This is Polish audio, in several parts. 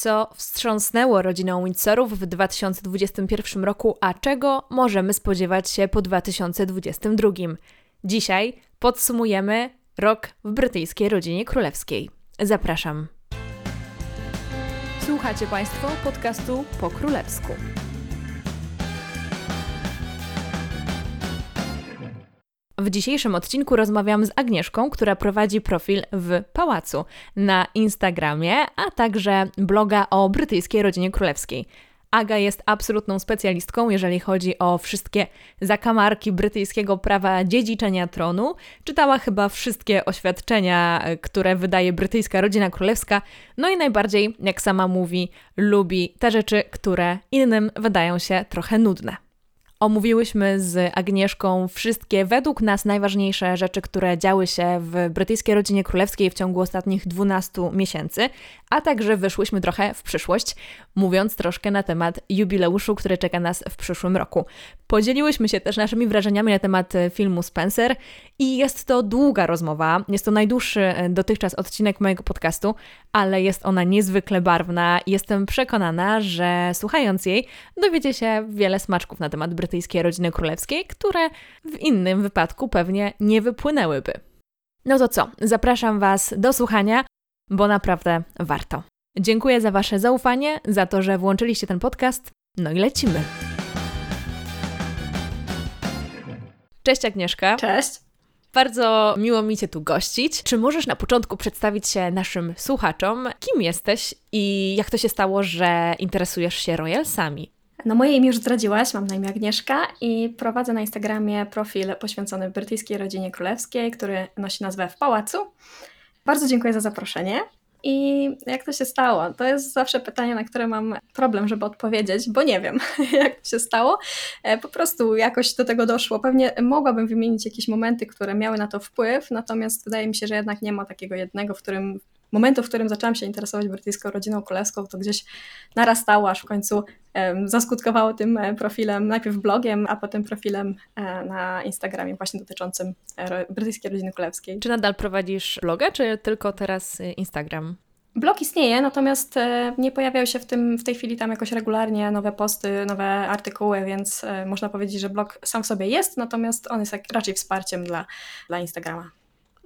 co wstrząsnęło rodziną Windsorów w 2021 roku, a czego możemy spodziewać się po 2022. Dzisiaj podsumujemy rok w brytyjskiej rodzinie królewskiej. Zapraszam. Słuchacie Państwo podcastu po królewsku. W dzisiejszym odcinku rozmawiam z Agnieszką, która prowadzi profil w Pałacu na Instagramie, a także bloga o brytyjskiej rodzinie królewskiej. Aga jest absolutną specjalistką, jeżeli chodzi o wszystkie zakamarki brytyjskiego prawa dziedziczenia tronu. Czytała chyba wszystkie oświadczenia, które wydaje brytyjska rodzina królewska, no i najbardziej, jak sama mówi, lubi te rzeczy, które innym wydają się trochę nudne. Omówiłyśmy z Agnieszką wszystkie według nas najważniejsze rzeczy, które działy się w brytyjskiej rodzinie królewskiej w ciągu ostatnich 12 miesięcy, a także wyszłyśmy trochę w przyszłość, mówiąc troszkę na temat jubileuszu, który czeka nas w przyszłym roku. Podzieliłyśmy się też naszymi wrażeniami na temat filmu Spencer i jest to długa rozmowa. Jest to najdłuższy dotychczas odcinek mojego podcastu, ale jest ona niezwykle barwna jestem przekonana, że słuchając jej dowiecie się wiele smaczków na temat brytyjskiej brytyjskiej rodziny królewskiej, które w innym wypadku pewnie nie wypłynęłyby. No to co, zapraszam Was do słuchania, bo naprawdę warto. Dziękuję za Wasze zaufanie, za to, że włączyliście ten podcast. No i lecimy. Cześć Agnieszka. Cześć. Bardzo miło mi Cię tu gościć. Czy możesz na początku przedstawić się naszym słuchaczom, kim jesteś i jak to się stało, że interesujesz się royalsami? No moje imię już zdradziłaś, mam na imię Agnieszka i prowadzę na Instagramie profil poświęcony brytyjskiej rodzinie królewskiej, który nosi nazwę W Pałacu. Bardzo dziękuję za zaproszenie. I jak to się stało? To jest zawsze pytanie, na które mam problem, żeby odpowiedzieć, bo nie wiem, jak to się stało. E, po prostu jakoś do tego doszło. Pewnie mogłabym wymienić jakieś momenty, które miały na to wpływ, natomiast wydaje mi się, że jednak nie ma takiego jednego, w którym momentu, w którym zaczęłam się interesować brytyjską rodziną królewską, to gdzieś narastało, aż w końcu zaskutkowało tym e, profilem, najpierw blogiem, a potem profilem e, na Instagramie właśnie dotyczącym e, brytyjskiej rodziny królewskiej. Czy nadal prowadzisz bloga, czy tylko teraz Instagram? Blog istnieje, natomiast nie pojawiają się w, tym, w tej chwili tam jakoś regularnie nowe posty, nowe artykuły, więc można powiedzieć, że blog sam w sobie jest, natomiast on jest raczej wsparciem dla, dla Instagrama.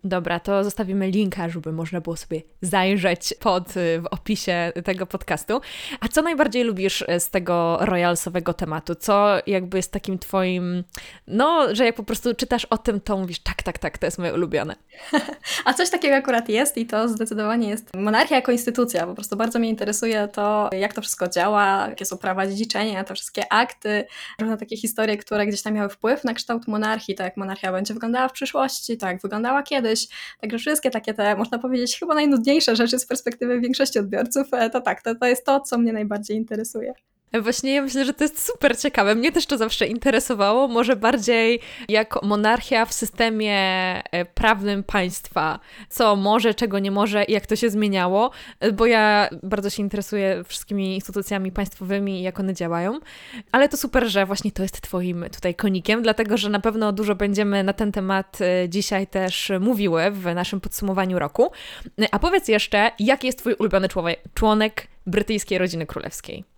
Dobra, to zostawimy linka, żeby można było sobie zajrzeć pod y, w opisie tego podcastu. A co najbardziej lubisz y, z tego royalsowego tematu? Co jakby jest takim twoim, no, że jak po prostu czytasz o tym, to mówisz, tak, tak, tak, to jest moje ulubione. A coś takiego akurat jest i to zdecydowanie jest monarchia jako instytucja. Po prostu bardzo mnie interesuje to, jak to wszystko działa, jakie są prawa dziedziczenia, te wszystkie akty, różne takie historie, które gdzieś tam miały wpływ na kształt monarchii, tak jak monarchia będzie wyglądała w przyszłości, tak jak wyglądała kiedyś, Także wszystkie takie te, można powiedzieć, chyba najnudniejsze rzeczy z perspektywy większości odbiorców, e, to tak, to, to jest to, co mnie najbardziej interesuje. Właśnie ja myślę, że to jest super ciekawe. Mnie też to zawsze interesowało, może bardziej jak monarchia w systemie e, prawnym państwa, co może, czego nie może i jak to się zmieniało, e, bo ja bardzo się interesuję wszystkimi instytucjami państwowymi i jak one działają. Ale to super, że właśnie to jest Twoim tutaj konikiem, dlatego że na pewno dużo będziemy na ten temat e, dzisiaj też mówiły w naszym podsumowaniu roku. A powiedz jeszcze, jaki jest Twój ulubiony członek brytyjskiej rodziny królewskiej?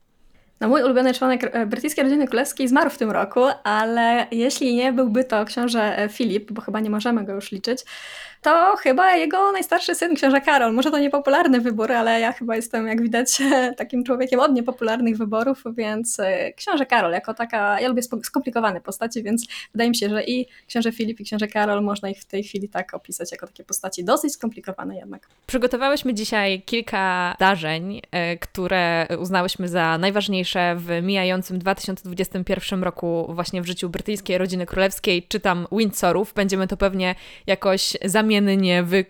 No, mój ulubiony członek e, brytyjskiej rodziny królewskiej zmarł w tym roku, ale jeśli nie byłby to książę Filip, bo chyba nie możemy go już liczyć, to chyba jego najstarszy syn, książę Karol. Może to niepopularny wybór, ale ja chyba jestem, jak widać, takim człowiekiem od niepopularnych wyborów, więc e, książę Karol jako taka, ja lubię skomplikowane postaci, więc wydaje mi się, że i książę Filip i książę Karol można ich w tej chwili tak opisać jako takie postaci dosyć skomplikowane jednak. Przygotowałyśmy dzisiaj kilka zdarzeń, e, które uznałyśmy za najważniejsze w mijającym 2021 roku właśnie w życiu brytyjskiej rodziny królewskiej, czy tam Windsorów. Będziemy to pewnie jakoś zamienić zamiennie wy, y,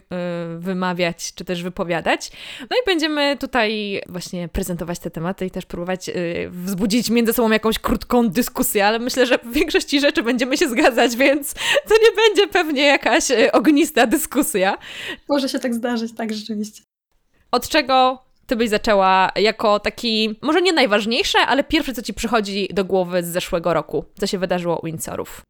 wymawiać czy też wypowiadać. No i będziemy tutaj właśnie prezentować te tematy i też próbować y, wzbudzić między sobą jakąś krótką dyskusję, ale myślę, że w większości rzeczy będziemy się zgadzać, więc to nie będzie pewnie jakaś y, ognista dyskusja. Może się tak zdarzyć, tak rzeczywiście. Od czego ty byś zaczęła jako taki, może nie najważniejsze, ale pierwsze, co ci przychodzi do głowy z zeszłego roku, co się wydarzyło u Windsorów?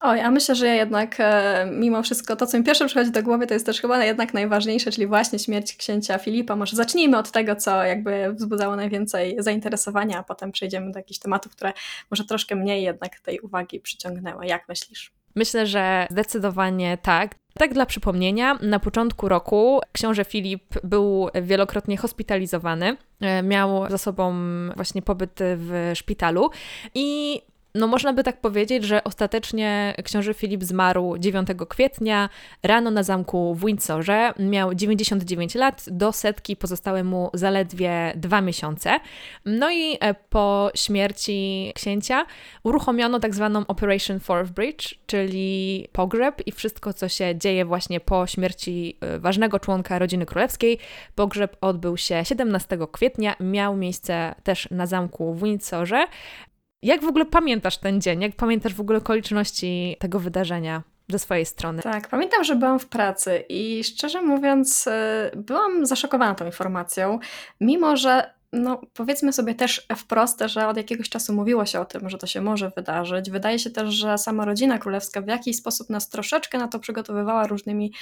Oj, ja myślę, że jednak e, mimo wszystko to, co mi pierwsze przychodzi do głowy, to jest też chyba jednak najważniejsze, czyli właśnie śmierć księcia Filipa. Może zacznijmy od tego, co jakby wzbudzało najwięcej zainteresowania, a potem przejdziemy do jakichś tematów, które może troszkę mniej jednak tej uwagi przyciągnęły. Jak myślisz? Myślę, że zdecydowanie tak. Tak dla przypomnienia, na początku roku książę Filip był wielokrotnie hospitalizowany. E, miał za sobą właśnie pobyt w szpitalu i no można by tak powiedzieć, że ostatecznie książę Filip zmarł 9 kwietnia rano na zamku w Windsorze. Miał 99 lat, do setki pozostały mu zaledwie dwa miesiące. No i e, po śmierci księcia uruchomiono tak zwaną Operation Fourth Bridge, czyli pogrzeb i wszystko, co się dzieje właśnie po śmierci e, ważnego członka rodziny królewskiej. Pogrzeb odbył się 17 kwietnia, miał miejsce też na zamku w Windsorze. Jak w ogóle pamiętasz ten dzień? Jak pamiętasz w ogóle okoliczności tego wydarzenia? ze swojej strony. Tak, pamiętam, że byłam w pracy i szczerze mówiąc, e, byłam zaszokowana tą informacją, mimo że no, powiedzmy sobie też wprost, że od jakiegoś czasu mówiło się o tym, że to się może wydarzyć. Wydaje się też, że sama rodzina królewska w jakiś sposób nas troszeczkę na to przygotowywała różnymi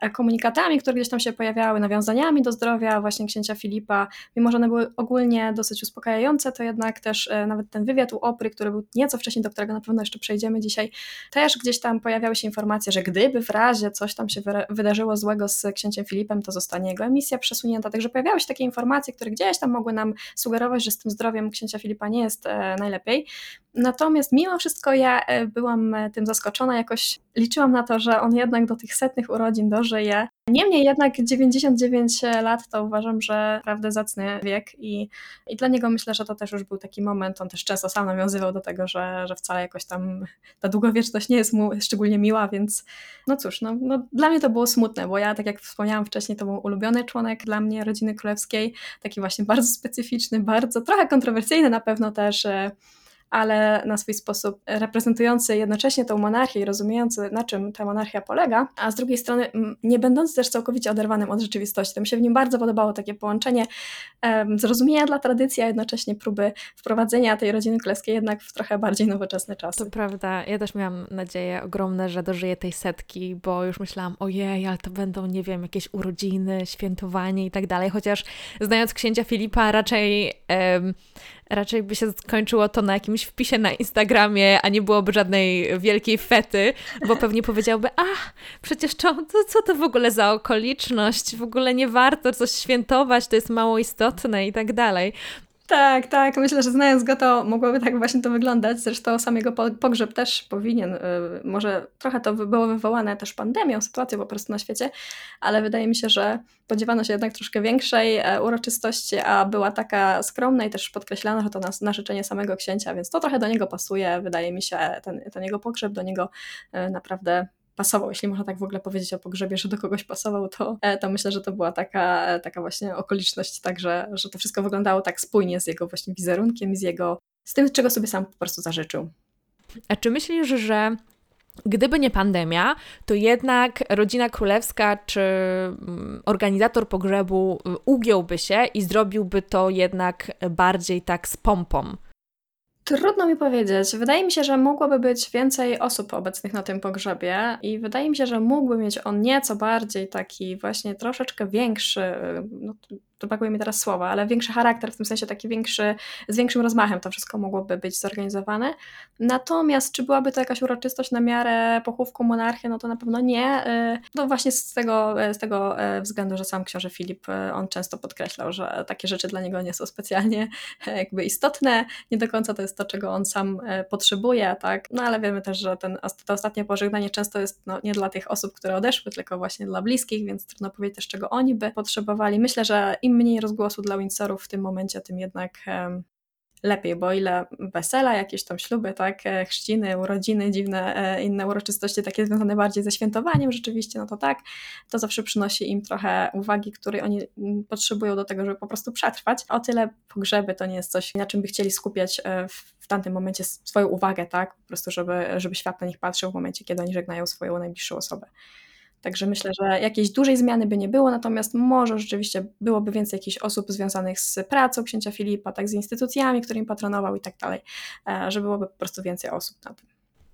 e, komunikatami, które gdzieś tam się pojawiały, nawiązaniami do zdrowia właśnie księcia Filipa. Mimo, że one były ogólnie dosyć uspokajające, to jednak też e, nawet ten wywiad u Opry, który był nieco wcześniej, do którego na pewno jeszcze przejdziemy dzisiaj, też gdzieś tam pojawiały się informacje, że gdyby w razie coś tam się wydarzyło złego z księciem Filipem, to zostanie jego emisja przesunięta. Także pojawiały się takie informacje, które gdzieś tam mogły nam sugerować, że z tym zdrowiem księcia Filipa nie jest e, najlepiej. Natomiast mimo wszystko ja e, byłam e, tym zaskoczona, jakoś liczyłam na to, że on jednak do tych setnych urodzin dożyje. Niemniej jednak 99 lat to uważam, że naprawdę zacny wiek i, i dla niego myślę, że to też już był taki moment, on też często sam nawiązywał do tego, że, że wcale jakoś tam ta długowieczność nie jest mu szczególnie miła, więc no cóż, no, no dla mnie to było smutne, bo ja, tak jak wspomniałam wcześniej, to był ulubiony członek dla mnie rodziny królewskiej, taki właśnie bardzo specyficzny, bardzo trochę kontrowersyjny na pewno też e, ale na swój sposób reprezentujący jednocześnie tą monarchię i rozumiejący, na czym ta monarchia polega, a z drugiej strony nie będący też całkowicie oderwanym od rzeczywistości. To mi się w nim bardzo podobało takie połączenie um, zrozumienia dla tradycji, a jednocześnie próby wprowadzenia tej rodziny królewskiej jednak w trochę bardziej nowoczesne czasy. To prawda. Ja też miałam nadzieję ogromne, że dożyję tej setki, bo już myślałam, ojej, ale to będą, nie wiem, jakieś urodziny, świętowanie i tak dalej, chociaż znając księcia Filipa raczej... Um, raczej by się skończyło to na jakimś wpisie na Instagramie, a nie byłoby żadnej wielkiej fety, bo pewnie powiedziałby, ach, przecież to, to, co to w ogóle za okoliczność, w ogóle nie warto coś świętować, to jest mało istotne i tak dalej. Tak, tak. Myślę, że znając go, to mogłoby tak właśnie to wyglądać. Zresztą sam jego pogrzeb też powinien, y, może trochę to było wywołane też pandemią, sytuacją po prostu na świecie, ale wydaje mi się, że spodziewano się jednak troszkę większej e, uroczystości, a była taka skromna i też podkreślano, że to na, na życzenie samego księcia, więc to trochę do niego pasuje. Wydaje mi się, ten, ten jego pogrzeb do niego e, naprawdę pasował, jeśli można tak w ogóle powiedzieć o pogrzebie, że do kogoś pasował, to, e, to myślę, że to była taka, taka właśnie okoliczność, tak, że, że to wszystko wyglądało tak spójnie z jego właśnie wizerunkiem, z jego, z tym, czego sobie sam po prostu zażyczył. A czy myślisz, że Gdyby nie pandemia, to jednak rodzina królewska czy mm, organizator pogrzebu y, ugiąłby się i zrobiłby to jednak bardziej tak z pompą. Trudno mi powiedzieć. Wydaje mi się, że mogłoby być więcej osób obecnych na tym pogrzebie i wydaje mi się, że mógłby mieć on nieco bardziej taki właśnie troszeczkę większy, no, to brakuje mi teraz słowa, ale większy charakter, w tym sensie taki większy, z większym rozmachem to wszystko mogłoby być zorganizowane. Natomiast czy byłaby to jakaś uroczystość na miarę pochówku monarchy, no to na pewno nie. No właśnie z tego, z tego e, względu, że sam książę Filip, e, on często podkreślał, że takie rzeczy dla niego nie są specjalnie jakby istotne, nie do końca to jest to, czego on sam potrzebuje, tak? No ale wiemy też, że ten, to ostatnie pożegnanie często jest no, nie dla tych osób, które odeszły, tylko właśnie dla bliskich, więc trudno powiedzieć też, czego oni by potrzebowali. Myślę, że im mniej rozgłosu dla Windsorów w tym momencie, tym jednak lepiej, bo ile wesela, jakieś tam śluby, tak, e, chrzciny, urodziny, dziwne e, inne uroczystości, takie związane bardziej ze świętowaniem rzeczywiście, no to tak, to zawsze przynosi im trochę uwagi, której oni mm, potrzebują do tego, żeby po prostu przetrwać. O tyle pogrzeby to nie jest coś, na czym by chcieli skupiać e, w tamtym momencie swoją uwagę, tak, po prostu żeby, żeby świat na nich patrzył w momencie, kiedy oni żegnają swoją najbliższą osobę. Także myślę, że jakiejś dużej zmiany by nie było, natomiast może rzeczywiście byłoby więcej jakichś osób związanych z pracą księcia Filipa, tak z instytucjami, którymi patronował i tak dalej, e, że byłoby po prostu więcej osób na tym.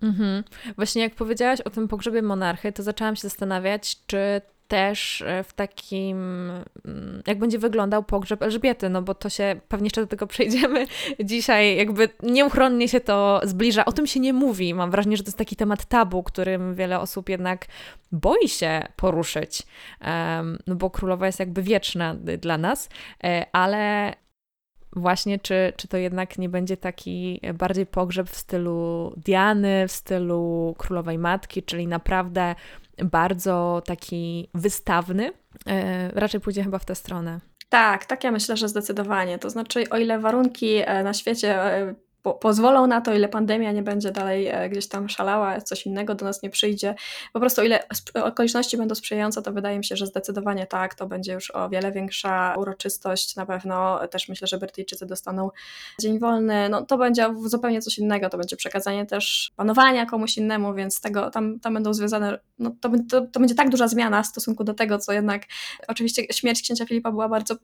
Mhm. Właśnie jak powiedziałaś o tym pogrzebie monarchy, to zaczęłam się zastanawiać, czy też e, w takim, mm, jak będzie wyglądał pogrzeb Elżbiety, no bo to się, pewnie jeszcze do tego przejdziemy dzisiaj, jakby nieuchronnie się to zbliża. O tym się nie mówi. Mam wrażenie, że to jest taki temat tabu, którym wiele osób jednak boi się poruszyć, no bo królowa jest jakby wieczna dla nas, e, ale właśnie, czy, czy to jednak nie będzie taki bardziej pogrzeb w stylu Diany, w stylu królowej matki, czyli naprawdę bardzo taki wystawny. E, raczej pójdzie chyba w tę stronę. Tak, tak ja myślę, że zdecydowanie. To znaczy, o ile warunki e, na świecie e, po, pozwolą na to, ile pandemia nie będzie dalej e, gdzieś tam szalała, coś innego do nas nie przyjdzie. Po prostu ile okoliczności będą sprzyjające, to wydaje mi się, że zdecydowanie tak, to będzie już o wiele większa uroczystość. Na pewno też myślę, że Brytyjczycy dostaną dzień wolny. No, to będzie zupełnie coś innego, to będzie przekazanie też panowania komuś innemu, więc tego tam, tam będą związane, no, to, to, to będzie tak duża zmiana w stosunku do tego, co jednak oczywiście śmierć księcia Filipa była bardzo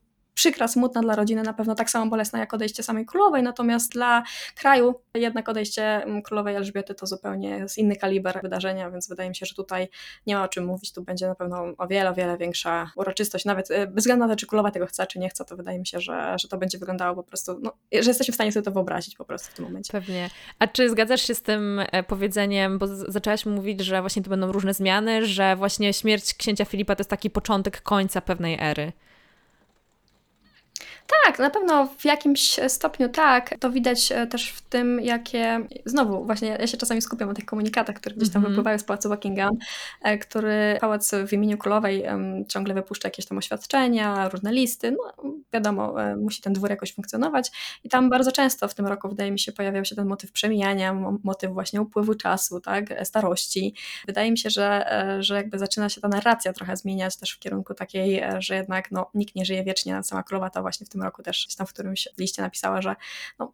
przykra, smutna dla rodziny, na pewno tak samo bolesna jak odejście samej królowej, natomiast dla kraju jednak odejście mm, królowej Elżbiety to zupełnie jest inny kaliber wydarzenia, więc wydaje mi się, że tutaj nie ma o czym mówić, tu będzie na pewno o wiele, o wiele większa uroczystość, nawet e, bez względu na to, czy królowa tego chce, czy nie chce, to wydaje mi się, że, że to będzie wyglądało po prostu, no, że jesteśmy w stanie sobie to wyobrazić po prostu w tym momencie. Pewnie. A czy zgadzasz się z tym e, powiedzeniem, bo zaczęłaś mówić, że właśnie to będą różne zmiany, że właśnie śmierć księcia Filipa to jest taki początek końca pewnej ery? Tak, na pewno w jakimś stopniu tak. To widać e, też w tym, jakie. Znowu, właśnie ja się czasami skupiam na tych komunikatach, które gdzieś tam mm -hmm. wypływają z pałacu Buckingham, e, który pałac w imieniu królowej um, ciągle wypuszcza jakieś tam oświadczenia, różne listy. No, wiadomo, e, musi ten dwór jakoś funkcjonować. I tam bardzo często w tym roku, wydaje mi się, pojawiał się ten motyw przemijania, motyw właśnie upływu czasu, tak, starości. Wydaje mi się, że, że jakby zaczyna się ta narracja trochę zmieniać też w kierunku takiej, że jednak no, nikt nie żyje wiecznie, sama królowa to właśnie w tym tym roku też tam w którymś liście napisała, że no,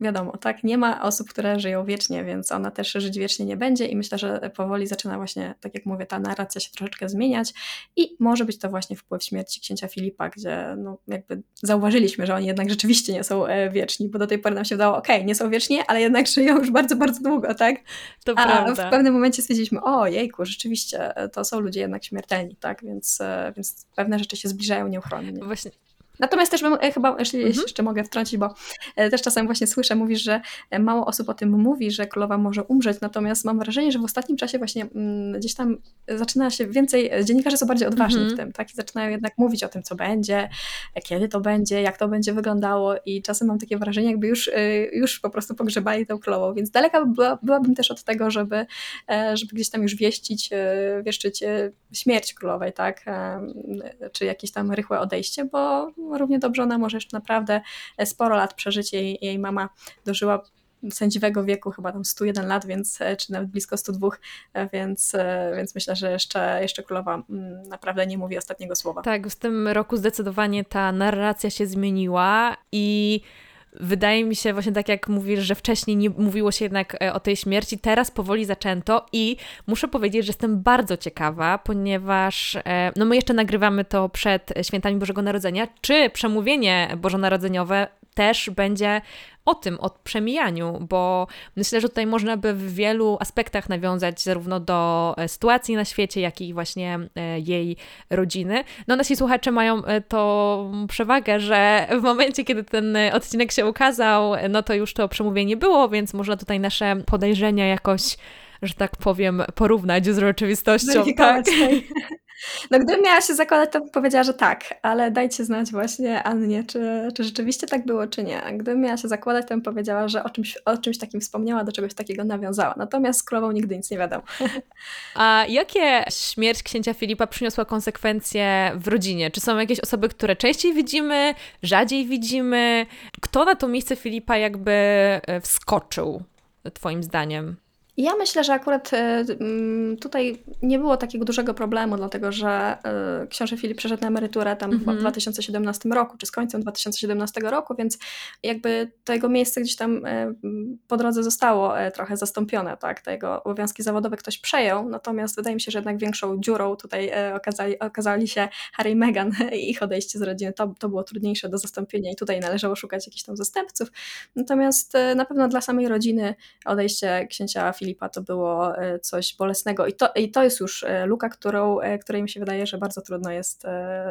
wiadomo, tak, nie ma osób, które żyją wiecznie, więc ona też żyć wiecznie nie będzie i myślę, że powoli zaczyna właśnie, tak jak mówię, ta narracja się troszeczkę zmieniać i może być to właśnie wpływ śmierci księcia Filipa, gdzie no jakby zauważyliśmy, że oni jednak rzeczywiście nie są e, wieczni, bo do tej pory nam się wydało, okej, okay, nie są wieczni, ale jednak żyją już bardzo, bardzo długo, tak? To A prawda. w pewnym momencie stwierdziliśmy, o jejku, rzeczywiście to są ludzie jednak śmiertelni, tak? Więc, e, więc pewne rzeczy się zbliżają nieuchronnie. Właśnie Natomiast też bym e, chyba, jeśli mhm. jeszcze mogę wtrącić, bo e, też czasem właśnie słyszę, mówisz, że e, mało osób o tym mówi, że królowa może umrzeć, natomiast mam wrażenie, że w ostatnim czasie właśnie mm, gdzieś tam zaczyna się więcej, dziennikarze są bardziej odważni mhm. w tym, tak? I zaczynają jednak mówić o tym, co będzie, kiedy to będzie, jak to będzie wyglądało i czasem mam takie wrażenie, jakby już, już po prostu pogrzebali tę królową, więc daleka była, byłabym też od tego, żeby, żeby gdzieś tam już wieścić, wieszczyć śmierć królowej, tak? Czy jakieś tam rychłe odejście, bo równie dobrze ona może jeszcze naprawdę e, sporo lat przeżyć. Jej, jej mama dożyła sędziwego wieku, chyba tam 101 lat, więc, e, czy nawet blisko 102, e, więc, więc myślę, że jeszcze, jeszcze królowa mm, naprawdę nie mówi ostatniego słowa. Tak, w tym roku zdecydowanie ta narracja się zmieniła i wydaje mi się właśnie tak jak mówisz, że wcześniej nie mówiło się jednak e, o tej śmierci, teraz powoli zaczęto i muszę powiedzieć, że jestem bardzo ciekawa, ponieważ e, no my jeszcze nagrywamy to przed świętami Bożego Narodzenia, czy przemówienie bożonarodzeniowe też będzie o tym, o przemijaniu, bo myślę, że tutaj można by w wielu aspektach nawiązać zarówno do e, sytuacji na świecie, jak i właśnie e, jej rodziny. No nasi słuchacze mają e, to przewagę, że w momencie, kiedy ten odcinek się ukazał, no to już to przemówienie było, więc można tutaj nasze podejrzenia jakoś że tak powiem, porównać z rzeczywistością. Tak. No gdybym miała się zakładać, to powiedziała, że tak, ale dajcie znać właśnie Annie, czy, czy rzeczywiście tak było, czy nie. Gdybym miała się zakładać, to bym powiedziała, że o czymś, o czymś takim wspomniała, do czegoś takiego nawiązała. Natomiast z królową nigdy nic nie wiadomo. A jakie śmierć księcia Filipa przyniosła konsekwencje w rodzinie? Czy są jakieś osoby, które częściej widzimy, rzadziej widzimy? Kto na to miejsce Filipa jakby e, wskoczył, twoim zdaniem? Ja myślę, że akurat e, tutaj nie było takiego dużego problemu, dlatego że e, książę Filip przeszedł na emeryturę tam w 2017 mhm. roku, czy z końcem 2017 roku, więc jakby to jego miejsce gdzieś tam e, po drodze zostało trochę zastąpione, tak? Te jego obowiązki zawodowe ktoś przejął, natomiast wydaje mi się, że jednak większą dziurą tutaj okazali, okazali się Harry i Meghan i ich odejście z rodziny. To, to było trudniejsze do zastąpienia i tutaj należało szukać jakichś tam zastępców. Natomiast na pewno dla samej rodziny odejście księcia Filipa Filipa to było coś bolesnego i to, i to jest już luka, którą, której mi się wydaje, że bardzo trudno jest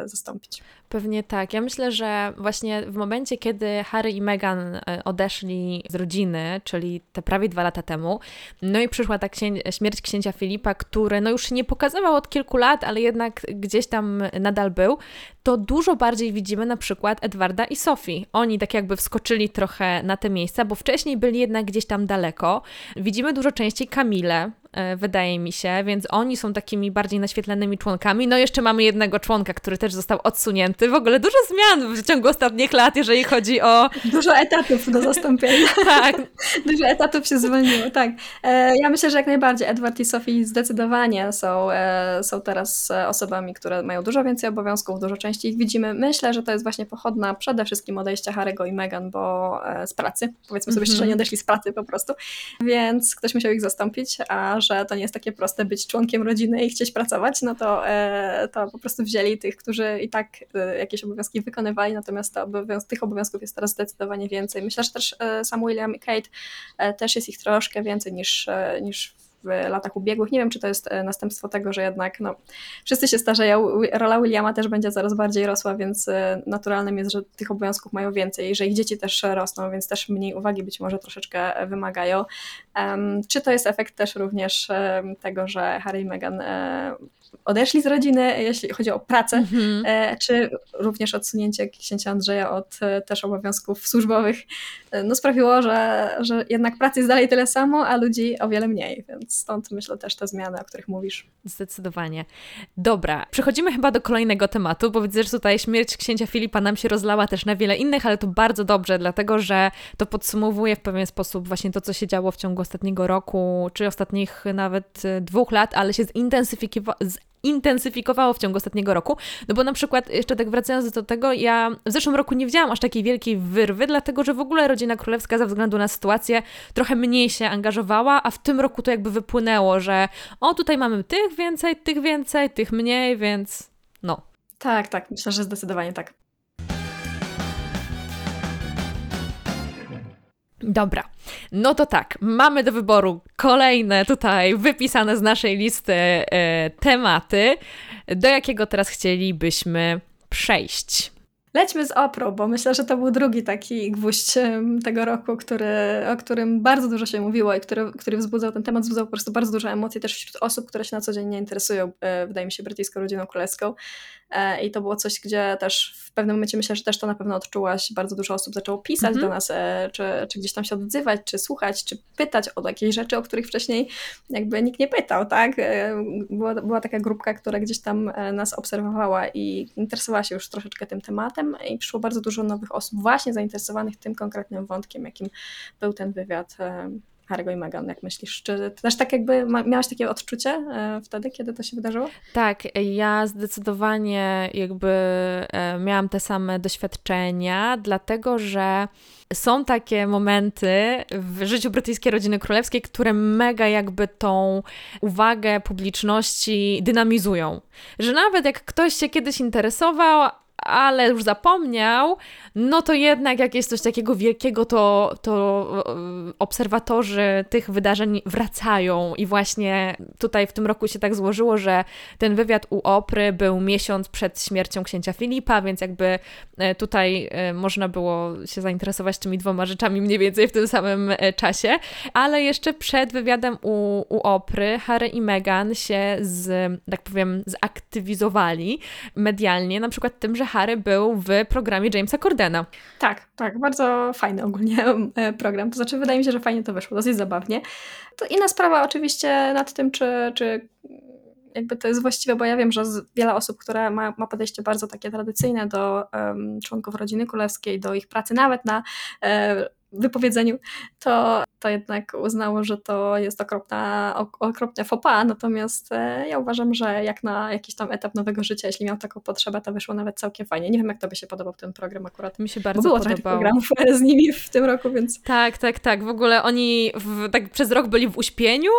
zastąpić. Pewnie tak. Ja myślę, że właśnie w momencie, kiedy Harry i Meghan odeszli z rodziny, czyli te prawie dwa lata temu, no i przyszła ta księ śmierć księcia Filipa, który no już się nie pokazywał od kilku lat, ale jednak gdzieś tam nadal był, to dużo bardziej widzimy na przykład Edwarda i Sofii. Oni tak jakby wskoczyli trochę na te miejsca, bo wcześniej byli jednak gdzieś tam daleko. Widzimy dużo częściej Kamilę, wydaje mi się, więc oni są takimi bardziej naświetlanymi członkami. No jeszcze mamy jednego członka, który też został odsunięty. W ogóle dużo zmian w ciągu ostatnich lat, jeżeli chodzi o... Dużo etatów do zastąpienia. tak. Dużo etatów się zwolniło, tak. E, ja myślę, że jak najbardziej Edward i Sophie zdecydowanie są, e, są teraz osobami, które mają dużo więcej obowiązków, dużo częściej ich widzimy. Myślę, że to jest właśnie pochodna przede wszystkim odejścia Harry'ego i Meghan, bo z pracy, powiedzmy sobie mm -hmm. szczerze, nie odeszli z pracy po prostu, więc ktoś musiał ich zastąpić, a że to nie jest takie proste być członkiem rodziny i chcieć pracować, no to, e, to po prostu wzięli tych, którzy i tak e, jakieś obowiązki wykonywali, natomiast obowiąz tych obowiązków jest teraz zdecydowanie więcej. Myślę, że też e, sam William i Kate też jest ich troszkę więcej niż, niż w latach ubiegłych. Nie wiem, czy to jest e, następstwo tego, że jednak no, wszyscy się starzeją. Rola Williama też będzie coraz bardziej rosła, więc e, naturalnym jest, że tych obowiązków mają więcej, że ich dzieci też rosną, więc też mniej uwagi być może troszeczkę wymagają. Um, czy to jest efekt też również tego, że Harry i Meghan odeszli z rodziny, jeśli chodzi o pracę, mm-hmm. czy również odsunięcie księcia Andrzeja od też obowiązków służbowych, no sprawiło, że, że jednak pracy jest dalej tyle samo, a ludzi o wiele mniej, więc stąd myślę też te zmiany, o których mówisz. Zdecydowanie. Dobra, przechodzimy chyba do kolejnego tematu, bo widzę, że tutaj śmierć księcia Filipa nam się rozlała też na wiele innych, ale to bardzo dobrze, dlatego że to podsumowuje w pewien sposób właśnie to, co się działo w ciągu ostatniego roku, czy ostatnich nawet e, dwóch lat, ale się zintensyfikowało intensyfikowało w ciągu ostatniego roku. No bo na przykład, jeszcze tak wracając do tego, ja w zeszłym roku nie widziałam aż takiej wielkiej wyrwy, dlatego że w ogóle rodzina królewska ze względu na sytuację trochę mniej się angażowała, a w tym roku to jakby wypłynęło, że o tutaj mamy tych więcej, tych więcej, tych mniej, więc no. Tak, tak, myślę, że zdecydowanie tak. Dobra, no to tak, mamy do wyboru kolejne tutaj wypisane z naszej listy e, tematy, do jakiego teraz chcielibyśmy przejść. Lećmy z oprą, bo myślę, że to był drugi taki gwóźdź tego roku, który, o którym bardzo dużo się mówiło i który, który wzbudzał ten temat, wzbudzał po prostu bardzo dużo emocji też wśród osób, które się na co dzień nie interesują, e, wydaje mi się, brytyjską rodziną królewską. E, I to było coś, gdzie też w pewnym momencie myślę, że też to na pewno odczułaś. Bardzo dużo osób zaczęło pisać mm -hmm. do nas, e, czy, czy gdzieś tam się odzywać, czy słuchać, czy pytać o jakieś rzeczy, o których wcześniej jakby nikt nie pytał, tak? Była, była taka grupka, która gdzieś tam nas obserwowała i interesowała się już troszeczkę tym tematem i przyszło bardzo dużo nowych osób właśnie zainteresowanych tym konkretnym wątkiem, jakim był ten wywiad Harry'ego i Meghan, jak myślisz? Czy też tak jakby miałaś takie odczucie e, wtedy, kiedy to się wydarzyło? Tak, ja zdecydowanie jakby e, miałam te same doświadczenia, dlatego że są takie momenty w życiu brytyjskiej rodziny królewskiej, które mega jakby tą uwagę publiczności dynamizują. Że nawet jak ktoś się kiedyś interesował, ale już zapomniał, no to jednak jak jest coś takiego wielkiego, to, to e, obserwatorzy tych wydarzeń wracają. I właśnie tutaj w tym roku się tak złożyło, że ten wywiad u Opry był miesiąc przed śmiercią księcia Filipa, więc jakby e, tutaj e, można było się zainteresować tymi dwoma rzeczami mniej więcej w tym samym czasie, ale jeszcze przed wywiadem u, u Opry Harry i Meghan się z, tak powiem, zaktywizowali medialnie, na przykład tym, że Harry był w programie Jamesa Cordena. Tak, tak, bardzo fajny ogólnie e, program. To znaczy, wydaje mi się, że fajnie to wyszło, dosyć zabawnie. To inna sprawa oczywiście nad tym, czy, czy jakby to jest właściwe, bo ja wiem, że wiele osób, które ma, ma podejście bardzo takie tradycyjne do um, członków rodziny królewskiej, do ich pracy nawet na e, wypowiedzeniu, to, to jednak uznało, że to jest okropna, okropna fopa, natomiast e, ja uważam, że jak na jakiś tam etap nowego życia, jeśli miał taką potrzebę, to wyszło nawet całkiem fajnie. Nie wiem, jak to by się podobał ten program akurat. Mi się bardzo było podobał. programów z nimi w tym roku, więc... Tak, tak, tak. W ogóle oni w, tak przez rok byli w uśpieniu,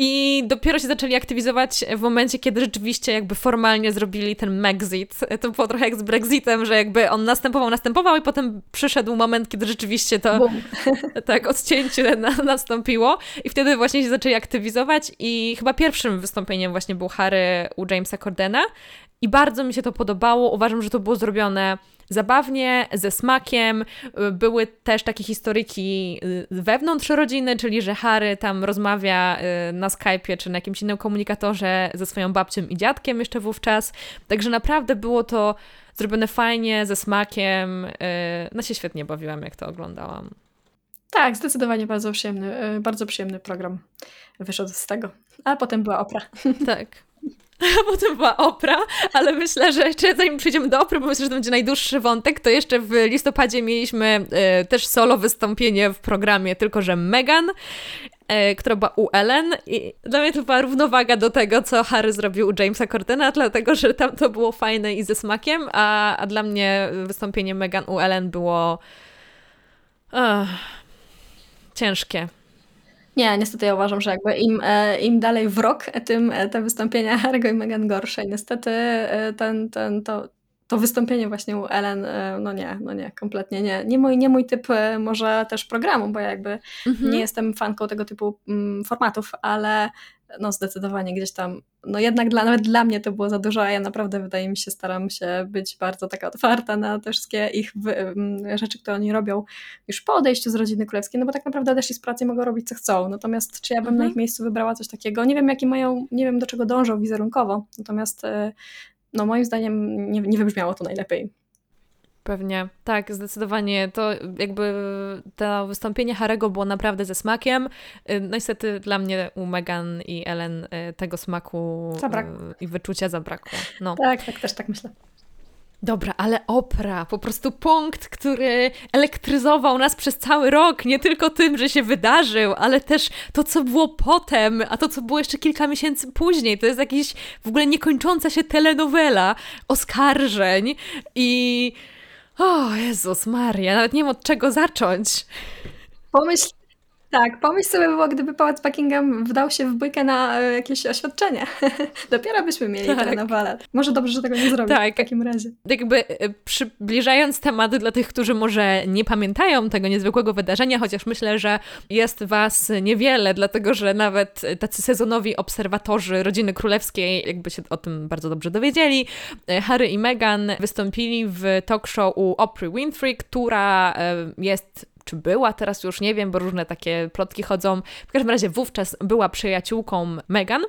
I dopiero się zaczęli aktywizować w momencie, kiedy rzeczywiście jakby formalnie zrobili ten Megxit. To było trochę jak z Brexitem, że jakby on następował, następował i potem przyszedł moment, kiedy rzeczywiście to tak odcięcie na, nastąpiło i wtedy właśnie się zaczęli aktywizować i chyba pierwszym wystąpieniem właśnie był Harry u Jamesa Cordena i bardzo mi się to podobało. Uważam, że to było zrobione zabawnie, ze smakiem. Były też takie historyki y, wewnątrz rodziny, czyli że Harry tam rozmawia y, na Skype'ie czy na jakimś innym komunikatorze ze swoją babcią i dziadkiem jeszcze wówczas. Także naprawdę było to zrobione fajnie, ze smakiem. Y, no się świetnie bawiłam, jak to oglądałam. Tak, zdecydowanie bardzo przyjemny, bardzo przyjemny program wyszedł z tego. A potem była opera. Tak. A potem była opera, ale myślę, że jeszcze zanim przejdziemy do opery, bo myślę, że to będzie najdłuższy wątek, to jeszcze w listopadzie mieliśmy y, też solo wystąpienie w programie, tylko że Megan, y, która była u Ellen i dla mnie to była równowaga do tego, co Harry zrobił u Jamesa Cordena, dlatego, że tam to było fajne i ze smakiem, a, a dla mnie wystąpienie Megan u Ellen było uh, ciężkie. Nie, niestety ja uważam, że jakby im, e, im dalej w rok, tym e, te wystąpienia Harry'ego i Meghan gorsze. Niestety e, ten, ten, to, to wystąpienie właśnie u Ellen, no nie, no nie, kompletnie nie. Nie mój, nie mój typ może też programu, bo ja jakby mhm. nie jestem fanką tego typu mm, formatów, ale no zdecydowanie gdzieś tam, no jednak dla, nawet dla mnie to było za dużo, a ja naprawdę wydaje mi się, staram się być bardzo taka otwarta na te wszystkie ich rzeczy, które oni robią już po odejściu z rodziny królewskiej, no bo tak naprawdę odeszli z pracy mogą robić co chcą, natomiast czy ja bym mhm. na ich miejscu wybrała coś takiego, nie wiem jaki mają, nie wiem do czego dążą wizerunkowo, natomiast e, no moim zdaniem nie, nie wybrzmiało to najlepiej. Pewnie, tak, zdecydowanie. To jakby to wystąpienie Harego było naprawdę ze smakiem. Y, no niestety dla mnie u Megan i Ellen y, tego smaku zabrakło. Y, i wyczucia zabrakło. No. Tak, tak, też tak myślę. Dobra, ale opera, po prostu punkt, który elektryzował nas przez cały rok, nie tylko tym, że się wydarzył, ale też to, co było potem, a to, co było jeszcze kilka miesięcy później. To jest jakaś w ogóle niekończąca się telenowela oskarżeń i o, Jezus Maria, nawet nie wiem od czego zacząć. Pomyśl, tak, pomyśl sobie było, gdyby Pałac Buckingham wdał się w bójkę na e, jakieś oświadczenie. Dopiero byśmy mieli tak. telenowelę. Może dobrze, że tego nie zrobił tak. w takim razie. Jakby e, przybliżając temat dla tych, którzy może nie pamiętają tego niezwykłego wydarzenia, chociaż myślę, że jest was niewiele, dlatego że nawet tacy sezonowi obserwatorzy rodziny królewskiej jakby się o tym bardzo dobrze dowiedzieli. E, Harry i Meghan wystąpili w talk show u Oprah Winfrey, która jest czy była, teraz już nie wiem, bo różne takie plotki chodzą. W każdym razie wówczas była przyjaciółką Meghan.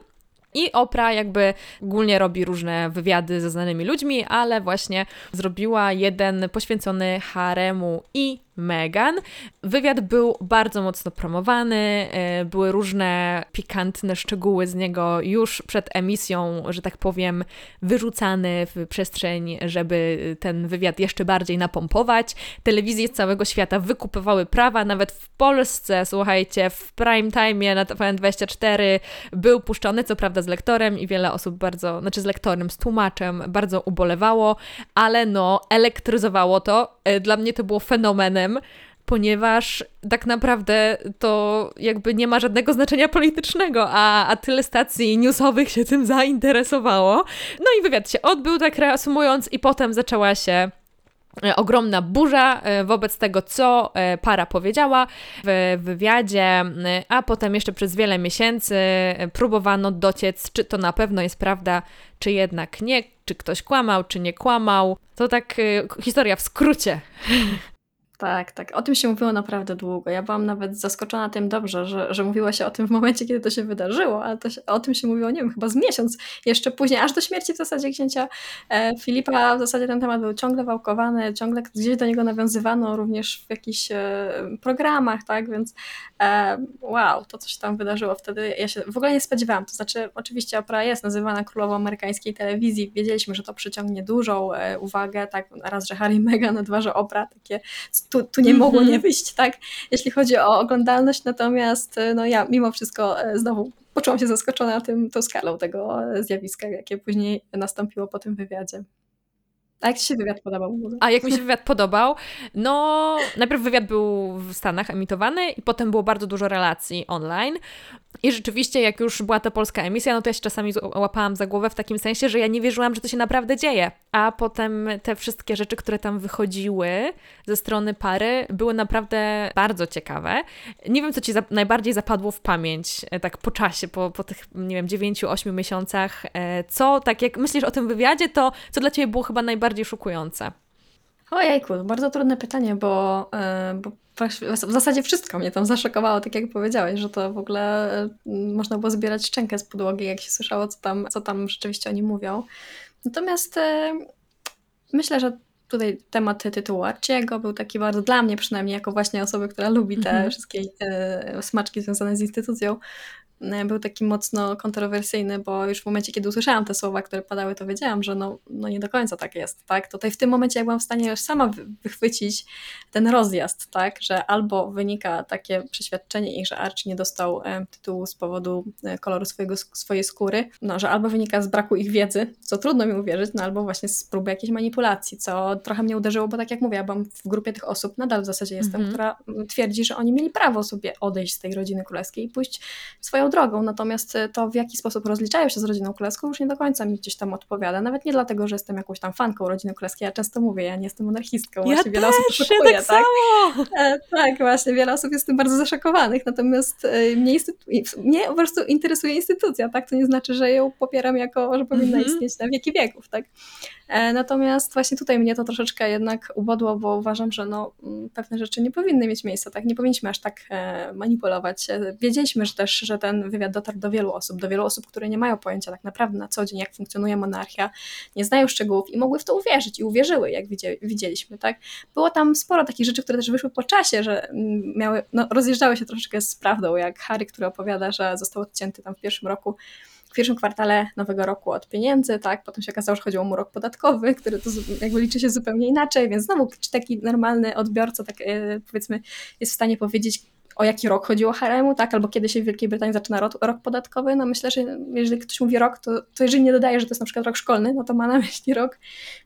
I Oprah jakby ogólnie robi różne wywiady ze znanymi ludźmi, ale właśnie zrobiła jeden poświęcony haremu i Meghan. Wywiad był bardzo mocno promowany, e, były różne pikantne szczegóły z niego już przed emisją, że tak powiem, wyrzucane w przestrzeń, żeby ten wywiad jeszcze bardziej napompować. Telewizje z całego świata wykupywały prawa, nawet w Polsce, słuchajcie, w prime time na TVN24 był puszczony, co prawda z lektorem i wiele osób bardzo, znaczy z lektorem, z tłumaczem, bardzo ubolewało, ale no, elektryzowało to. E, dla mnie to było fenomenem ponieważ tak naprawdę to jakby nie ma żadnego znaczenia politycznego, a, a tyle stacji newsowych się tym zainteresowało. No i wywiad się odbył, tak reasumując, i potem zaczęła się e, ogromna burza e, wobec tego, co e, para powiedziała w wywiadzie, a potem jeszcze przez wiele miesięcy próbowano dociec, czy to na pewno jest prawda, czy jednak nie, czy ktoś kłamał, czy nie kłamał. To tak historia w skrócie. Tak, tak. O tym się mówiło naprawdę długo. Ja byłam nawet zaskoczona tym dobrze, że, że mówiło się o tym w momencie, kiedy to się wydarzyło, ale to się, o tym się mówiło, nie wiem, chyba z miesiąc jeszcze później, aż do śmierci w zasadzie księcia e, Filipa. W zasadzie ten temat był ciągle wałkowany, ciągle gdzieś do niego nawiązywano, również w jakichś e, programach, tak, więc e, wow, to co się tam wydarzyło wtedy, ja się w ogóle nie spodziewałam. To znaczy, oczywiście Oprah jest nazywana królową amerykańskiej telewizji, wiedzieliśmy, że to przyciągnie dużą e, uwagę, tak, raz, że Harry Meghan, dwa, że Oprah, takie tu, tu nie mogło nie mhm. wyjść, tak? Jeśli chodzi o oglądalność, natomiast e, no ja mimo wszystko e, znowu poczułam się zaskoczona tym, tą skalą tego e, zjawiska, jakie później nastąpiło po tym wywiadzie. A jak Ci się wywiad podobał? A jak mi się wywiad podobał? No, najpierw wywiad był w Stanach emitowany i potem było bardzo dużo relacji online. I rzeczywiście, jak już była ta polska emisja, no to ja się czasami łapałam za głowę w takim sensie, że ja nie wierzyłam, że to się naprawdę dzieje. A potem te wszystkie rzeczy, które tam wychodziły ze strony pary, były naprawdę bardzo ciekawe. Nie wiem, co Ci za najbardziej zapadło w pamięć, e, tak po czasie, po, po tych, nie wiem, 9-8 miesiącach. E, co, tak jak myślisz o tym wywiadzie, to co dla Ciebie było chyba najbardziej szokujące? Ojejku, bardzo trudne pytanie, bo, e, bo w zasadzie wszystko mnie tam zaszokowało, tak jak powiedziałeś, że to w ogóle można było zbierać szczękę z podłogi, jak się słyszało, co tam, co tam rzeczywiście oni mówią. Natomiast myślę, że tutaj temat tytułu Arciego był taki bardzo dla mnie przynajmniej, jako właśnie osoby, która lubi te -hmm. wszystkie e, smaczki związane z instytucją, e, był taki mocno kontrowersyjny, bo już w momencie, kiedy usłyszałam te słowa, które padały, to wiedziałam, że no, no nie do końca tak jest, tak? Tutaj w tym momencie ja byłam w stanie już sama wychwycić ten rozjazd, tak? Że albo wynika takie przeświadczenie ich, że Archie nie dostał e, tytułu z powodu koloru swojego, swojej skóry, no, że albo wynika z braku ich wiedzy, co trudno mi uwierzyć, no albo właśnie z próby jakiejś manipulacji, co trochę mnie uderzyło, bo tak jak mówię, ja byłam w grupie tych osób, nadal w zasadzie jestem, mm -hmm. która twierdzi, że oni mieli prawo sobie odejść z tej rodziny królewskiej i pójść swoją drogą. Natomiast e, to, w jaki sposób rozliczają się z rodziną królewską, już nie do końca mi gdzieś tam odpowiada. Nawet nie dlatego, że jestem jakąś tam fanką rodziny królewskiej. Ja często mówię, ja nie jestem monarchistką. Właśnie ja wiele też, osób szokuje, ja tak, tak? Samo. E, tak, właśnie, wiele osób jest tym bardzo zaszokowanych. Natomiast e, mnie, mnie po prostu interesuje instytucja, tak? To nie znaczy, że ją popieram jako, że powinna -hmm. istnieć na wieki wieków, tak? E, natomiast właśnie tutaj mnie to troszeczkę jednak ubodło, bo uważam, że no, mm, pewne rzeczy nie powinny mieć miejsca, tak? Nie powinniśmy aż tak e, manipulować. Wiedzieliśmy że też, że ten wywiad dotarł do wielu osób, do wielu osób, które nie mają pojęcia tak naprawdę na co dzień, jak funkcjonuje monarchia, nie znają szczegółów i mogły w to uwierzyć i uwierzyły, jak widzieliśmy, tak? Było tam sporo takich rzeczy, które też wyszły po czasie, że mm, miały, no, rozjeżdżały się troszeczkę z prawdą, jak Harry, który opowiada, że został odcięty tam w pierwszym roku w pierwszym kwartale nowego roku od pieniędzy, tak? Potem się okazało, że chodziło mu rok podatkowy, który to jakby liczy się zupełnie inaczej, więc znowu czy taki normalny odbiorca, tak e, powiedzmy, jest w stanie powiedzieć, o jaki rok chodziło haremu, tak? Albo kiedy się w Wielkiej Brytanii zaczyna rok, rok podatkowy. No myślę, że jeżeli ktoś mówi rok, to, to jeżeli nie dodaje, że to jest na przykład rok szkolny, no to ma na myśli rok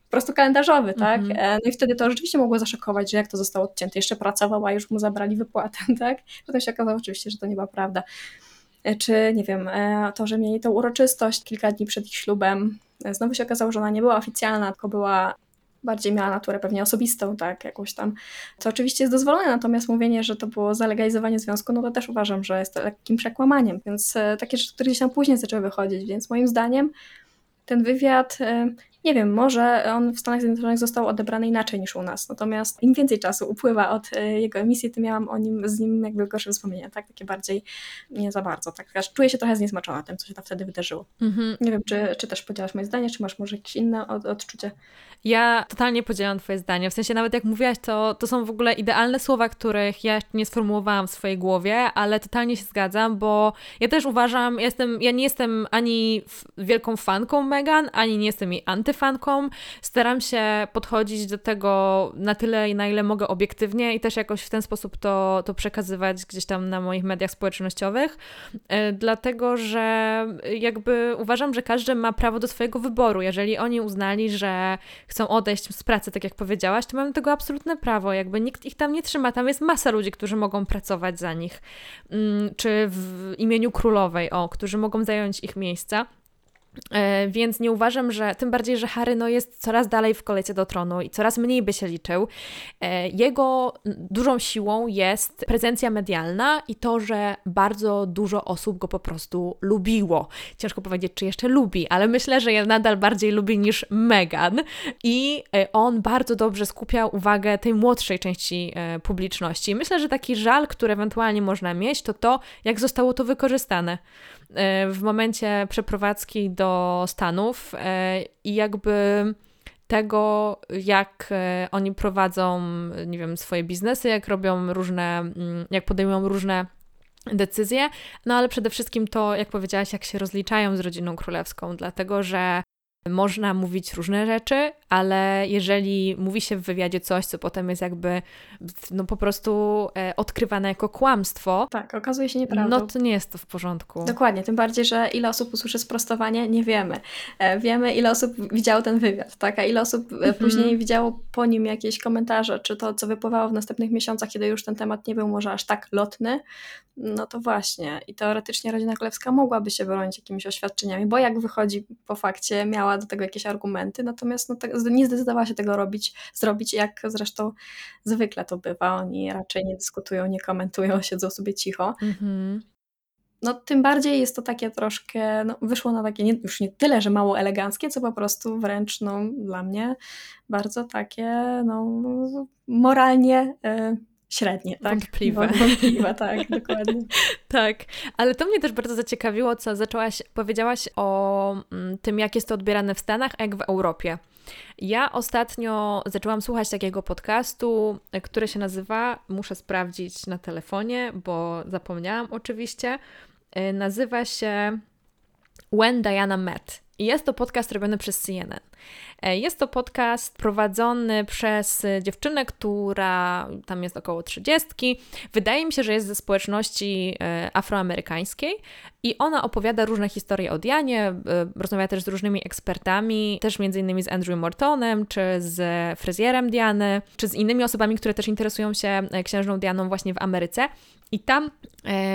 po prostu kalendarzowy, tak? Mm -hmm. No i wtedy to rzeczywiście mogło zaszokować, że jak to zostało odcięte. Jeszcze pracował, a już mu zabrali wypłatę, tak? Potem się okazało oczywiście, że to nie była prawda. E, czy nie wiem, e, to, że mieli tą uroczystość kilka dni przed ich ślubem. E, znowu się okazało, że ona nie była oficjalna, tylko była bardziej miała naturę pewnie osobistą, tak, jakąś tam, co oczywiście jest dozwolone, natomiast mówienie, że to było zalegalizowanie związku, no to też uważam, że jest to lekkim przekłamaniem, więc takie rzeczy, które gdzieś tam później zaczęły wychodzić, więc moim zdaniem ten wywiad nie wiem, może on w Stanach Zjednoczonych został odebrany inaczej niż u nas. Natomiast im więcej czasu upływa od e, jego emisji, tym miałam o nim, z nim jakby gorsze wspomnienia, tak? Takie bardziej nie za bardzo. Tak? Czuję się trochę zniesmaczona tym, co się tam wtedy wydarzyło. Mhm. Nie wiem, czy, czy też podzielasz moje zdanie, czy masz może jakieś inne od, odczucie? Ja totalnie podzielam Twoje zdanie. W sensie nawet jak mówiłaś, to, to są w ogóle idealne słowa, których ja nie sformułowałam w swojej głowie, ale totalnie się zgadzam, bo ja też uważam, ja, jestem, ja nie jestem ani wielką fanką Megan, ani nie jestem jej antyfanką. Staram się podchodzić do tego na tyle, na ile mogę obiektywnie i też jakoś w ten sposób to, to przekazywać gdzieś tam na moich mediach społecznościowych, e, dlatego że jakby uważam, że każdy ma prawo do swojego wyboru. Jeżeli oni uznali, że chcą odejść z pracy, tak jak powiedziałaś, to mają tego absolutne prawo. Jakby nikt ich tam nie trzyma. Tam jest masa ludzi, którzy mogą pracować za nich. Mm, czy w imieniu królowej, o, którzy mogą zająć ich miejsca. E, więc nie uważam, że tym bardziej, że Harry no, jest coraz dalej w kolejce do tronu i coraz mniej by się liczył. E, jego dużą siłą jest prezencja medialna i to, że bardzo dużo osób go po prostu lubiło. Ciężko powiedzieć, czy jeszcze lubi, ale myślę, że je nadal bardziej lubi niż Meghan. I e, on bardzo dobrze skupiał uwagę tej młodszej części publiczności. Myślę, że taki żal, który ewentualnie można mieć, to to, jak zostało to wykorzystane w momencie przeprowadzki do Stanów e, i jakby tego, jak e, oni prowadzą, nie wiem, swoje biznesy, jak robią różne, mm, jak podejmują różne decyzje, no ale przede wszystkim to, jak powiedziałaś, jak się rozliczają z rodziną królewską, dlatego że można mówić różne rzeczy, ale jeżeli mówi się w wywiadzie coś, co potem jest jakby no po prostu e, odkrywane jako kłamstwo, tak, okazuje się nieprawdą. No to nie jest to w porządku. Dokładnie, tym bardziej, że ile osób usłyszy sprostowanie, nie wiemy. E, wiemy, ile osób widziało ten wywiad, tak? A ile osób e, mhm. później widziało po nim jakieś komentarze, czy to, co wypływało w następnych miesiącach, kiedy już ten temat nie był może aż tak lotny, no to właśnie. I teoretycznie rodzina królewska mogłaby się bronić jakimiś oświadczeniami, bo jak wychodzi po fakcie, miała do tego jakieś argumenty, natomiast no, nie zdecydowała się tego robić, zrobić, jak zresztą zwykle to bywa. Oni raczej nie dyskutują, nie komentują, siedzą sobie cicho. Mhm. No, tym bardziej jest to takie troszkę, no, wyszło na takie, nie, już nie tyle, że mało eleganckie, co po prostu wręcz, no, dla mnie bardzo takie, no, moralnie y, średnie, tak? Wątpliwe. Wątpliwe, tak, dokładnie. tak, ale to mnie też bardzo zaciekawiło, co zaczęłaś, powiedziałaś o mm, tym, jak jest to odbierane w Stanach, a jak w Europie. Ja ostatnio zaczęłam słuchać takiego podcastu, który się nazywa, muszę sprawdzić na telefonie, bo zapomniałam oczywiście, y, nazywa się When Diana Met. I jest to podcast robiony przez CNN. E, jest to podcast prowadzony przez dziewczynę, która tam jest około 30. Wydaje mi się, że jest ze społeczności e, afroamerykańskiej i ona opowiada różne historie o Dianie, e, rozmawia też z różnymi ekspertami, też między innymi z Andrew Mortonem, czy z fryzjerem Diany, czy z innymi osobami, które też interesują się księżną Dianą właśnie w Ameryce. I tam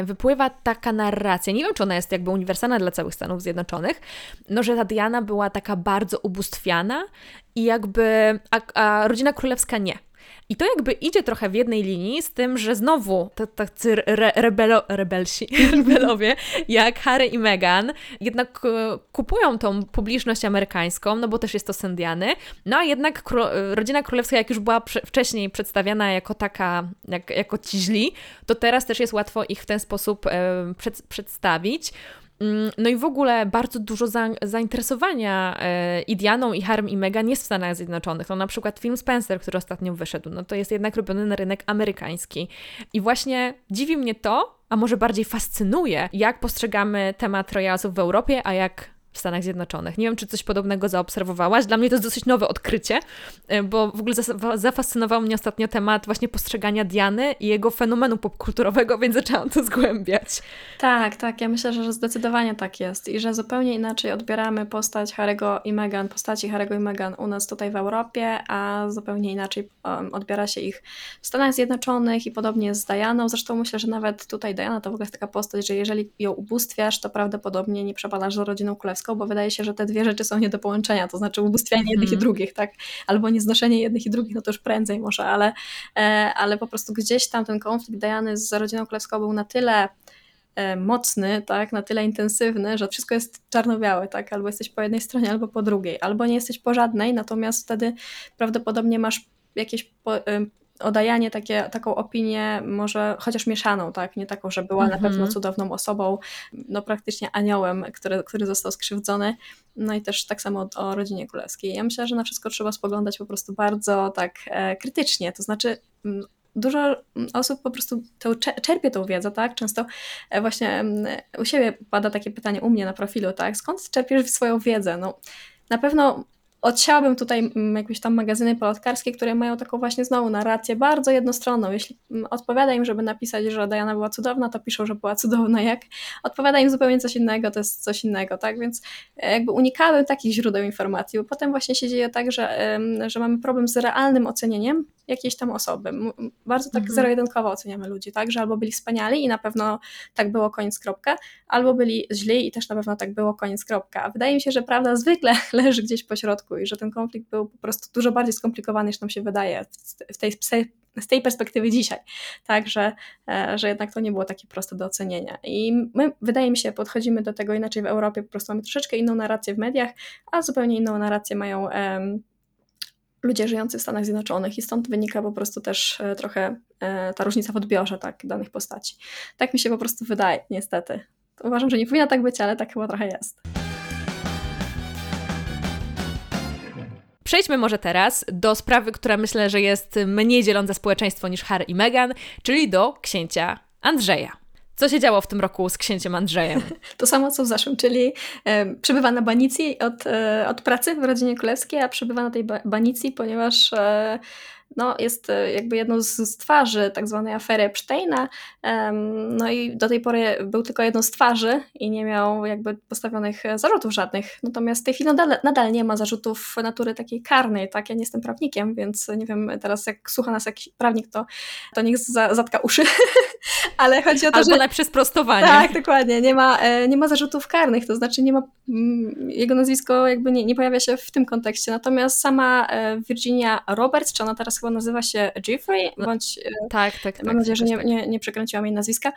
wypływa taka narracja, nie wiem czy ona jest jakby uniwersalna dla całych Stanów Zjednoczonych, no że ta Diana była taka bardzo i jakby, a, a rodzina królewska nie. I to jakby idzie trochę w jednej linii z tym, że znowu tacy re, rebelo, rebelsi, rebelowie jak Harry i Meghan jednak e, kupują tą publiczność amerykańską, no bo też jest to Sandiany, no a jednak kro, rodzina królewska, jak już była prze, wcześniej przedstawiana jako taka, jak, jako ci źli, to teraz też jest łatwo ich w ten sposób e, przed, przedstawić. Mm, no i w ogóle bardzo dużo za, zainteresowania e, Idianą i Harem i Meghan jest w Stanach Zjednoczonych. No na przykład film Spencer, który ostatnio wyszedł, no to jest jednak robiony na rynek amerykański. I właśnie dziwi mnie to, a może bardziej fascynuje, jak postrzegamy temat royalsów w Europie, a jak w Stanach Zjednoczonych. Nie wiem, czy coś podobnego zaobserwowałaś. Dla mnie to jest dosyć nowe odkrycie, e, bo w ogóle zafascynował mnie ostatnio temat właśnie postrzegania Diany i jego fenomenu popkulturowego, więc zaczęłam to zgłębiać. Tak, tak. Ja myślę, że zdecydowanie tak jest i że zupełnie inaczej odbieramy postać Harego i Meghan, postaci Harego i Meghan u nas tutaj w Europie, a zupełnie inaczej um, odbiera się ich w Stanach Zjednoczonych i podobnie z Dianą. Zresztą myślę, że nawet tutaj Diana to w ogóle jest taka postać, że jeżeli ją ubóstwiasz, to prawdopodobnie nie przepadasz za rodziną królewską, bo wydaje się, że te dwie rzeczy są nie do połączenia, to znaczy ubóstwianie mm. jednych i mhm. drugich, tak? Albo nieznoszenie jednych i drugich, no to już prędzej może, ale, e, ale po prostu gdzieś tam ten konflikt Diany z rodziną królewską był na tyle e, mocny, tak, na tyle intensywny, że wszystko jest czarno-białe, tak, albo jesteś po jednej stronie, albo po drugiej, albo nie jesteś po żadnej, natomiast wtedy prawdopodobnie masz jakieś po, e, odajanie takie, taką opinię, może chociaż mieszaną, tak? Nie taką, że była na pewno mhm. cudowną osobą, no praktycznie aniołem, który, który został skrzywdzony. No i też tak samo o, o rodzinie królewskiej. Ja myślę, że na wszystko trzeba spoglądać po prostu bardzo tak e, krytycznie. To znaczy, dużo osób po prostu to czerpie tą wiedzę, tak? Często e, właśnie u siebie pada takie pytanie u mnie na profilu, tak? Skąd czerpiesz swoją wiedzę? No, na pewno odsiałabym tutaj mm, jakieś tam magazyny plotkarskie, które mają taką właśnie znowu narrację bardzo jednostronną. Jeśli mm, odpowiada im, żeby napisać, że Diana była cudowna, to piszą, że była cudowna. Jak odpowiada im zupełnie coś innego, to jest coś innego, tak? Więc e, jakby unikałem takich źródeł informacji, bo potem właśnie się dzieje tak, że, że mamy problem z realnym ocenieniem jakiejś tam osoby. Bardzo tak mhm. zero-jedynkowo oceniamy ludzi, tak? Że albo byli wspaniali i na pewno tak było, koniec kropka, albo byli źli i też na pewno tak było, koniec kropka. A wydaje mi się, że prawda zwykle leży gdzieś po środku i że ten konflikt był po prostu dużo bardziej skomplikowany niż nam się wydaje w tej, z tej perspektywy dzisiaj, tak, że, e, że jednak to nie było takie proste do ocenienia. I my, wydaje mi się, podchodzimy do tego inaczej w Europie, po prostu mamy troszeczkę inną narrację w mediach, a zupełnie inną narrację mają um, ludzie żyjący w Stanach Zjednoczonych i stąd wynika po prostu też e, trochę e, ta różnica w odbiorze tak, danych postaci. Tak mi się po prostu wydaje, niestety. Uważam, że nie powinna tak być, ale tak chyba trochę jest. Przejdźmy może teraz do sprawy, która myślę, że jest mniej dzieląca społeczeństwo niż Harry i Meghan, czyli do księcia Andrzeja. Co się działo w tym roku z księciem Andrzejem? To samo co w zeszłym, czyli e, przebywa na banicji od, e, od pracy w rodzinie królewskiej, a przebywa na tej ba banicji, ponieważ e, no, jest e, jakby jedną z, twarzy tak zwanej afery Epsteina. No i do tej pory był tylko jedną z twarzy i nie miał jakby postawionych zarzutów żadnych. Natomiast w tej chwili nadal, nadal nie ma zarzutów natury takiej karnej, tak? Ja nie jestem prawnikiem, więc nie wiem, teraz jak słucha nas jakiś prawnik, to, to niech za, zatka uszy. Ale chodzi o to, Albo że... lepsze sprostowanie. Tak, dokładnie. Nie ma, e, nie ma zarzutów karnych, to znaczy nie ma... Mm, jego nazwisko jakby nie, nie pojawia się w tym kontekście. Natomiast sama e, Virginia Roberts, czy ona teraz chyba nazywa się Jeffrey, no, bądź tak, tak, tak, mam nadzieję, że tak, nie, tak. nie, nie przekręciłam jej nazwiska,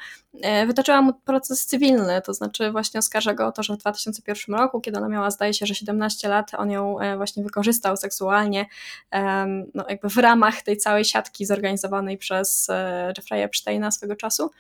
wytoczyła mu proces cywilny, to znaczy właśnie oskarża go o to, że w 2001 roku, kiedy ona miała zdaje się, że 17 lat, on ją właśnie wykorzystał seksualnie no jakby w ramach tej całej siatki zorganizowanej przez Jeffrey'a Epsteina swego czasu.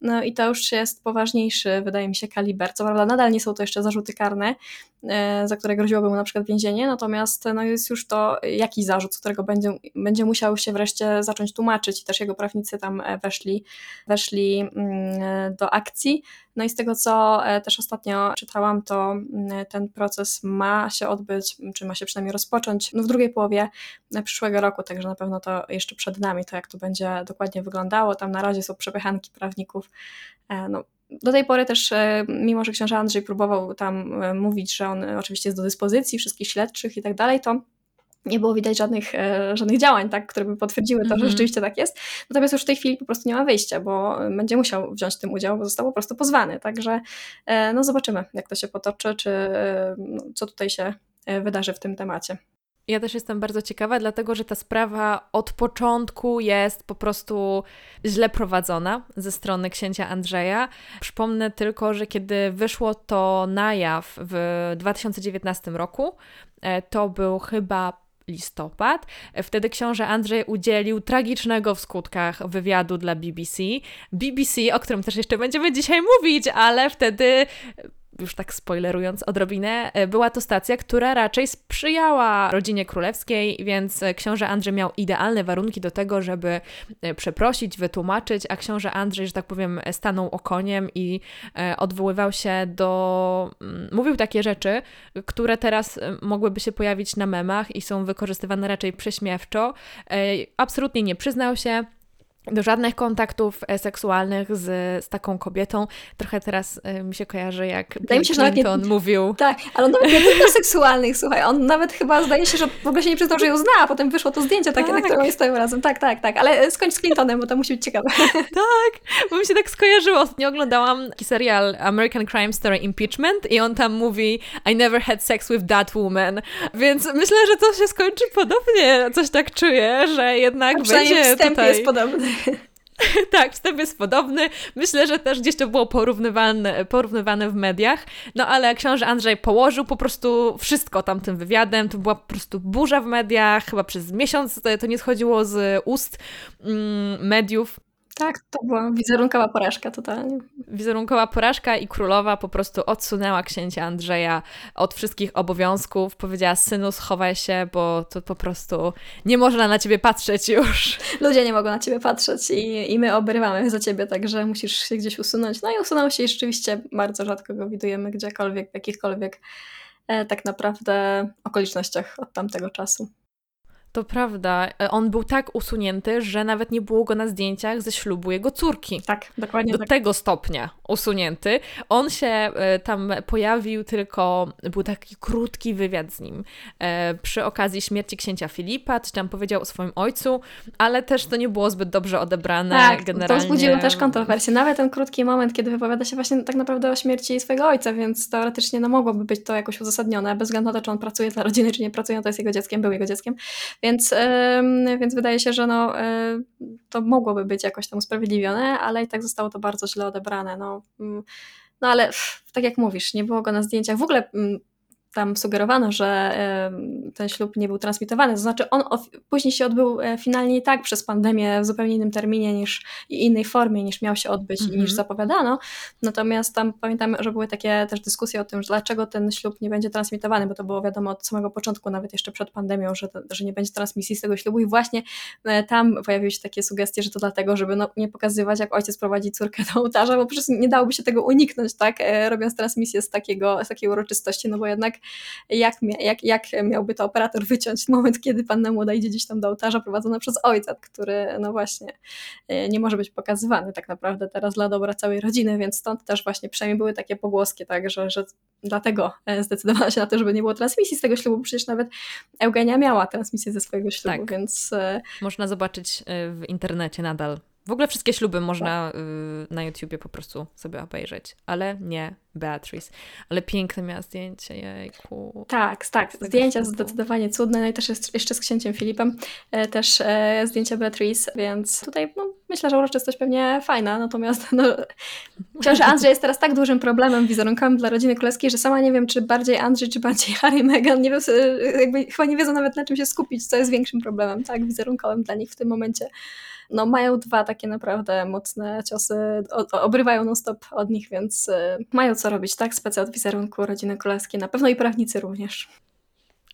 No i to już jest poważniejszy, wydaje mi się, kaliber. Co prawda nadal nie są to jeszcze zarzuty karne, e, za które groziłoby mu na przykład więzienie, natomiast no jest już to jakiś zarzut, którego będzie, będzie musiał się wreszcie zacząć tłumaczyć i też jego prawnicy tam e, weszli, weszli mm, do akcji. No i z tego, co e, też ostatnio czytałam, to mm, ten proces ma się odbyć, czy ma się przynajmniej rozpocząć no w drugiej połowie przyszłego roku, także na pewno to jeszcze przed nami, to jak to będzie dokładnie wyglądało. Tam na razie są przepychanki prawników. E, no, do tej pory też, e, mimo że książę Andrzej próbował tam mówić, że on oczywiście jest do dyspozycji wszystkich śledczych i tak dalej, to nie było widać żadnych, e, żadnych działań, tak, które by potwierdziły to, że mhm. rzeczywiście tak jest. Natomiast już w tej chwili po prostu nie ma wyjścia, bo będzie musiał wziąć w tym udział, bo został po prostu pozwany. Także e, no zobaczymy, jak to się potoczy, czy e, no, co tutaj się wydarzy w tym temacie. Ja też jestem bardzo ciekawa, dlatego że ta sprawa od początku jest po prostu źle prowadzona ze strony księcia Andrzeja. Przypomnę tylko, że kiedy wyszło to na jaw w 2019 roku, to był chyba listopad. Wtedy książę Andrzej udzielił tragicznego w skutkach wywiadu dla BBC. BBC, o którym też jeszcze będziemy dzisiaj mówić, ale wtedy już tak spoilerując odrobinę, e, była to stacja, która raczej sprzyjała rodzinie królewskiej, więc książę Andrzej miał idealne warunki do tego, żeby e, przeprosić, wytłumaczyć, a książę Andrzej, że tak powiem, stanął okoniem i e, odwoływał się do. Mm, mówił takie rzeczy, które teraz mogłyby się pojawić na memach i są wykorzystywane raczej prześmiewczo. Absolutnie nie przyznał się do żadnych kontaktów e, seksualnych z, z taką kobietą. Trochę teraz y, mi się kojarzy, jak Wydaje mi się, Clinton nie, mówił. Tak, ale on nawet nie tylko seksualnych, słuchaj, on nawet chyba zdaje się, że w ogóle się nie przyznał, że ją zna, a potem wyszło to zdjęcie takie, tak. na którym stoją razem. Tak, tak, tak, ale skończ z Clintonem, bo to musi być ciekawe. Tak, bo mi się tak skojarzyło. Ostatnio oglądałam taki serial American Crime Story Impeachment i on tam mówi I never had sex with that woman, więc myślę, że to się skończy podobnie. Coś tak czuję, że jednak a będzie tutaj... jest podobny. Tak, wstęp jest podobny. Myślę, że też gdzieś to było porównywane, porównywane w mediach. No ale książę Andrzej położył po prostu wszystko tamtym wywiadem. To była po prostu burza w mediach. Chyba przez miesiąc to nie schodziło z ust mm, mediów. Tak, to była wizerunkowa porażka totalnie. Wizerunkowa porażka i królowa po prostu odsunęła księcia Andrzeja od wszystkich obowiązków. Powiedziała, synu schowaj się, bo to po prostu nie można na ciebie patrzeć już. Ludzie nie mogą na ciebie patrzeć i, i my obrywamy za ciebie, także musisz się gdzieś usunąć. No i usunął się i rzeczywiście bardzo rzadko go widujemy gdziekolwiek, w jakichkolwiek e, tak naprawdę okolicznościach od tamtego czasu. To prawda. E, on był tak usunięty, że nawet nie było go na zdjęciach ze ślubu jego córki. Tak, dokładnie. Do tak. tego stopnia usunięty. On się e, tam pojawił tylko, był taki krótki wywiad z nim e, przy okazji śmierci księcia Filipa, coś tam powiedział o swoim ojcu, ale też to nie było zbyt dobrze odebrane tak, generalnie. to wzbudziło też kontrowersję. Nawet ten krótki moment, kiedy wypowiada się właśnie tak naprawdę o śmierci swojego ojca, więc teoretycznie no, mogłoby być to jakoś uzasadnione, bez względu na to, czy on pracuje dla rodziny, czy nie pracuje, no to jest jego dzieckiem, był jego dzieckiem. Więc, więc wydaje się, że no, to mogłoby być jakoś tam usprawiedliwione, ale i tak zostało to bardzo źle odebrane. No, mm, no ale tak jak mówisz, nie było go na zdjęciach. W ogóle mm, tam sugerowano, że ten ślub nie był transmitowany. To znaczy, on później się odbył e, finalnie i tak przez pandemię w zupełnie innym terminie niż i innej formie niż miał się odbyć mm -hmm. i niż mhm. zapowiadano. Natomiast tam pamiętam, że były takie też dyskusje o tym, że dlaczego ten ślub nie będzie transmitowany, bo to było wiadomo od samego początku, nawet jeszcze przed pandemią, że, że nie będzie transmisji z tego ślubu i właśnie e, tam pojawiły się takie sugestie, że to dlatego, żeby no, nie pokazywać, jak ojciec prowadzi córkę do ołtarza, bo przecież nie dałoby się tego uniknąć, tak, e, robiąc transmisję z takiego, z takiej uroczystości, no bo jednak jak, jak, jak miałby to operator wyciąć moment, kiedy panna młoda idzie gdzieś tam do ołtarza prowadzona przez ojca, który no właśnie e, nie może być pokazywany tak naprawdę teraz dla dobra całej rodziny, więc stąd też właśnie przynajmniej były takie pogłoski, tak, że, że dlatego e, zdecydowała się na to, żeby nie było transmisji z tego ślubu, przecież nawet Eugenia miała transmisję ze swojego ślubu, tak. więc... E, można zobaczyć w internecie nadal w ogóle wszystkie śluby można y, na YouTubie po prostu sobie obejrzeć, ale nie Beatrice. Ale piękne miała zdjęcie, jejku. Tak, tak. Zdjęcia ślubu. zdecydowanie cudne, no i też jest jeszcze z księciem Filipem, e, też e, zdjęcia Beatrice, więc tutaj no, myślę, że uroczystość pewnie fajna, natomiast no, że Andrzej jest teraz tak dużym problemem wizerunkowym dla rodziny królewskiej, że sama nie wiem, czy bardziej Andrzej, czy bardziej Harry i Meghan, nie wiem, jakby chyba nie wiedzą nawet na czym się skupić, co jest większym problemem, tak, wizerunkowym dla nich w tym momencie no mają dwa takie naprawdę mocne ciosy, obrywają non-stop od nich, więc y, mają co robić, tak? Specy od wizerunku rodziny królewskiej, na pewno i prawnicy również.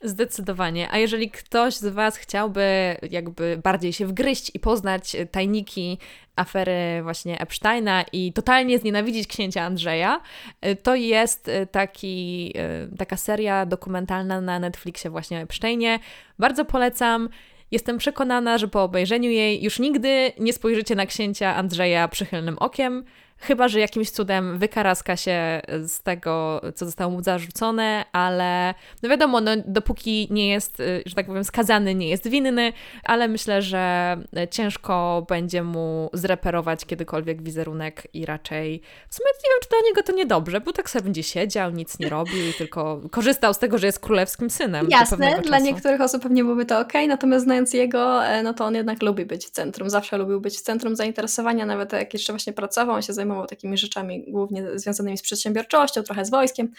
Zdecydowanie. A jeżeli ktoś z Was chciałby jakby bardziej się wgryźć i poznać tajniki afery właśnie Epsteina i totalnie znienawidzić księcia Andrzeja, y, to jest y, taki, taka seria dokumentalna na Netflixie właśnie o Epsteinie. Bardzo polecam. Jestem przekonana, że po obejrzeniu jej już nigdy nie spojrzycie na księcia Andrzeja przychylnym okiem, Chyba, że jakimś cudem wykaraska się z tego, co zostało mu zarzucone, ale no wiadomo, no, dopóki nie jest, y, że tak powiem, skazany, nie jest winny, ale myślę, że ciężko będzie mu zreperować kiedykolwiek wizerunek i raczej w sumie nie wiem, czy dla niego to niedobrze, bo tak sobie będzie siedział, nic nie robił tylko korzystał z tego, że jest królewskim synem. Jasne, dla niektórych osób pewnie byłoby to ok, natomiast znając jego, e, no to on jednak lubi być w centrum, zawsze lubił być w centrum zainteresowania, nawet jak jeszcze właśnie pracował, on się zajmował zajmował takimi rzeczami głównie związanymi z przedsiębiorczością, trochę z wojskiem,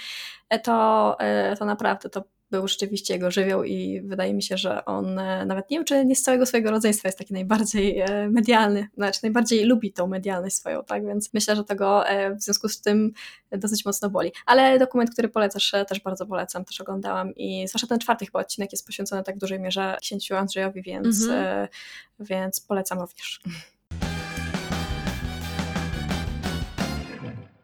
e, to, e, to naprawdę to był rzeczywiście jego żywioł i wydaje mi się, że on e, nawet nie wiem, czy nie z całego swojego rodzeństwa jest taki najbardziej medialny, znaczy najbardziej lubi tą medialność swoją, tak, więc myślę, że tego w związku z tym dosyć mocno boli. Ale dokument, który polecasz, też bardzo polecam, też oglądałam i zwłaszcza ten czwarty chyba odcinek jest poświęcony tak w dużej mierze księciu Andrzejowi, więc, mhm. więc polecam również.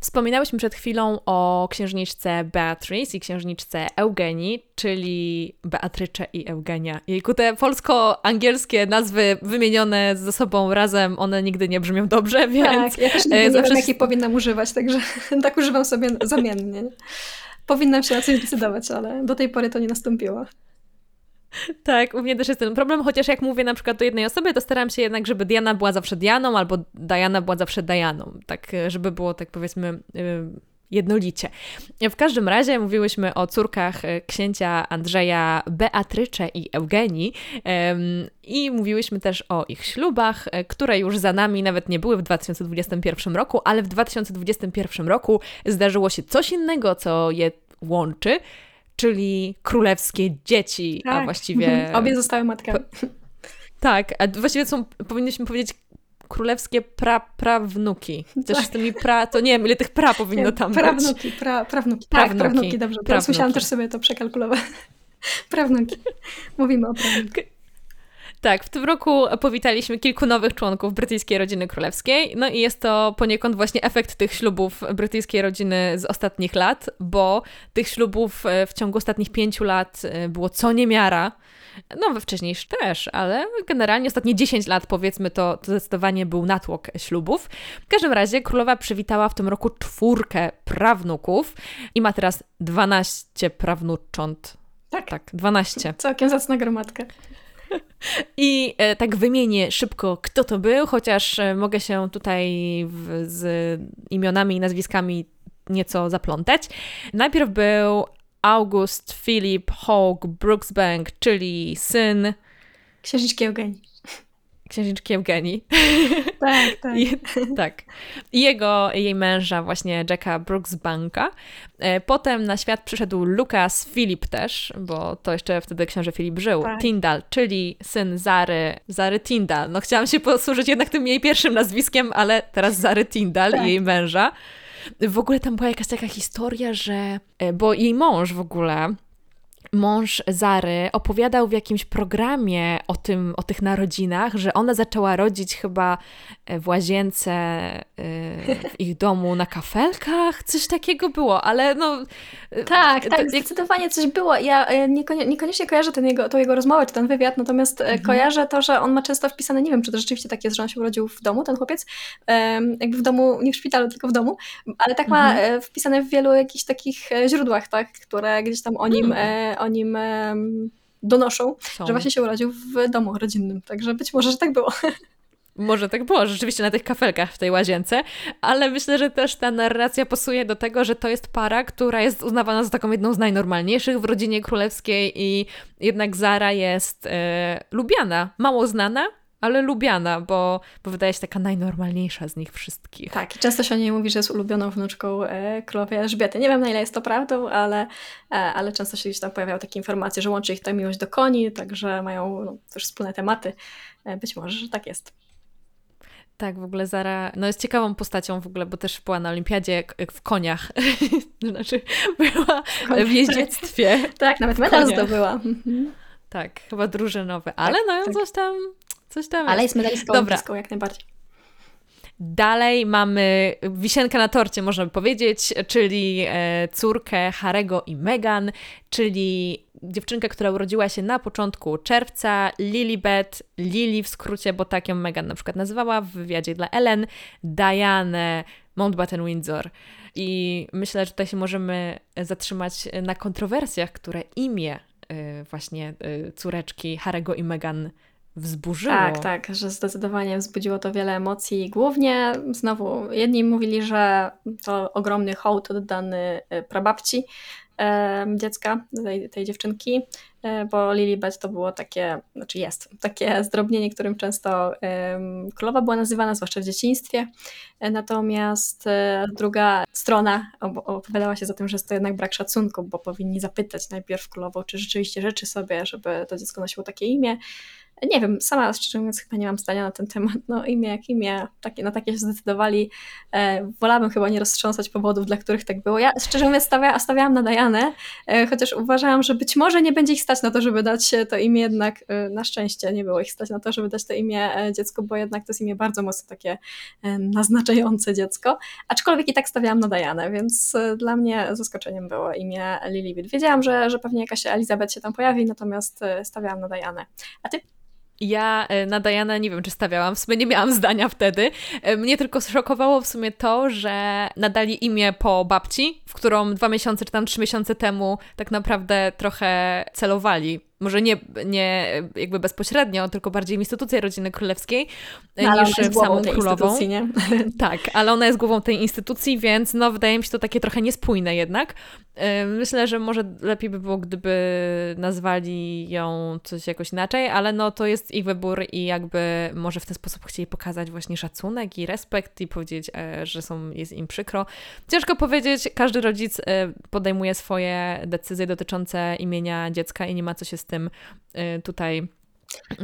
Wspominałyśmy przed chwilą o księżniczce Beatrice i księżniczce Eugenii, czyli Beatrycze i Eugenia. Jejku, te polsko-angielskie nazwy wymienione ze sobą razem, one nigdy nie brzmią dobrze, więc... Tak, ja też nigdy nie zawsze... wiem, jakiej powinnam używać, także tak używam sobie zamiennie. Powinnam się na coś decydować, ale do tej pory to nie nastąpiło. Tak, u mnie też jest ten problem, chociaż jak mówię na przykład do jednej osoby, to staram się jednak, żeby Diana była zawsze Dianą, albo Diana była zawsze Dianą, tak, żeby było tak powiedzmy y, jednolicie. W każdym razie mówiłyśmy o córkach y, księcia Andrzeja Beatrycze i Eugenii i mówiłyśmy też o ich ślubach, które już za nami nawet nie były w 2021 roku, ale w 2021 roku zdarzyło się coś innego, co je łączy, czyli królewskie dzieci, tak. a właściwie... Obie zostały matkami. Tak, a właściwie są, powinniśmy powiedzieć królewskie pra, prawnuki. Też tak. z tymi pra, to nie wiem, ile tych pra powinno tam prawnuki, być. Pra, prawnuki, tak, prawnuki. prawnuki, dobrze. Teraz prawnuki. musiałam też sobie to przekalkulować. prawnuki. Mówimy o prawnuki. Tak, w tym roku powitaliśmy kilku nowych członków brytyjskiej rodziny królewskiej. No i jest to poniekąd właśnie efekt tych ślubów brytyjskiej rodziny z ostatnich lat, bo tych ślubów e, w ciągu ostatnich pięciu lat e, było co niemiara. No, we wcześniejszych też, ale generalnie ostatnie 10 lat, powiedzmy, to, to zdecydowanie był natłok ślubów. W każdym razie królowa przywitała w tym roku czwórkę prawnuków i ma teraz 12 prawnucząt. Tak. Tak, 12. Całkiem zacna gromadka. I e, tak wymienię szybko, kto to był, chociaż e, mogę się tutaj w, z imionami i nazwiskami nieco zaplątać. Najpierw był August Philip Hogg Brooksbank, czyli syn księżniczki Eugenii. Księżniczki Eugenii. Tak, tak. I, tak. I jego, jej męża, właśnie Jacka Brooksbanka. E, potem na świat przyszedł Lucas Filip też, bo to jeszcze wtedy książę Filip żył. Tak. Tyndall, czyli syn Zary, Zary Tyndall. No chciałam się posłużyć jednak tym jej pierwszym nazwiskiem, ale teraz Zary Tyndall tak. i jej męża. W ogóle tam była jakaś taka historia, że... E, bo jej mąż w ogóle mąż Zary opowiadał w jakimś programie o, tym, o tych narodzinach, że ona zaczęła rodzić chyba e, w łazience e, w ich domu na kafelkach, coś takiego było, ale no... E, tak, tak, to, zdecydowanie coś było. Ja niekoniecznie kojarzę ten jego, tą jego rozmowę, czy ten wywiad, natomiast mhm. kojarzę to, że on ma często wpisane, nie wiem, czy to rzeczywiście tak jest, że on się urodził w domu, ten chłopiec, jakby w domu, nie w szpitalu, tylko w domu, ale tak ma mhm. wpisane w wielu jakichś takich źródłach, tak, które gdzieś tam o nim, mhm. O nim donoszą, Są. że właśnie się urodził w domu rodzinnym. Także być może, że tak było. Może tak było, rzeczywiście na tych kafelkach w tej łazience, ale myślę, że też ta narracja pasuje do tego, że to jest para, która jest uznawana za taką jedną z najnormalniejszych w rodzinie królewskiej i jednak Zara jest e, lubiana, mało znana, ale lubiana, bo, bo wydaje się taka najnormalniejsza z nich wszystkich. Tak, i często się o niej mówi, że jest ulubioną wnuczką e, królowej Elżbiety. Nie wiem, na ile jest to prawdą, ale, e, ale często się gdzieś tam pojawiają takie informacje, że łączy ich ta miłość do koni, także mają no, też wspólne tematy. E, być może, że tak jest. Tak, w ogóle Zara, no jest ciekawą postacią w ogóle, bo też była na olimpiadzie w koniach. znaczy, była w jeździectwie. tak, tak nawet medal zdobyła. Mhm. Tak, chyba drużynowy, ale tak, no tak. coś tam Coś tam Ale jest medalistką Dobra. jak najbardziej. Dalej mamy wisienkę na torcie, można by powiedzieć, czyli e, córkę Harego i Meghan, czyli dziewczynkę, która urodziła się na początku czerwca, Lilibet, Lili w skrócie, bo tak ją Meghan na przykład nazywała w wywiadzie dla Ellen, Diane Mountbatten-Windsor. I myślę, że tutaj się możemy zatrzymać na kontrowersjach, które imię e, właśnie e, córeczki Harego i Meghan wzburzyło. Tak, tak, że zdecydowanie wzbudziło to wiele emocji. Głównie znowu jedni mówili, że to ogromny hołd oddany e, prababci e, dziecka, tej, tej dziewczynki, e, bo Lilibet to było takie, znaczy jest, takie zdrobnienie, którym często e, królowa była nazywana, zwłaszcza w dzieciństwie. E, natomiast e, druga strona opowiadała się za tym, że jest to jednak brak szacunku, bo powinni zapytać najpierw królową, czy rzeczywiście życzy sobie, żeby to dziecko nosiło takie imię. Nie wiem, sama szczerze mówiąc chyba nie mam zdania na ten temat. No imię jak imię, takie, na takie się zdecydowali. E, wolałabym chyba nie roztrząsać powodów, dla których tak było. Ja szczerze mówiąc stawia, stawiałam na Dajanę, e, chociaż uważałam, że być może nie będzie ich stać na to, żeby dać to imię jednak, e, na szczęście nie było ich stać na to, żeby dać to imię e, dziecku, bo jednak to jest imię bardzo mocno takie e, naznaczające dziecko. Aczkolwiek i tak stawiałam na Dajanę, więc e, dla mnie zaskoczeniem było imię Lilibet. Wiedziałam, że, że pewnie jakaś Elizabeth się tam pojawi, natomiast stawiałam na Dajanę. A ty? Ja e, na Diana nie wiem, czy stawiałam, w sumie nie miałam zdania wtedy. E, mnie tylko szokowało w sumie to, że nadali imię po babci, w którą dwa miesiące czy tam trzy miesiące temu tak naprawdę trochę celowali może nie, nie jakby bezpośrednio, tylko bardziej w instytucję rodziny królewskiej no, niż w samą królową. Nie? Tak, ale ona jest głową tej instytucji, więc no wydaje mi się to takie trochę niespójne jednak. Myślę, że może lepiej by było, gdyby nazwali ją coś jakoś inaczej, ale no to jest ich wybór i jakby może w ten sposób chcieli pokazać właśnie szacunek i respekt i powiedzieć, e, że są, jest im przykro. Ciężko powiedzieć, każdy rodzic e, podejmuje swoje decyzje dotyczące imienia dziecka i nie ma co się tym y, tutaj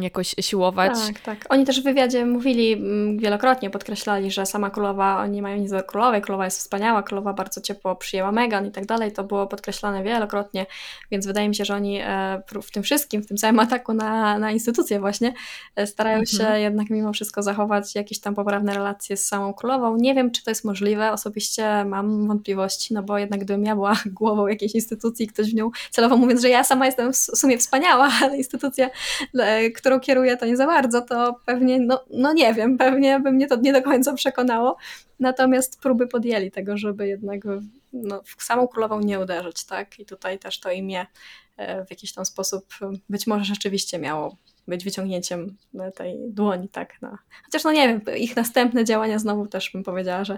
jakoś siłować. Tak, tak. Oni też w wywiadzie mówili mm, wielokrotnie, podkreślali, że sama królowa, oni mają nic do królowej, królowa jest wspaniała, królowa bardzo ciepło przyjęła Megan i tak dalej, to było podkreślane wielokrotnie, więc wydaje mi się, że oni e, w tym wszystkim, w tym całym ataku na, na instytucje właśnie, e, starają mhm. się jednak mimo wszystko zachować jakieś tam poprawne relacje z samą królową. Nie wiem, czy to jest możliwe, osobiście mam wątpliwości, no bo jednak gdybym ja była głową jakiejś instytucji, ktoś w nią celowo mówiąc, że ja sama jestem w sumie wspaniała, ale instytucja którą kieruję, to nie za bardzo, to pewnie, no, no nie wiem, pewnie by mnie to nie do końca przekonało. Natomiast próby podjęli tego, żeby jednak no, w samą królową nie uderzyć, tak? I tutaj też to imię e, w jakiś tam sposób być może rzeczywiście miało być wyciągnięciem tej dłoni, tak? No. Chociaż no nie wiem, ich następne działania znowu też bym powiedziała, że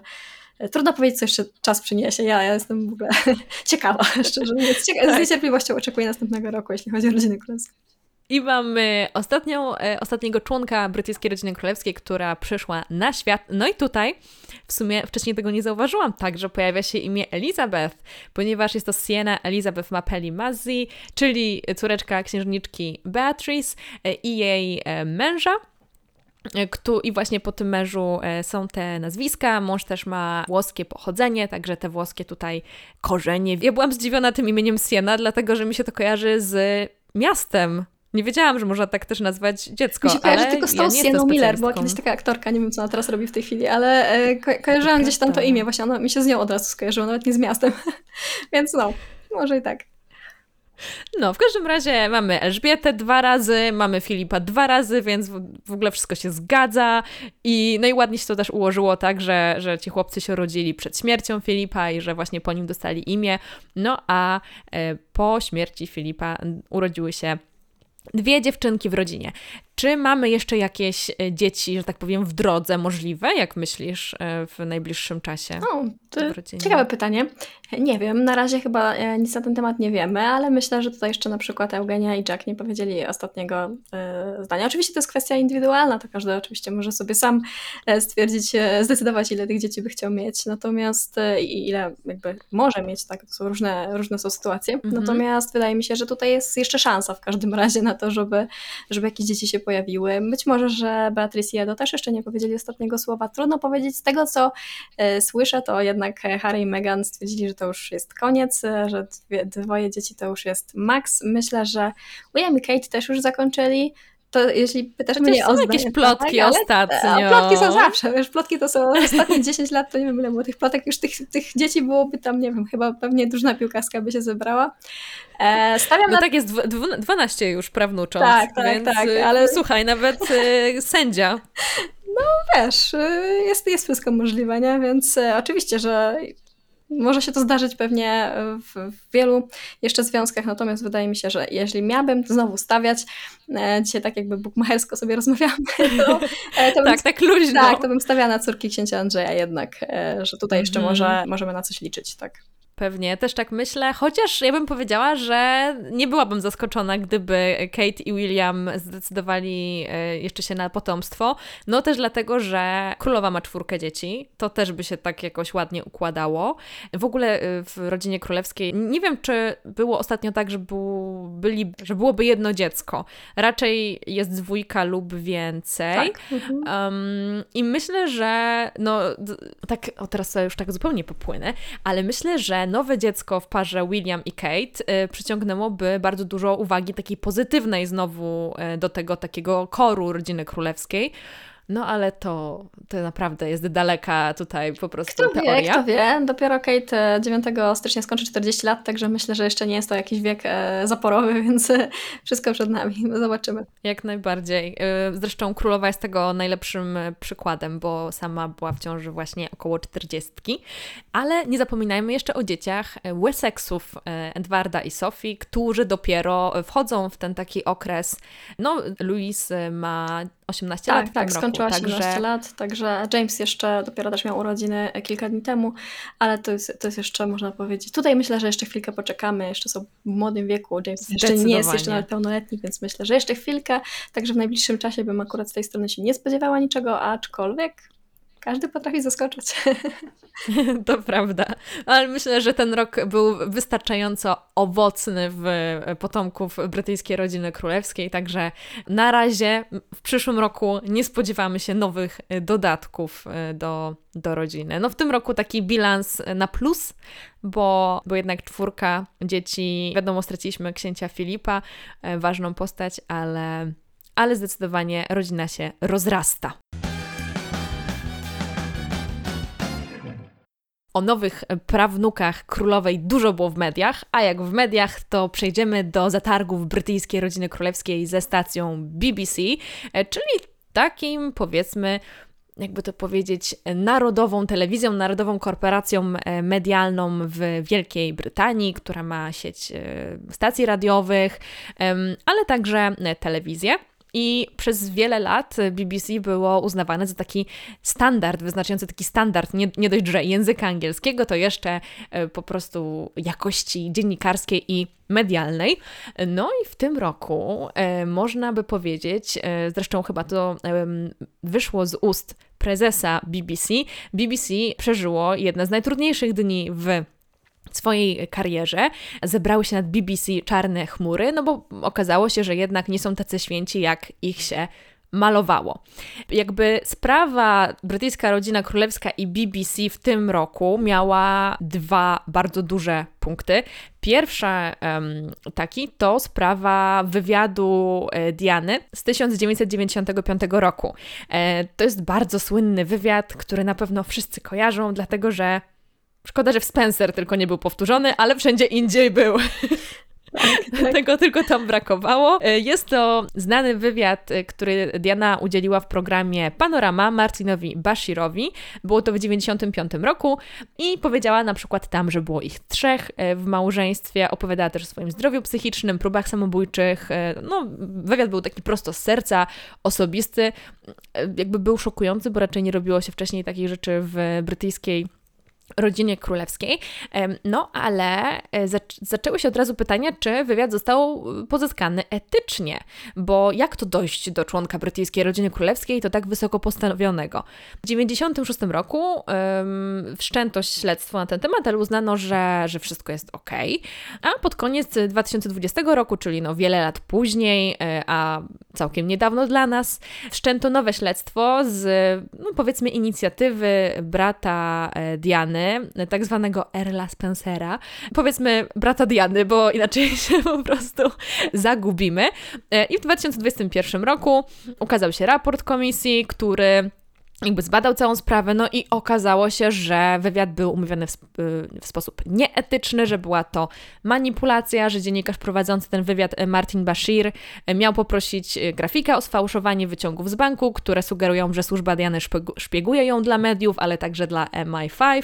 e, trudno powiedzieć, co jeszcze czas przyniesie. Ja, ja jestem w ogóle ciekawa, szczerze mówiąc. z niecierpliwością oczekuję następnego roku, jeśli chodzi o rodzinę królewską. I mamy ostatnią, e, ostatniego członka brytyjskiej rodziny królewskiej, która przyszła na świat. No i tutaj w sumie wcześniej tego nie zauważyłam, także pojawia się imię Elizabeth, ponieważ jest to Siena Elizabeth Mapelli Mazzi, czyli córeczka księżniczki Beatrice e, i jej e, męża. I właśnie po tym mężu są te nazwiska. Mąż też ma włoskie pochodzenie, także te włoskie tutaj korzenie. Ja byłam zdziwiona tym imieniem Siena, dlatego że mi się to kojarzy z miastem nie wiedziałam, że można tak też nazwać dziecko. Mi się kojarzy tylko z tą ja Miller, była kiedyś taka aktorka, nie wiem co ona teraz robi w tej chwili, ale e, ko kojarzyłam gdzieś tam to imię, właśnie ono mi się z nią od razu skojarzyło, nawet nie z miastem. Więc no, może i tak. No, w każdym razie mamy Elżbietę dwa razy, mamy Filipa dwa razy, więc w ogóle wszystko się zgadza. I no i ładnie się to też ułożyło tak, że, że ci chłopcy się rodzili przed śmiercią Filipa i że właśnie po nim dostali imię. No a e, po śmierci Filipa urodziły się dwie dziewczynki w rodzinie. Czy mamy jeszcze jakieś e, dzieci, że tak powiem, w drodze możliwe, jak myślisz, e, w najbliższym czasie? O, ciekawe pytanie. Nie wiem, na razie chyba e, nic na ten temat nie wiemy, ale myślę, że tutaj jeszcze na przykład Eugenia i Jack nie powiedzieli ostatniego zdania. Oczywiście to jest kwestia indywidualna, to każdy oczywiście może sobie sam stwierdzić, zdecydować, ile tych dzieci by chciał mieć, natomiast i ile jakby może mieć, tak, to są różne, różne są sytuacje. Mhm. Natomiast wydaje mi się, że tutaj jest jeszcze szansa w każdym razie na to, żeby, żeby jakieś dzieci się pojawiły. Być może, że Beatrice i Edo też jeszcze nie powiedzieli ostatniego słowa. Trudno powiedzieć. Z tego, co e, słyszę, to jednak Harry i Meghan stwierdzili, że to już jest koniec, e, że dwoje dzieci to już jest maks. Myślę, że William i Kate też już zakończyli to jeśli pytasz mnie o zdanie, jakieś plotki tak, ostatnio. plotki są zawsze, wiesz, plotki to są ostatnie 10 lat, to nie wiem ile było tych plotek, już tych, tych dzieci byłoby tam, nie wiem, chyba pewnie drużyna piłkarska by się zebrała. E, stawiam no na... tak jest, 12 już prawnucząc, tak, tak, więc tak, y, ale... słuchaj, nawet y, sędzia. No wiesz, y, jest, jest wszystko możliwe, nie? Więc oczywiście, że może się to zdarzyć pewnie w, w, wielu jeszcze związkach, natomiast wydaje mi się, że jeśli miałabym znowu stawiać, e, dzisiaj tak jakby bukmachersko sobie rozmawiamy, to, e, to tak, bym, tak luźno. Tak, to bym stawiała na córki księcia Andrzeja jednak, e, że tutaj jeszcze mm -hmm. może, możemy na coś liczyć, tak. Pewnie, też tak myślę, chociaż ja bym powiedziała, że nie byłabym zaskoczona, gdyby Kate i William zdecydowali e, jeszcze się na potomstwo. No też dlatego, że królowa ma czwórkę dzieci, to też by się tak jakoś ładnie układało. W ogóle e, w rodzinie królewskiej nie wiem, czy było ostatnio tak, że, był, byli, że byłoby jedno dziecko. Raczej jest dwójka lub więcej. Tak. Um, I myślę, że no tak, o teraz już tak zupełnie popłynę, ale myślę, że nowe dziecko w parze William i Kate y, przyciągnęłoby bardzo dużo uwagi takiej pozytywnej znowu y, do tego takiego koru rodziny królewskiej. No ale to, to naprawdę jest daleka tutaj po prostu kto teoria. Wie, kto wie, dopiero Kate 9 e, stycznia skończy 40 lat, także myślę, że jeszcze nie jest to jakiś wiek e, zaporowy, więc e, wszystko przed nami, zobaczymy. Jak najbardziej. Zresztą królowa jest tego najlepszym przykładem, bo sama była w ciąży właśnie około 40. Ale nie zapominajmy jeszcze o dzieciach Wessexów Edwarda i Sophie, którzy dopiero wchodzą w ten taki okres. No, Louis ma 18 tak, lat. Tak, tak, skończyła 18 także... lat, także James jeszcze dopiero też miał urodziny kilka dni temu, ale to jest, to jest jeszcze, można powiedzieć, tutaj myślę, że jeszcze chwilkę poczekamy, jeszcze są w młodym wieku, James jeszcze nie jest jeszcze nawet pełnoletni, więc myślę, że jeszcze chwilkę, także w najbliższym czasie bym akurat z tej strony się nie spodziewała niczego, aczkolwiek każdy potrafi zaskoczyć. To prawda, ale myślę, że ten rok był wystarczająco owocny w potomków brytyjskiej rodziny królewskiej, także na razie w przyszłym roku nie spodziewamy się nowych dodatków e, do, do rodziny. No w tym roku taki bilans na plus, bo, bo jednak czwórka dzieci, wiadomo, straciliśmy księcia Filipa, e, ważną postać, ale, ale zdecydowanie rodzina się rozrasta. O nowych prawnukach królowej dużo było w mediach, a jak w mediach, to przejdziemy do zatargów brytyjskiej rodziny królewskiej ze stacją BBC, e, czyli takim powiedzmy jakby to powiedzieć, narodową telewizją, narodową korporacją e, medialną w Wielkiej Brytanii, która ma sieć e, stacji radiowych, ale także telewizję. I przez wiele lat BBC było uznawane za taki standard, wyznaczający taki standard, nie, nie dość, że języka angielskiego, to jeszcze e, po prostu jakości dziennikarskiej i medialnej. No i w tym roku e, można by powiedzieć, e, zresztą chyba to wyszło z ust prezesa BBC, BBC przeżyło jedne z najtrudniejszych dni w swojej karierze zebrały się nad BBC czarne chmury, no bo okazało się, że jednak nie są tacy święci, jak ich się malowało. Jakby sprawa brytyjska rodzina królewska i BBC w tym roku miała dwa bardzo duże punkty. Pierwszy um, taki to sprawa wywiadu e, Diany z 1995 roku. E, to jest bardzo słynny wywiad, który na pewno wszyscy kojarzą, dlatego że Szkoda, że w Spencer tylko nie był powtórzony, ale wszędzie indziej był. Tak, tak. Tego tylko tam brakowało. E, jest to znany wywiad, e, który Diana udzieliła w programie Panorama Marcinowi Bashirowi. Było to w 1995 roku i powiedziała na przykład tam, że było ich trzech e, w małżeństwie. Opowiadała też o swoim zdrowiu psychicznym, próbach samobójczych. No, wywiad był taki prosto z serca, osobisty. Jakby był szokujący, bo raczej nie robiło się wcześniej takich rzeczy w brytyjskiej rodzinie królewskiej. No ale e, zaczęły się od razu pytania, czy wywiad został e, pozyskany etycznie, bo jak to dojść do członka brytyjskiej rodziny królewskiej, to tak wysoko postawionego. W 1996 roku um, wszczęto śledztwo na ten temat, ale uznano, że, że wszystko jest ok. A pod koniec 2020 roku, czyli no wiele lat później, e, a całkiem niedawno dla nas, wszczęto nowe śledztwo z, no powiedzmy, inicjatywy brata Diany, tak zwanego Erla Spencera. Powiedzmy brata Diany, bo inaczej się po prostu zagubimy. E, I w 2021 roku ukazał się raport komisji, który jakby zbadał całą sprawę, no i okazało się, że wywiad był umówiony w, y, w, sposób nieetyczny, że była to manipulacja, że dziennikarz prowadzący ten wywiad y, Martin Bashir y, miał poprosić grafika o sfałszowanie wyciągów z banku, które sugerują, że służba Diany szpieguje ją dla mediów, ale także dla MI5,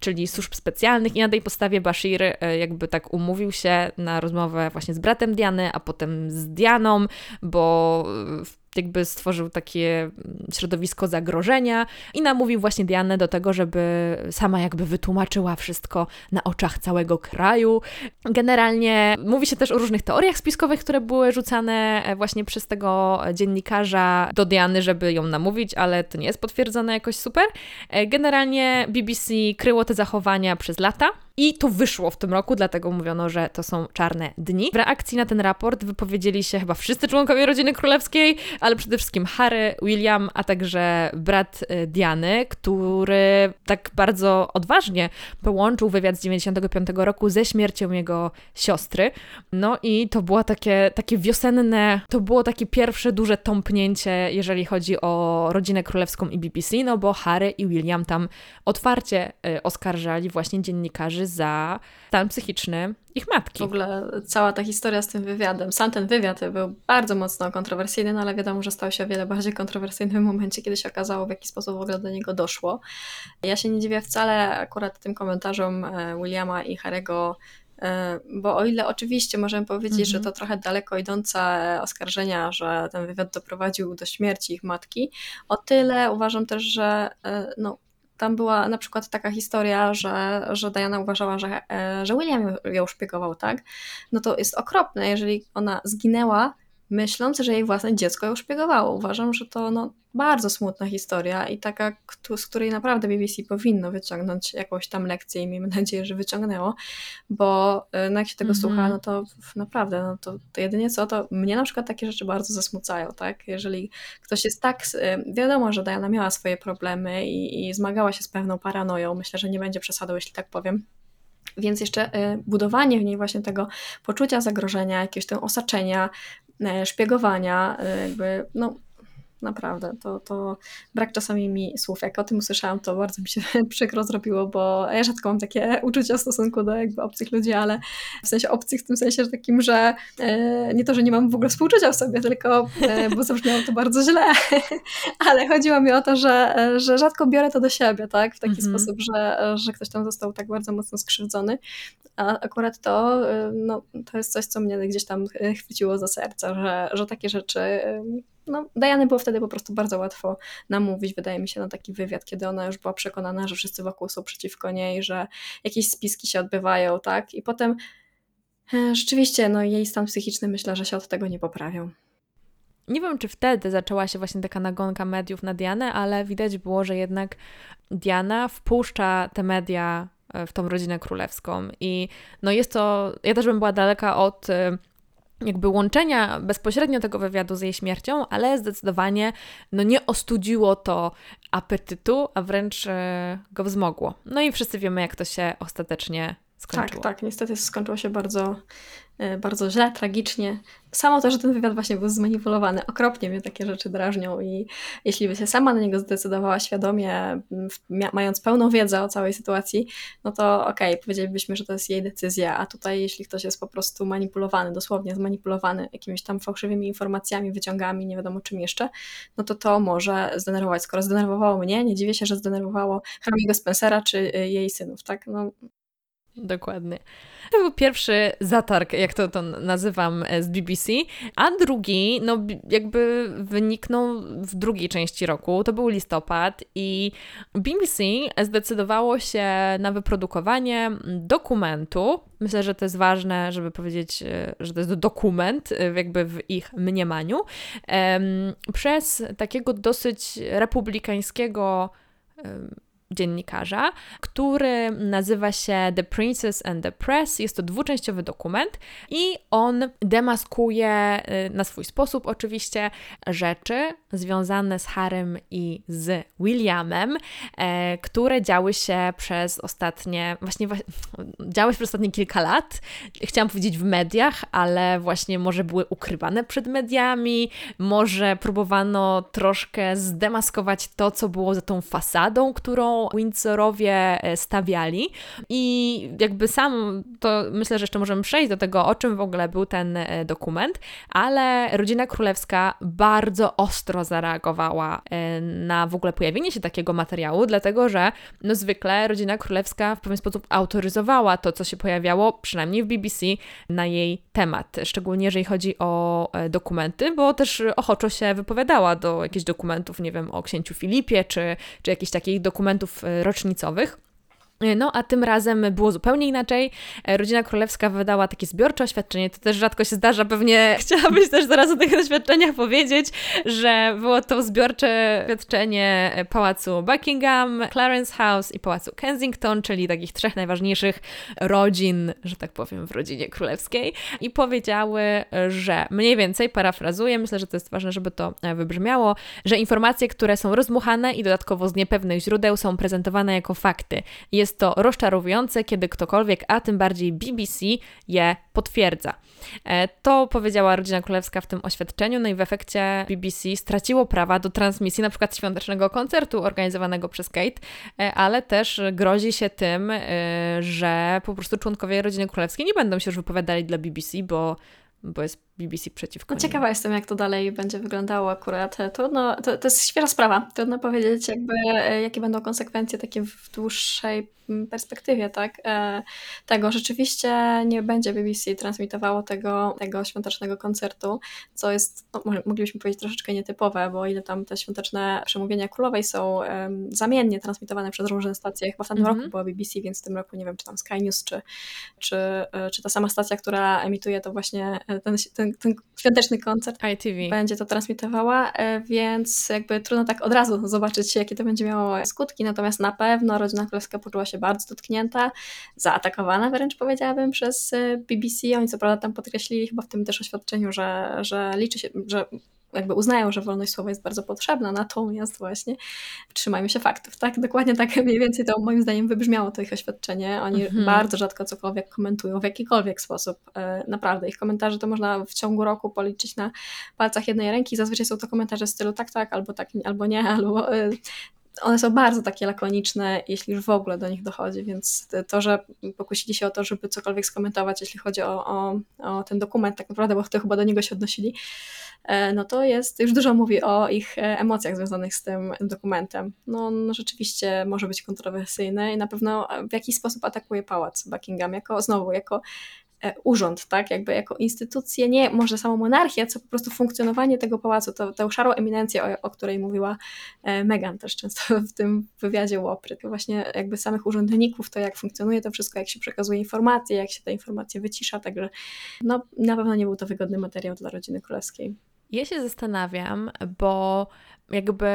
czyli służb specjalnych. I na tej podstawie Bashir jakby tak umówił się na rozmowę właśnie z bratem Diany, a potem z Dianą, bo w jakby stworzył takie środowisko zagrożenia i namówił właśnie Dianę do tego, żeby sama jakby wytłumaczyła wszystko na oczach całego kraju. Generalnie mówi się też o różnych teoriach spiskowych, które były rzucane e, właśnie przez tego dziennikarza do Diany, żeby ją namówić, ale to nie jest potwierdzone jakoś super. E, generalnie BBC kryło te zachowania przez lata. I to wyszło w tym roku, dlatego mówiono, że to są czarne dni. W reakcji na ten raport wypowiedzieli się chyba wszyscy członkowie rodziny królewskiej, ale przede wszystkim Harry, William, a także brat y, Diany, który tak bardzo odważnie połączył wywiad z 95 roku ze śmiercią jego siostry. No i to było takie, takie wiosenne, to było takie pierwsze duże tąpnięcie, jeżeli chodzi o rodzinę królewską i BBC, no bo Harry i William tam otwarcie y, oskarżali właśnie dziennikarzy za stan psychiczny ich matki. W ogóle cała ta historia z tym wywiadem, sam ten wywiad był bardzo mocno kontrowersyjny, no ale wiadomo, że stał się o wiele bardziej kontrowersyjny w momencie, kiedy się okazało, w jaki sposób w ogóle do niego doszło. Ja się nie dziwię wcale akurat tym komentarzom e, Williama i Harego e, bo o ile oczywiście możemy powiedzieć, że to trochę daleko idące oskarżenia, że ten wywiad doprowadził do śmierci ich matki, o tyle uważam też, że e, no, tam była na przykład taka historia, że, że Diana uważała, że, e, że William ją szpiegował, tak? No to jest okropne, jeżeli ona zginęła myśląc, że jej własne dziecko ją szpiegowało. Uważam, że to no, bardzo smutna historia i taka, z której naprawdę BBC powinno wyciągnąć jakąś tam lekcję i miejmy nadzieję, że wyciągnęło, bo e, no, jak się tego mm -hmm. słucha, no to naprawdę, no to, to jedynie co, to mnie na przykład takie rzeczy bardzo zasmucają, tak? Jeżeli ktoś jest tak, e, wiadomo, że Diana miała swoje problemy i, i zmagała się z pewną paranoją, myślę, że nie będzie przesadą, jeśli tak powiem, więc jeszcze e, budowanie w niej właśnie tego poczucia zagrożenia, jakiegoś tam osaczenia, szpiegowania, jakby, no naprawdę. To, to brak czasami mi słów. Jak o tym usłyszałam, to bardzo mi się przykro zrobiło, bo ja rzadko mam takie uczucia w stosunku do jakby obcych ludzi, ale w sensie obcych w tym sensie że takim, że e, nie to, że nie mam w ogóle współczucia w sobie, tylko, e, bo zabrzmiało to bardzo źle, ale chodziło mi o to, że, e, że rzadko biorę to do siebie, tak, w taki mhm. sposób, że, że ktoś tam został tak bardzo mocno skrzywdzony, a akurat to, e, no, to jest coś, co mnie gdzieś tam chwyciło za serce, że, że takie rzeczy no, Diany było wtedy po prostu bardzo łatwo namówić, wydaje mi się, na taki wywiad, kiedy ona już była przekonana, że wszyscy wokół są przeciwko niej, że jakieś spiski się odbywają, tak? I potem e, rzeczywiście, no, jej stan psychiczny myślę, że się od tego nie poprawią. Nie wiem, czy wtedy zaczęła się właśnie taka nagonka mediów na Dianę, ale widać było, że jednak Diana wpuszcza te media e, w tą rodzinę królewską. I no jest to, ja też bym była daleka od e, jakby łączenia bezpośrednio tego wywiadu z jej śmiercią, ale zdecydowanie no nie ostudziło to apetytu, a wręcz e, go wzmogło. No i wszyscy wiemy, jak to się ostatecznie skończyło. Tak, tak, niestety skończyło się bardzo E, bardzo źle, tragicznie. Samo to, że ten wywiad właśnie był zmanipulowany, okropnie mnie takie rzeczy drażnią i jeśli by się sama na niego zdecydowała świadomie, mając pełną wiedzę o całej sytuacji, no to okej, okay, powiedzielibyśmy, że to jest jej decyzja, a tutaj jeśli ktoś jest po prostu manipulowany, dosłownie zmanipulowany jakimiś tam fałszywymi informacjami, wyciągami, nie wiadomo czym jeszcze, no to to może zdenerwować. Skoro zdenerwowało mnie, nie dziwię się, że zdenerwowało Haramiego Spencera czy y, jej synów, tak? No, Dokładnie. To był pierwszy zatarg, jak to, to nazywam, e, z BBC, a drugi, no jakby wyniknął w drugiej części roku, to był listopad i BBC zdecydowało się na wyprodukowanie dokumentu, myślę, że to jest ważne, żeby powiedzieć, e, że to jest dokument, e, jakby w ich mniemaniu, przez takiego dosyć republikańskiego dziennikarza, który nazywa się The Princess and the Press. Jest to dwuczęściowy dokument i on demaskuje y, na swój sposób oczywiście rzeczy związane z Harrym i z Williamem, e, które działy się przez ostatnie, właśnie działy się przez ostatnie kilka lat. Chciałam powiedzieć w mediach, ale właśnie może były ukrywane przed mediami, może próbowano troszkę zdemaskować to, co było za tą fasadą, którą Windsorowie e, stawiali. I jakby sam to myślę, że jeszcze możemy przejść do tego, o czym w ogóle był ten e, dokument, ale rodzina królewska bardzo ostro zareagowała e, na w ogóle pojawienie się takiego materiału, dlatego że no zwykle rodzina królewska w pewien sposób autoryzowała to, co się pojawiało, przynajmniej w BBC, na jej temat, szczególnie jeżeli chodzi o dokumenty, bo też ochoczo się wypowiadała do jakichś dokumentów, nie wiem, o księciu Filipie, czy, czy jakichś takich dokumentów E, rocznicowych. No, a tym razem było zupełnie inaczej. E, Rodzina Królewska wydała takie zbiorcze oświadczenie. To też rzadko się zdarza. Pewnie chciałabyś też zaraz o tych oświadczeniach powiedzieć, że było to zbiorcze oświadczenie Pałacu Buckingham, Clarence House i Pałacu Kensington, czyli takich trzech najważniejszych rodzin, że tak powiem, w rodzinie królewskiej. I powiedziały, że mniej więcej, parafrazuję, myślę, że to jest ważne, żeby to e, wybrzmiało, że informacje, które są rozmuchane i dodatkowo z niepewnych źródeł są prezentowane jako fakty. Jest jest to rozczarowujące, kiedy ktokolwiek, a tym bardziej BBC, je potwierdza. E, to powiedziała rodzina królewska w tym oświadczeniu, no i w efekcie BBC straciło prawa do transmisji na przykład świątecznego koncertu organizowanego przez Kate, e, ale też grozi się tym, e, że po prostu członkowie rodziny królewskiej nie będą się już wypowiadali dla BBC, bo bo jest BBC przeciwko no, Ciekawa jestem, jak to dalej będzie wyglądało akurat. Trudno, to, to jest świeża sprawa. Trudno powiedzieć, jakby, jakie będą konsekwencje takie w dłuższej perspektywie, tak? E, tego rzeczywiście nie będzie BBC transmitowało tego, tego świątecznego koncertu, co jest, no, moglibyśmy powiedzieć, troszeczkę nietypowe, bo ile tam te świąteczne przemówienia królowej są um, zamiennie transmitowane przez różne stacje. Chyba w tamtym mm -hmm. roku była BBC, więc w tym roku nie wiem, czy tam Sky News, czy, czy, e, czy ta sama stacja, która emituje to właśnie e, ten, ten, ten świąteczny koncert ITV. będzie to transmitowała, więc jakby trudno tak od razu zobaczyć, jakie to będzie miało skutki, natomiast na pewno rodzina królewska poczuła się bardzo dotknięta, zaatakowana wręcz powiedziałabym przez e, BBC. Oni co prawda tam podkreślili chyba w tym też oświadczeniu, że, że liczy się, że jakby uznają, że wolność słowa jest bardzo potrzebna, natomiast właśnie trzymajmy się faktów, tak? Dokładnie tak mniej więcej to moim zdaniem wybrzmiało to ich oświadczenie. Oni mhm. bardzo rzadko cokolwiek komentują w jakikolwiek sposób. E, naprawdę, ich komentarze to można w ciągu roku policzyć na palcach jednej ręki. Zazwyczaj są to komentarze w stylu tak, tak, albo tak, albo nie, albo e, one są bardzo takie lakoniczne, jeśli już w ogóle do nich dochodzi, więc to, że pokusili się o to, żeby cokolwiek skomentować, jeśli chodzi o, o, o ten dokument, tak naprawdę, bo to chyba do niego się odnosili, no to jest, już dużo mówi o ich e, emocjach związanych z tym dokumentem. No, no rzeczywiście może być kontrowersyjny i na pewno w jakiś sposób atakuje pałac Buckingham, jako znowu, jako E, urząd, tak, jakby jako instytucję, nie może samą monarchię, co po prostu funkcjonowanie tego pałacu, to, tę szarą eminencję, o, o, której mówiła e, Meghan też często w tym wywiadzie Łopry, właśnie jakby samych urzędników, to jak funkcjonuje to wszystko, jak się przekazuje informacje, jak się te informacje wycisza, także no na pewno nie był to wygodny materiał dla rodziny królewskiej. Ja się zastanawiam, bo jakby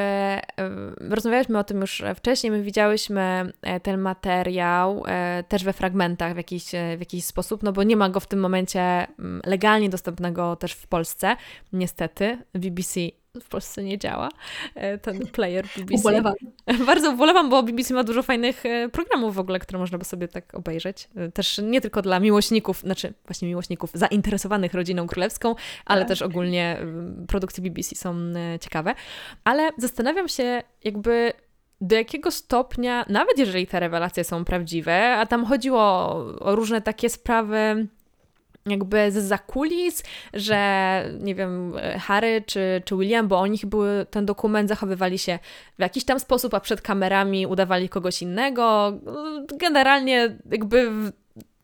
rozmawialiśmy o tym już wcześniej, my widziałyśmy e, ten materiał e, też we fragmentach w jakiś, e, w jakiś sposób, no bo nie ma go w tym momencie mm, legalnie dostępnego też w Polsce, niestety. BBC w Polsce nie działa, e, ten player BBC. Ubolewam. Bardzo ubolewam, bo BBC ma dużo fajnych e, programów w ogóle, które można by sobie tak obejrzeć. E, też nie tylko dla miłośników, znaczy właśnie miłośników zainteresowanych rodziną królewską, ale tak. też ogólnie produkcje BBC są ciekawe. Ale zastanawiam się jakby do jakiego stopnia, nawet jeżeli te rewelacje są prawdziwe, a tam chodziło o różne takie sprawy jakby z zakulis, że nie wiem, Harry czy, czy William, bo oni były, ten dokument zachowywali się w jakiś tam sposób, a przed kamerami udawali kogoś innego. Generalnie jakby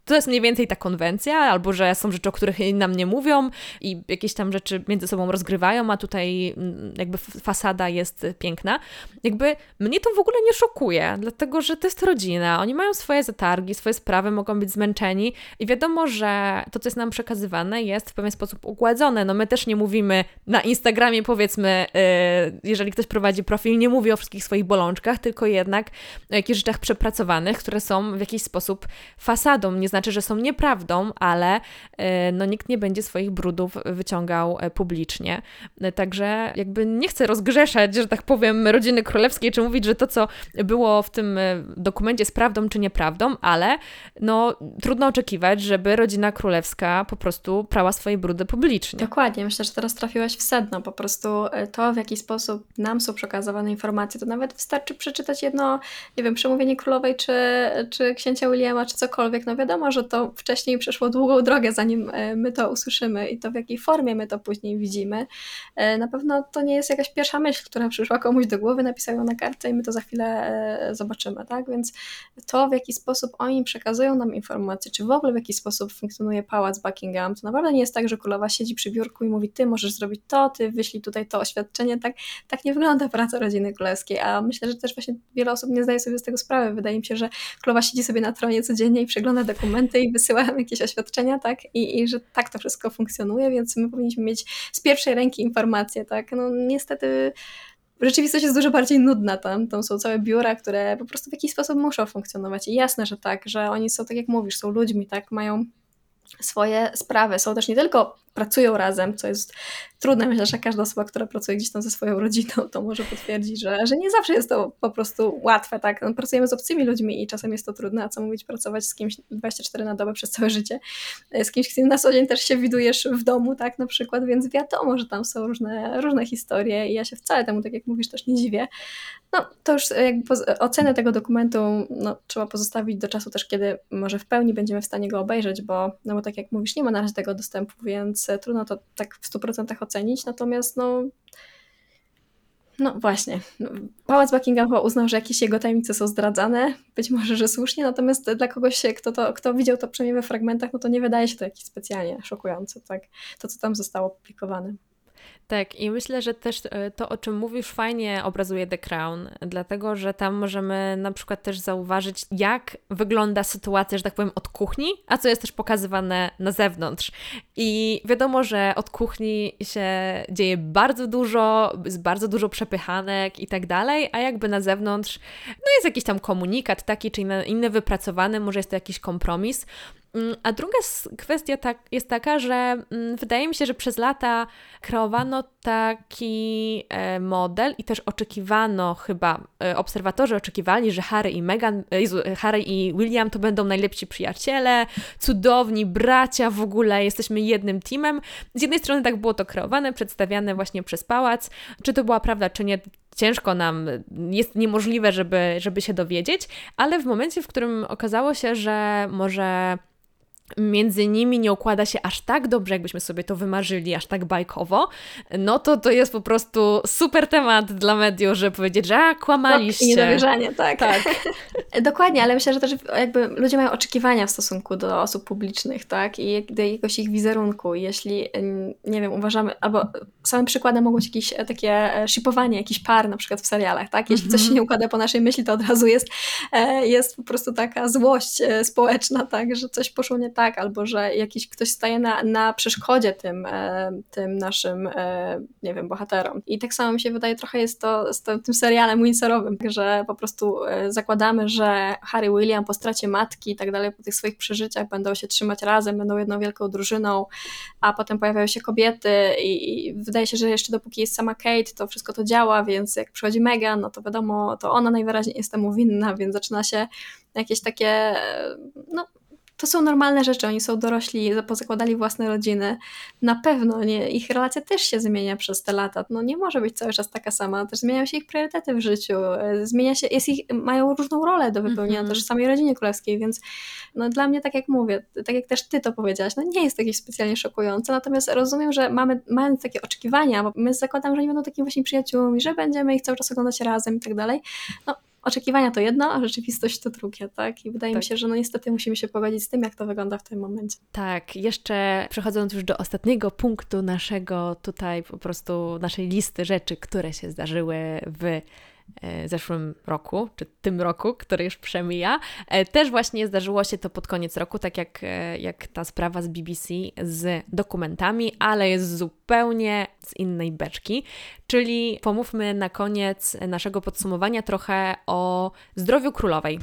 to jest mniej więcej ta konwencja, albo że są rzeczy, o których nam nie mówią i jakieś tam rzeczy między sobą rozgrywają, a tutaj mm, jakby fasada jest piękna. Jakby mnie to w ogóle nie szokuje, dlatego że to jest rodzina, oni mają swoje zatargi, swoje sprawy, mogą być zmęczeni i wiadomo, że to, co jest nam przekazywane, jest w pewien sposób ugładzone. No my też nie mówimy na Instagramie, powiedzmy, yy, jeżeli ktoś prowadzi profil, nie mówi o wszystkich swoich bolączkach, tylko jednak o jakichś rzeczach przepracowanych, które są w jakiś sposób fasadą, nie że są nieprawdą, ale e, no, nikt nie będzie swoich brudów wyciągał e, publicznie. E, także jakby nie chcę rozgrzeszać, że tak powiem, rodziny królewskiej, czy mówić, że to, co było w tym dokumencie jest prawdą czy nieprawdą, ale no, trudno oczekiwać, żeby rodzina królewska po prostu prała swoje brudy publicznie. Dokładnie, myślę, że teraz trafiłaś w sedno. Po prostu to, w jaki sposób nam są przekazywane informacje, to nawet wystarczy przeczytać jedno, nie wiem, przemówienie królowej, czy, czy księcia Williama, czy cokolwiek. No wiadomo, że to wcześniej przeszło długą drogę, zanim e, my to usłyszymy i to w jakiej formie my to później widzimy. E, na pewno to nie jest jakaś pierwsza myśl, która przyszła komuś do głowy, napisał ją na kartce i my to za chwilę e, zobaczymy, tak? Więc to, w jaki sposób oni przekazują nam informacje, czy w ogóle w jaki sposób funkcjonuje pałac Buckingham, to naprawdę nie jest tak, że królowa siedzi przy biurku i mówi, ty możesz zrobić to, ty wyślij tutaj to oświadczenie, tak, tak nie wygląda praca rodziny królewskiej, a myślę, że też właśnie wiele osób nie zdaje sobie z tego sprawy. Wydaje mi się, że królowa siedzi sobie na tronie codziennie i przegląda dokumenty dokumenty i wysyłam jakieś oświadczenia, tak? I, I, że tak to wszystko funkcjonuje, więc my powinniśmy mieć z pierwszej ręki informacje, tak? No niestety rzeczywistość jest dużo bardziej nudna tam. Tam są całe biura, które po prostu w jakiś sposób muszą funkcjonować. I jasne, że tak, że oni są, tak jak mówisz, są ludźmi, tak? Mają swoje sprawy. Są też nie tylko pracują razem, co jest trudne. Myślę, że każda osoba, która pracuje gdzieś tam ze swoją rodziną, to może potwierdzić, że, że nie zawsze jest to po prostu łatwe. Tak? No, pracujemy z obcymi ludźmi i czasem jest to trudne, a co mówić, pracować z kimś 24 na dobę przez całe życie, z kimś, kim na co dzień też się widujesz w domu, tak na przykład, więc wiadomo, że tam są różne, różne historie i ja się wcale temu, tak jak mówisz, też nie dziwię. No, to już jakby ocenę tego dokumentu no, trzeba pozostawić do czasu też, kiedy może w pełni będziemy w stanie go obejrzeć, bo, no bo tak jak mówisz, nie ma na razie tego dostępu, więc trudno to tak w 100% ocenić, natomiast no no właśnie. Pałac Buckingham uznał, że jakieś jego tajemnice są zdradzane, być może, że słusznie, natomiast dla kogoś, kto, to, kto widział to przynajmniej we fragmentach, no to nie wydaje się to jakieś specjalnie szokujące, tak? To, co tam zostało opublikowane. Tak, i myślę, że też e, to, o czym mówisz, fajnie obrazuje The Crown, dlatego że tam możemy na przykład też zauważyć, jak wygląda sytuacja, że tak powiem, od kuchni, a co jest też pokazywane na zewnątrz. I wiadomo, że od kuchni się dzieje bardzo dużo, jest bardzo dużo przepychanek i tak dalej, a jakby na zewnątrz, no jest jakiś tam komunikat taki czy inny, inny wypracowany, może jest to jakiś kompromis. Mm, a druga kwestia tak, jest taka, że mm, wydaje mi się, że przez lata kreowano taki e, model i też oczekiwano chyba, e, obserwatorzy oczekiwali, że Harry i Meghan, e, Harry i William to będą najlepsi przyjaciele, cudowni bracia w ogóle, jesteśmy jednym teamem. Z jednej strony tak było to kreowane, przedstawiane właśnie przez pałac. Czy to była prawda, czy nie, ciężko nam, jest niemożliwe, żeby, żeby się dowiedzieć, ale w momencie, w którym okazało się, że może między nimi nie układa się aż tak dobrze, jakbyśmy sobie to wymarzyli, aż tak bajkowo, no to to jest po prostu super temat dla mediów, żeby powiedzieć, że a, kłamaliście. I niedowierzanie, tak. tak. Dokładnie, ale myślę, że też jakby ludzie mają oczekiwania w stosunku do osób publicznych, tak, i do jakiegoś ich wizerunku. Jeśli, nie wiem, uważamy, albo samym przykładem mogą być jakieś e, takie e, shipowanie jakichś par, na przykład w serialach, tak, jeśli coś się mhm. nie układa po naszej myśli, to od razu jest, e, jest po prostu taka złość społeczna, tak, że coś poszło nie tak tak, albo że jakiś ktoś staje na, na przeszkodzie tym, e, tym naszym, e, nie wiem, bohaterom. I tak samo mi się wydaje, trochę jest to z tym serialem Windsorowym, że po prostu e, zakładamy, że Harry William po stracie matki i tak dalej, po tych swoich przeżyciach będą się trzymać razem, będą jedną wielką drużyną, a potem pojawiają się kobiety i, i wydaje się, że jeszcze dopóki jest sama Kate, to wszystko to działa, więc jak przychodzi Megan, no to wiadomo, to ona najwyraźniej jest temu winna, więc zaczyna się jakieś takie, no to są normalne rzeczy, oni są dorośli, pozakładali własne rodziny. Na pewno nie, ich relacja też się zmienia przez te lata. No nie może być cały czas taka sama. Też zmieniają się ich priorytety w życiu. Zmienia się, jest ich, mają różną rolę do wypełnienia mm -hmm. też w samej rodzinie królewskiej, więc no dla mnie, tak jak mówię, tak jak też ty to powiedziałaś, no nie jest to jakieś specjalnie szokujące, natomiast rozumiem, że mamy, mając takie oczekiwania, bo my zakładam, że nie będą takimi właśnie przyjaciółmi, że będziemy ich cały czas oglądać razem i tak dalej, no oczekiwania to jedno, a rzeczywistość to drugie, tak? I wydaje tak. mi się, że no niestety musimy się pogodzić z tym, jak to wygląda w tym momencie. Tak, jeszcze przechodząc już do ostatniego punktu naszego tutaj po prostu naszej listy rzeczy, które się zdarzyły w zeszłym roku, czy tym roku, który już przemija. E, też właśnie zdarzyło się to pod koniec roku, tak jak, e, jak ta sprawa z BBC z dokumentami, ale jest zupełnie z innej beczki. Czyli pomówmy na koniec naszego podsumowania trochę o zdrowiu królowej.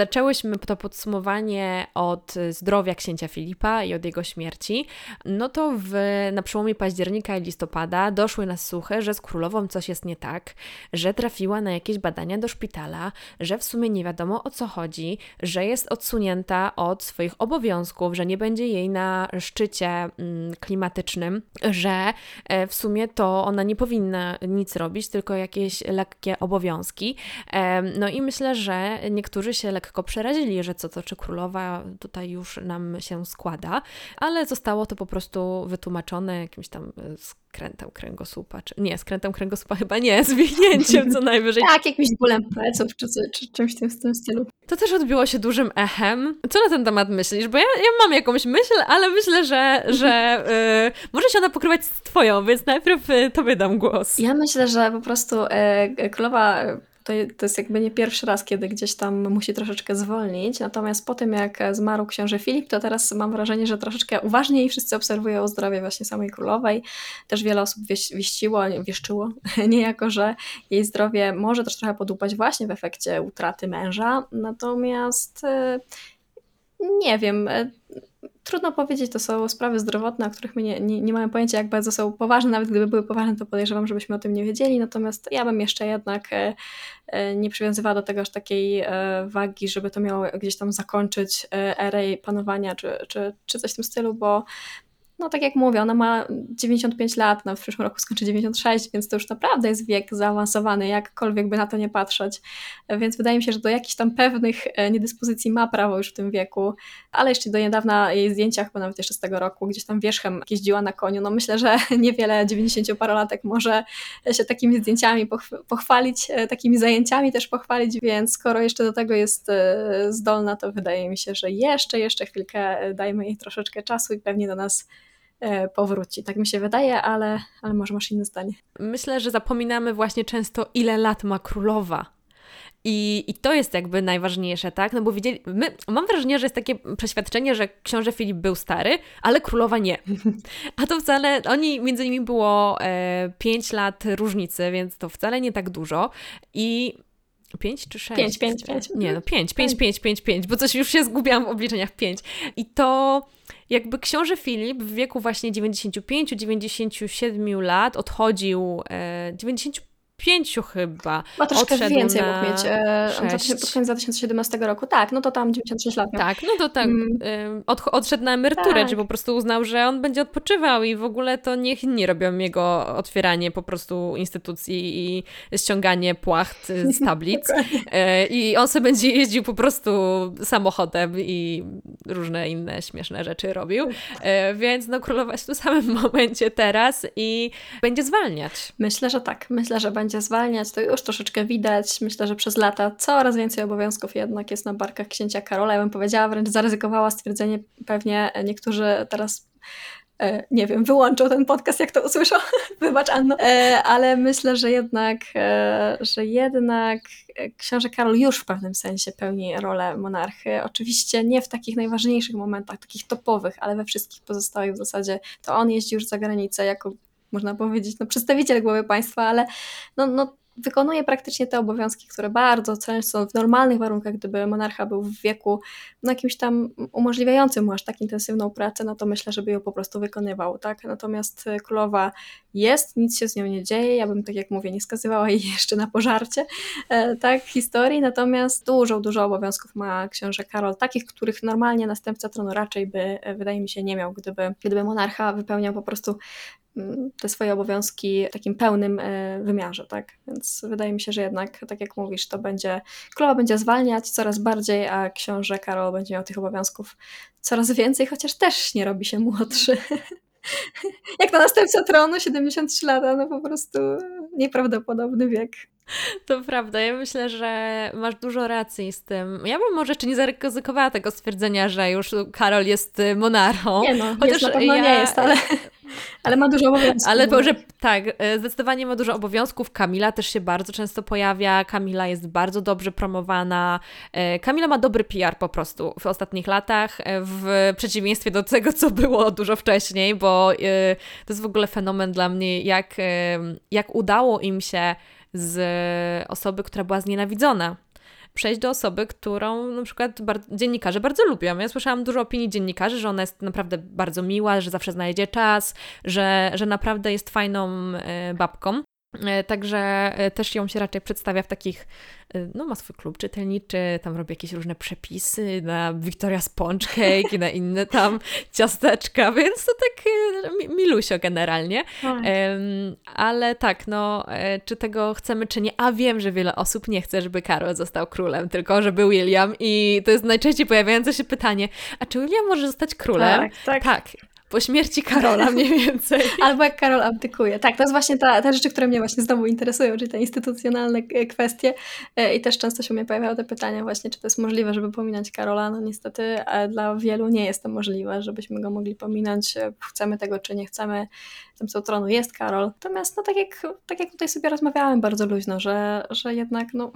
Zaczęłyśmy to podsumowanie od zdrowia księcia Filipa i od jego śmierci. No to w, na przełomie października i listopada doszły nas słuchy, że z królową coś jest nie tak, że trafiła na jakieś badania do szpitala, że w sumie nie wiadomo o co chodzi, że jest odsunięta od swoich obowiązków, że nie będzie jej na szczycie mm, klimatycznym, że e, w sumie to ona nie powinna nic robić, tylko jakieś lekkie obowiązki. No i myślę, że niektórzy się lekko lekko przerazili, że co to, czy królowa tutaj już nam się składa, ale zostało to po prostu wytłumaczone jakimś tam e, skrętem kręgosłupa, czy nie, skrętem kręgosłupa chyba nie, zwichnięciem co najwyżej. tak, jakimś bólem pleców, czy, czy czymś w tym stylu. To też odbiło się dużym echem. Co na ten temat myślisz? Bo ja, ja mam jakąś myśl, ale myślę, że, że yy, może się ona pokrywać z twoją, więc najpierw yy, tobie dam głos. Ja myślę, że po prostu yy, królowa to, jest jakby nie pierwszy raz, kiedy gdzieś tam musi troszeczkę zwolnić. Natomiast po tym, jak zmarł książę Filip, to teraz mam wrażenie, że troszeczkę uważniej wszyscy obserwują zdrowie właśnie samej królowej. Też wiele osób wieś, wieściło, wieszczyło niejako, że jej zdrowie może też trochę podupać właśnie w efekcie utraty męża. Natomiast e, nie wiem, e, Trudno powiedzieć, to są sprawy zdrowotne, o których my nie, nie, nie mamy pojęcia, jak bardzo są poważne. Nawet gdyby były poważne, to podejrzewam, żebyśmy o tym nie wiedzieli. Natomiast ja bym jeszcze jednak e, e, nie przywiązywała do tego aż takiej e, wagi, żeby to miało gdzieś tam zakończyć erę panowania czy, czy, czy coś w tym stylu, bo no tak jak mówię, ona ma 95 lat, no w przyszłym roku skończy 96, więc to już naprawdę jest wiek zaawansowany, jakkolwiek by na to nie patrzeć. Więc wydaje mi się, że do jakichś tam pewnych e, niedyspozycji ma prawo już w tym wieku, ale jeszcze do niedawna jej zdjęciach, bo nawet jeszcze z tego roku, gdzieś tam wierzchem jeździła na koniu, no myślę, że niewiele 90-parolatek może się takimi zdjęciami pochwalić, e, takimi zajęciami też pochwalić, więc skoro jeszcze do tego jest e, zdolna, to wydaje mi się, że jeszcze, jeszcze chwilkę dajmy jej troszeczkę czasu i pewnie do nas powróci. Tak mi się wydaje, ale, ale może masz inne zdanie. Myślę, że zapominamy właśnie często, ile lat ma królowa. I, I to jest jakby najważniejsze, tak? No bo widzieli, my, mam wrażenie, że jest takie przeświadczenie, że książę Filip był stary, ale królowa nie. A to wcale, oni, między nimi było e, 5 lat różnicy, więc to wcale nie tak dużo. I 5 czy 6? 5, 5, 5. Nie, no 5, 5, 5, 5, 5, bo coś już się zgubiłam w obliczeniach 5. I to jakby książę Filip w wieku właśnie 95-97 lat odchodził, e, 95 pięciu chyba. Ma troszkę więcej mógł mieć. E, pod koniec 2017 roku. Tak, no to tam 96 lat. Miał. Tak, no to tak. Mm. Od, odszedł na emeryturę, tak. czy po prostu uznał, że on będzie odpoczywał i w ogóle to niech inni robią jego otwieranie po prostu instytucji i ściąganie płacht z tablic. e, I on sobie będzie jeździł po prostu samochodem i różne inne śmieszne rzeczy robił. E, więc no królować w tym samym momencie teraz i będzie zwalniać. Myślę, że tak. Myślę, że będzie będzie zwalniać, to już troszeczkę widać. Myślę, że przez lata coraz więcej obowiązków jednak jest na barkach księcia Karola. Ja bym powiedziała, wręcz zaryzykowała stwierdzenie, pewnie niektórzy teraz e, nie wiem, wyłączą ten podcast, jak to usłyszą. Wybacz, Anno. E, ale myślę, że jednak, e, że jednak książę Karol już w pewnym sensie pełni rolę monarchy. Oczywiście nie w takich najważniejszych momentach, takich topowych, ale we wszystkich pozostałych w zasadzie to on jeździ już za granicę jako można powiedzieć, no, przedstawiciel głowy państwa, ale no, no, wykonuje praktycznie te obowiązki, które bardzo często w normalnych warunkach, gdyby monarcha był w wieku no, jakimś tam umożliwiającym mu aż tak intensywną pracę, no to myślę, żeby ją po prostu wykonywał, tak? Natomiast e, królowa jest, nic się z nią nie dzieje, ja bym, tak jak mówię, nie skazywała jej jeszcze na pożarcie, e, tak, historii, natomiast dużo, dużo obowiązków ma książę Karol, takich, których normalnie następca tronu raczej by, e, wydaje mi się, nie miał, gdyby, gdyby monarcha wypełniał po prostu te swoje obowiązki w takim pełnym e, wymiarze, tak? Więc wydaje mi się, że jednak, tak jak mówisz, to będzie, królowa będzie zwalniać coraz bardziej, a książę Karol będzie miał tych obowiązków coraz więcej, chociaż też nie robi się młodszy. jak na następca tronu, 73 lata, no po prostu nieprawdopodobny wiek. To prawda, ja myślę, że masz dużo racji z tym. Ja bym może jeszcze nie zaryzykowała tego stwierdzenia, że już Karol jest monarchą. Nie no, chociaż jest, na pewno ja... nie jest, ale... Ale ma dużo obowiązków. Ale może tak, e, zdecydowanie ma dużo obowiązków. Kamila też się bardzo często pojawia. Kamila jest bardzo dobrze promowana. E, Kamila ma dobry PR po prostu w ostatnich latach, e, w przeciwieństwie do tego, co było dużo wcześniej, bo to jest w ogóle fenomen dla mnie, jak, jak udało im się z osoby, która była znienawidzona przejść do osoby, którą na przykład bar- dziennikarze bardzo lubią. Ja słyszałam dużo opinii dziennikarzy, że ona jest naprawdę bardzo miła, że zawsze znajdzie czas, że, że naprawdę jest fajną e, babką. E, także e, też ją się raczej przedstawia w takich, e, no ma swój klub czytelniczy, tam robi jakieś różne przepisy na Victoria Sponge Cake i na inne tam ciasteczka, więc to tak milusio generalnie. Tak. ale tak, no, czy tego chcemy, czy nie? A wiem, że wiele osób nie chce, żeby Karol został królem, tylko żeby William i to jest najczęściej pojawiające się pytanie, a czy William może zostać królem? Tak, tak. tak po śmierci Karola mniej więcej. Albo jak Karol abdykuje. Tak, to jest właśnie ta, te rzeczy, które mnie właśnie znowu interesują, czyli te instytucjonalne e, kwestie e, i też często się mnie pojawiały te pytania właśnie, czy to jest możliwe, żeby pominąć Karola. No niestety dla wielu nie jest to możliwe, żebyśmy go mogli pominąć. E, chcemy tego, czy nie chcemy. Co tronu jest Karol. Natomiast no tak jak, tak jak tutaj sobie rozmawiałem bardzo luźno, że, że jednak no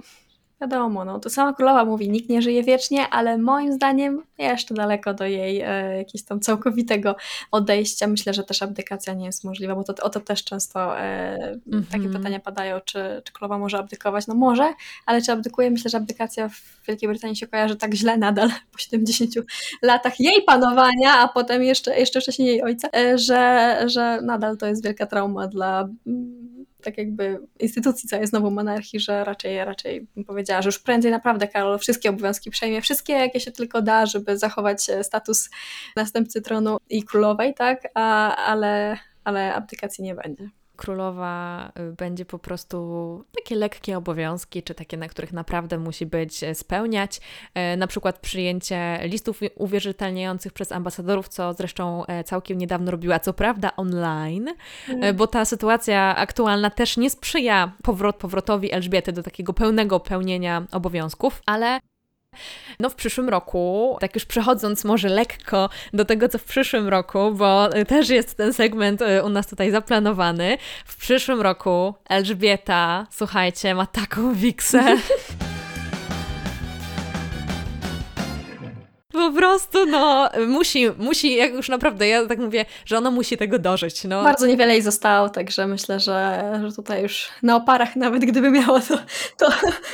Wiadomo, no to sama królowa mówi, nikt nie żyje wiecznie, ale moim zdaniem jeszcze daleko do jej e, jakiegoś tam całkowitego odejścia. Myślę, że też abdykacja nie jest możliwa, bo to, o to też często e, mm -hmm. takie mhm. pytania padają, czy, czy królowa może abdykować. No może, ale czy abdykuje? Myślę, że abdykacja w Wielkiej Brytanii się kojarzy tak źle nadal po 70 latach jej panowania, a potem jeszcze, jeszcze wcześniej jej ojca, e, że, że nadal to jest wielka trauma dla tak jakby instytucji całej znowu monarchii, że raczej, raczej bym powiedziała, że już prędzej naprawdę Karol wszystkie obowiązki przejmie, wszystkie jakie się tylko da, żeby zachować e, status następcy tronu i królowej, tak, A, ale, ale abdykacji nie będzie królowa y, będzie po prostu takie lekkie obowiązki, czy takie, na których naprawdę musi być e, spełniać. E, na przykład przyjęcie listów uwierzytelniających przez ambasadorów, co zresztą e, całkiem niedawno robiła, co prawda online, mm. bo ta sytuacja aktualna też nie sprzyja powrot, powrotowi Elżbiety do takiego pełnego pełnienia obowiązków, ale no w przyszłym roku, tak już przechodząc może lekko do tego, co w przyszłym roku, bo też jest ten segment y, u nas tutaj zaplanowany. W przyszłym roku Elżbieta, słuchajcie, ma taką wiksę. po prostu, no, musi, musi, jak już naprawdę, ja tak mówię, że ona musi tego dożyć, no. Bardzo niewiele jej zostało, także myślę, że, że tutaj już na oparach nawet gdyby miało to, to,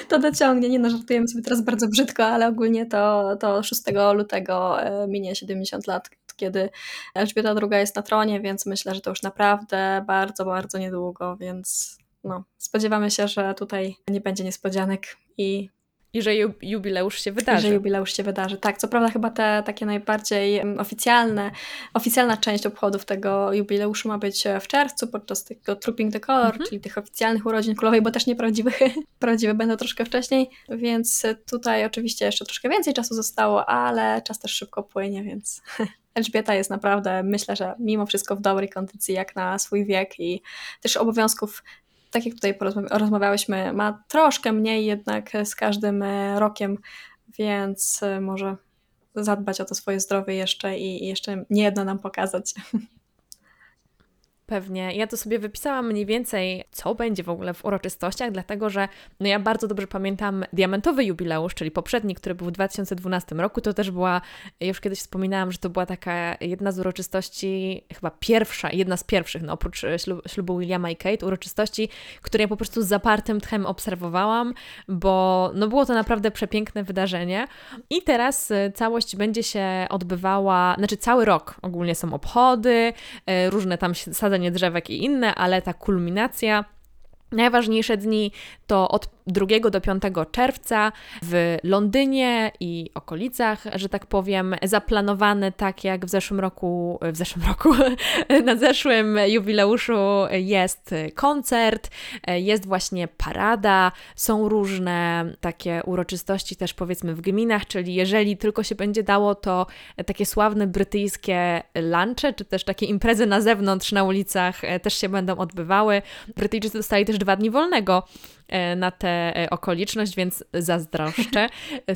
to dociągnie. Nie no, żartujemy sobie teraz bardzo brzydko, ale ogólnie to, to 6 lutego e, minie 70 lat, kiedy Elżbieta II jest na tronie, więc myślę, że to już naprawdę bardzo, bardzo niedługo, więc no, spodziewamy się, że tutaj nie będzie niespodzianek i i że jubileusz się wydarzy. I że jubileusz się wydarzy, tak. Co prawda chyba te takie najbardziej oficjalne, oficjalna część obchodów tego jubileuszu ma być w czerwcu podczas tego Trooping the Color, mhm. czyli tych oficjalnych urodzin królowej, bo też nieprawdziwych, prawdziwe będą troszkę wcześniej, więc tutaj oczywiście jeszcze troszkę więcej czasu zostało, ale czas też szybko płynie, więc Elżbieta jest naprawdę, myślę, że mimo wszystko w dobrej kondycji jak na swój wiek i też obowiązków tak jak tutaj rozmawiałyśmy, ma troszkę mniej jednak z każdym e, rokiem, więc e, może zadbać o to swoje zdrowie jeszcze i jeszcze nie jedno nam pokazać. Pewnie. Ja to sobie wypisałam mniej więcej, co będzie w ogóle w uroczystościach, dlatego że no ja bardzo dobrze pamiętam diamentowy jubileusz, czyli poprzedni, który był w 2012 roku. To też była, już kiedyś wspominałam, że to była taka jedna z uroczystości, chyba pierwsza, jedna z pierwszych, no oprócz e, ślub, ślubu Williama i Kate, uroczystości, które ja po prostu z zapartym tchem obserwowałam, bo no było to naprawdę przepiękne wydarzenie. I teraz e, całość będzie się odbywała, znaczy cały rok ogólnie są obchody, e, różne tam drzewek i inne, ale ta kulminacja Najważniejsze dni to od 2 do 5 czerwca w Londynie i okolicach, że tak powiem, zaplanowane tak jak w zeszłym roku, w zeszłym roku, na zeszłym jubileuszu jest koncert, jest właśnie parada, są różne takie uroczystości też powiedzmy w gminach, czyli jeżeli tylko się będzie dało, to takie sławne brytyjskie lunche, czy też takie imprezy na zewnątrz, na ulicach też się będą odbywały. Brytyjczycy dostali też dwa dni wolnego e, na tę e, okoliczność, więc zazdroszczę.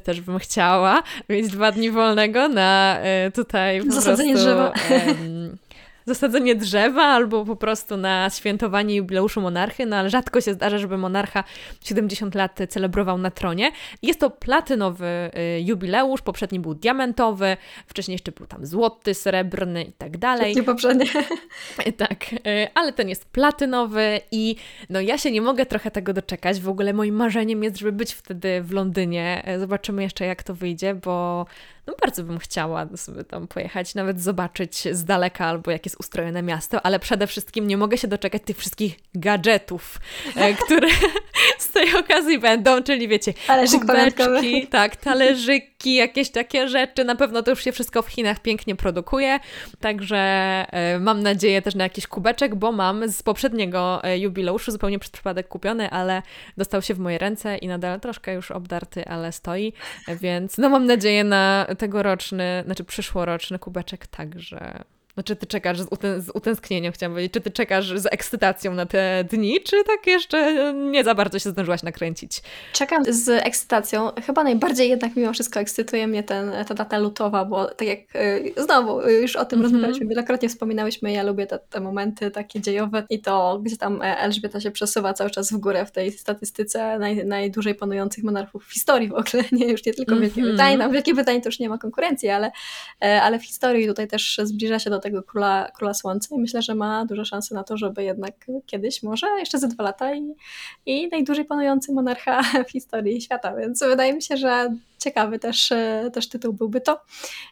Też bym chciała mieć dwa dni wolnego na e, tutaj po Zasadzenie prostu, drzewa zasadzenie drzewa albo po prostu na świętowanie jubileuszu monarchy, no ale rzadko się zdarza, żeby monarcha 70 lat celebrował na tronie. Jest to platynowy y, jubileusz, poprzedni był diamentowy, wcześniej jeszcze był tam złoty, srebrny i tak dalej. Nie poprzednie. Tak, y, ale ten jest platynowy i no ja się nie mogę trochę tego doczekać. W ogóle moim marzeniem jest, żeby być wtedy w Londynie. Zobaczymy jeszcze jak to wyjdzie, bo no bardzo bym chciała sobie tam pojechać, nawet zobaczyć z daleka albo jak jest ustrojone miasto, ale przede wszystkim nie mogę się doczekać tych wszystkich gadżetów, e, które z tej okazji będą, czyli wiecie, Talerzyk kubeczki, tak, talerzyki, jakieś takie rzeczy, na pewno to już się wszystko w Chinach pięknie produkuje, także e, mam nadzieję też na jakiś kubeczek, bo mam z poprzedniego e, jubileuszu zupełnie przez przypadek kupiony, ale dostał się w moje ręce i nadal troszkę już obdarty, ale stoi, więc no mam nadzieję na tegoroczny, znaczy przyszłoroczny kubeczek także. Znaczy ty czekasz z, utę z utęsknieniem, chciałam powiedzieć, czy ty czekasz z ekscytacją na te dni, czy tak jeszcze nie za bardzo się zdążyłaś nakręcić? Czekam z ekscytacją. Chyba najbardziej jednak mimo wszystko ekscytuje mnie ten, ta data lutowa, bo tak jak y, znowu y, już o tym mm -hmm. rozmawialiśmy, wielokrotnie wspominałyśmy, ja lubię te, te, momenty takie dziejowe i to, gdzie tam e, Elżbieta się przesuwa cały czas w górę w tej statystyce naj, najdłużej panujących monarchów w historii w ogóle, nie już nie tylko mm -hmm. Brytanii, no Wielkie Brytanii to już nie ma konkurencji, ale, e, ale w historii tutaj też zbliża się do tego króla, króla Słońca i myślę, że ma duże szanse na to, żeby jednak kiedyś, może jeszcze za dwa lata i, i najdłużej panujący monarcha w historii świata, więc wydaje mi się, że ciekawy też, też tytuł byłby to.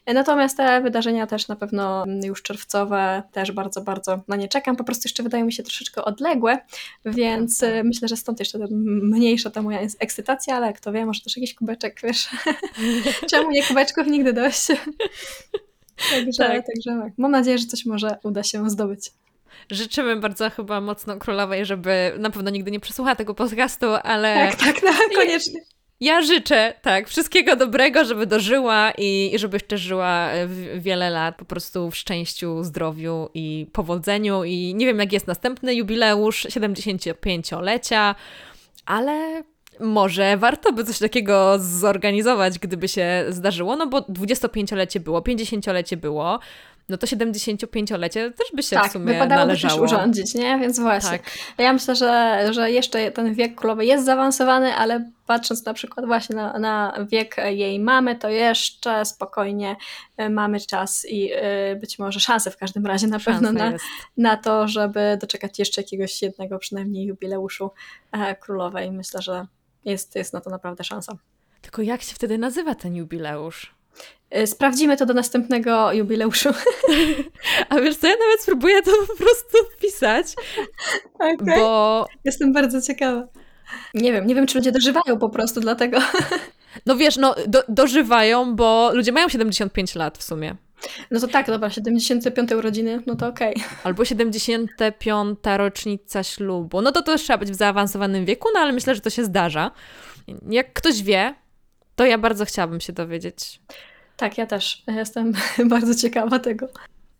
Natomiast te wydarzenia też na pewno już czerwcowe, też bardzo, bardzo na nie czekam. Po prostu jeszcze wydają mi się troszeczkę odległe, więc myślę, że stąd jeszcze mniejsza ta moja ekscytacja, ale kto wie, może też jakiś kubeczek, wiesz. Czemu nie kubeczków nigdy dość? Także tak. także tak. Mam nadzieję, że coś może uda się zdobyć. Życzymy bardzo chyba mocno królowej, żeby na pewno nigdy nie przesłuchała tego podcastu, ale. Tak, tak, no, koniecznie. Ja życzę, tak, wszystkiego dobrego, żeby dożyła i, i żeby jeszcze żyła wiele lat po prostu w szczęściu, zdrowiu i powodzeniu. I nie wiem, jak jest następny jubileusz 75-lecia, ale może warto by coś takiego zorganizować, gdyby się zdarzyło, no bo 25-lecie było, 50-lecie było. no to 75-lecie też by się tak, w sumie wypadałoby należało. też urządzić, nie? Więc właśnie. Tak. Ja myślę, że, że jeszcze ten wiek królowej jest zaawansowany, ale patrząc na przykład właśnie na, na wiek jej mamy, to jeszcze spokojnie y, mamy czas i y, być może szansę w każdym razie na Szansa pewno na, jest. na to, żeby doczekać jeszcze jakiegoś jednego przynajmniej jubileuszu e, królowej. Myślę, że jest, jest na to naprawdę szansa. Tylko jak się wtedy nazywa ten jubileusz? Y, Sprawdzimy to do następnego jubileuszu. A wiesz co, ja nawet spróbuję to po prostu wpisać, Okay. bo Jestem bardzo ciekawa. Nie wiem, nie wiem, czy ludzie dożywają po prostu dlatego. No wiesz, no do, dożywają, bo ludzie mają 75 lat w sumie. No to tak, dobra, 75 urodziny, no to okej. Albo 75. rocznica ślubu. No to to trzeba być w zaawansowanym wieku, no ale myślę, że to się zdarza. Jak ktoś wie, to ja bardzo chciałabym się dowiedzieć. Tak, ja też jestem bardzo ciekawa tego.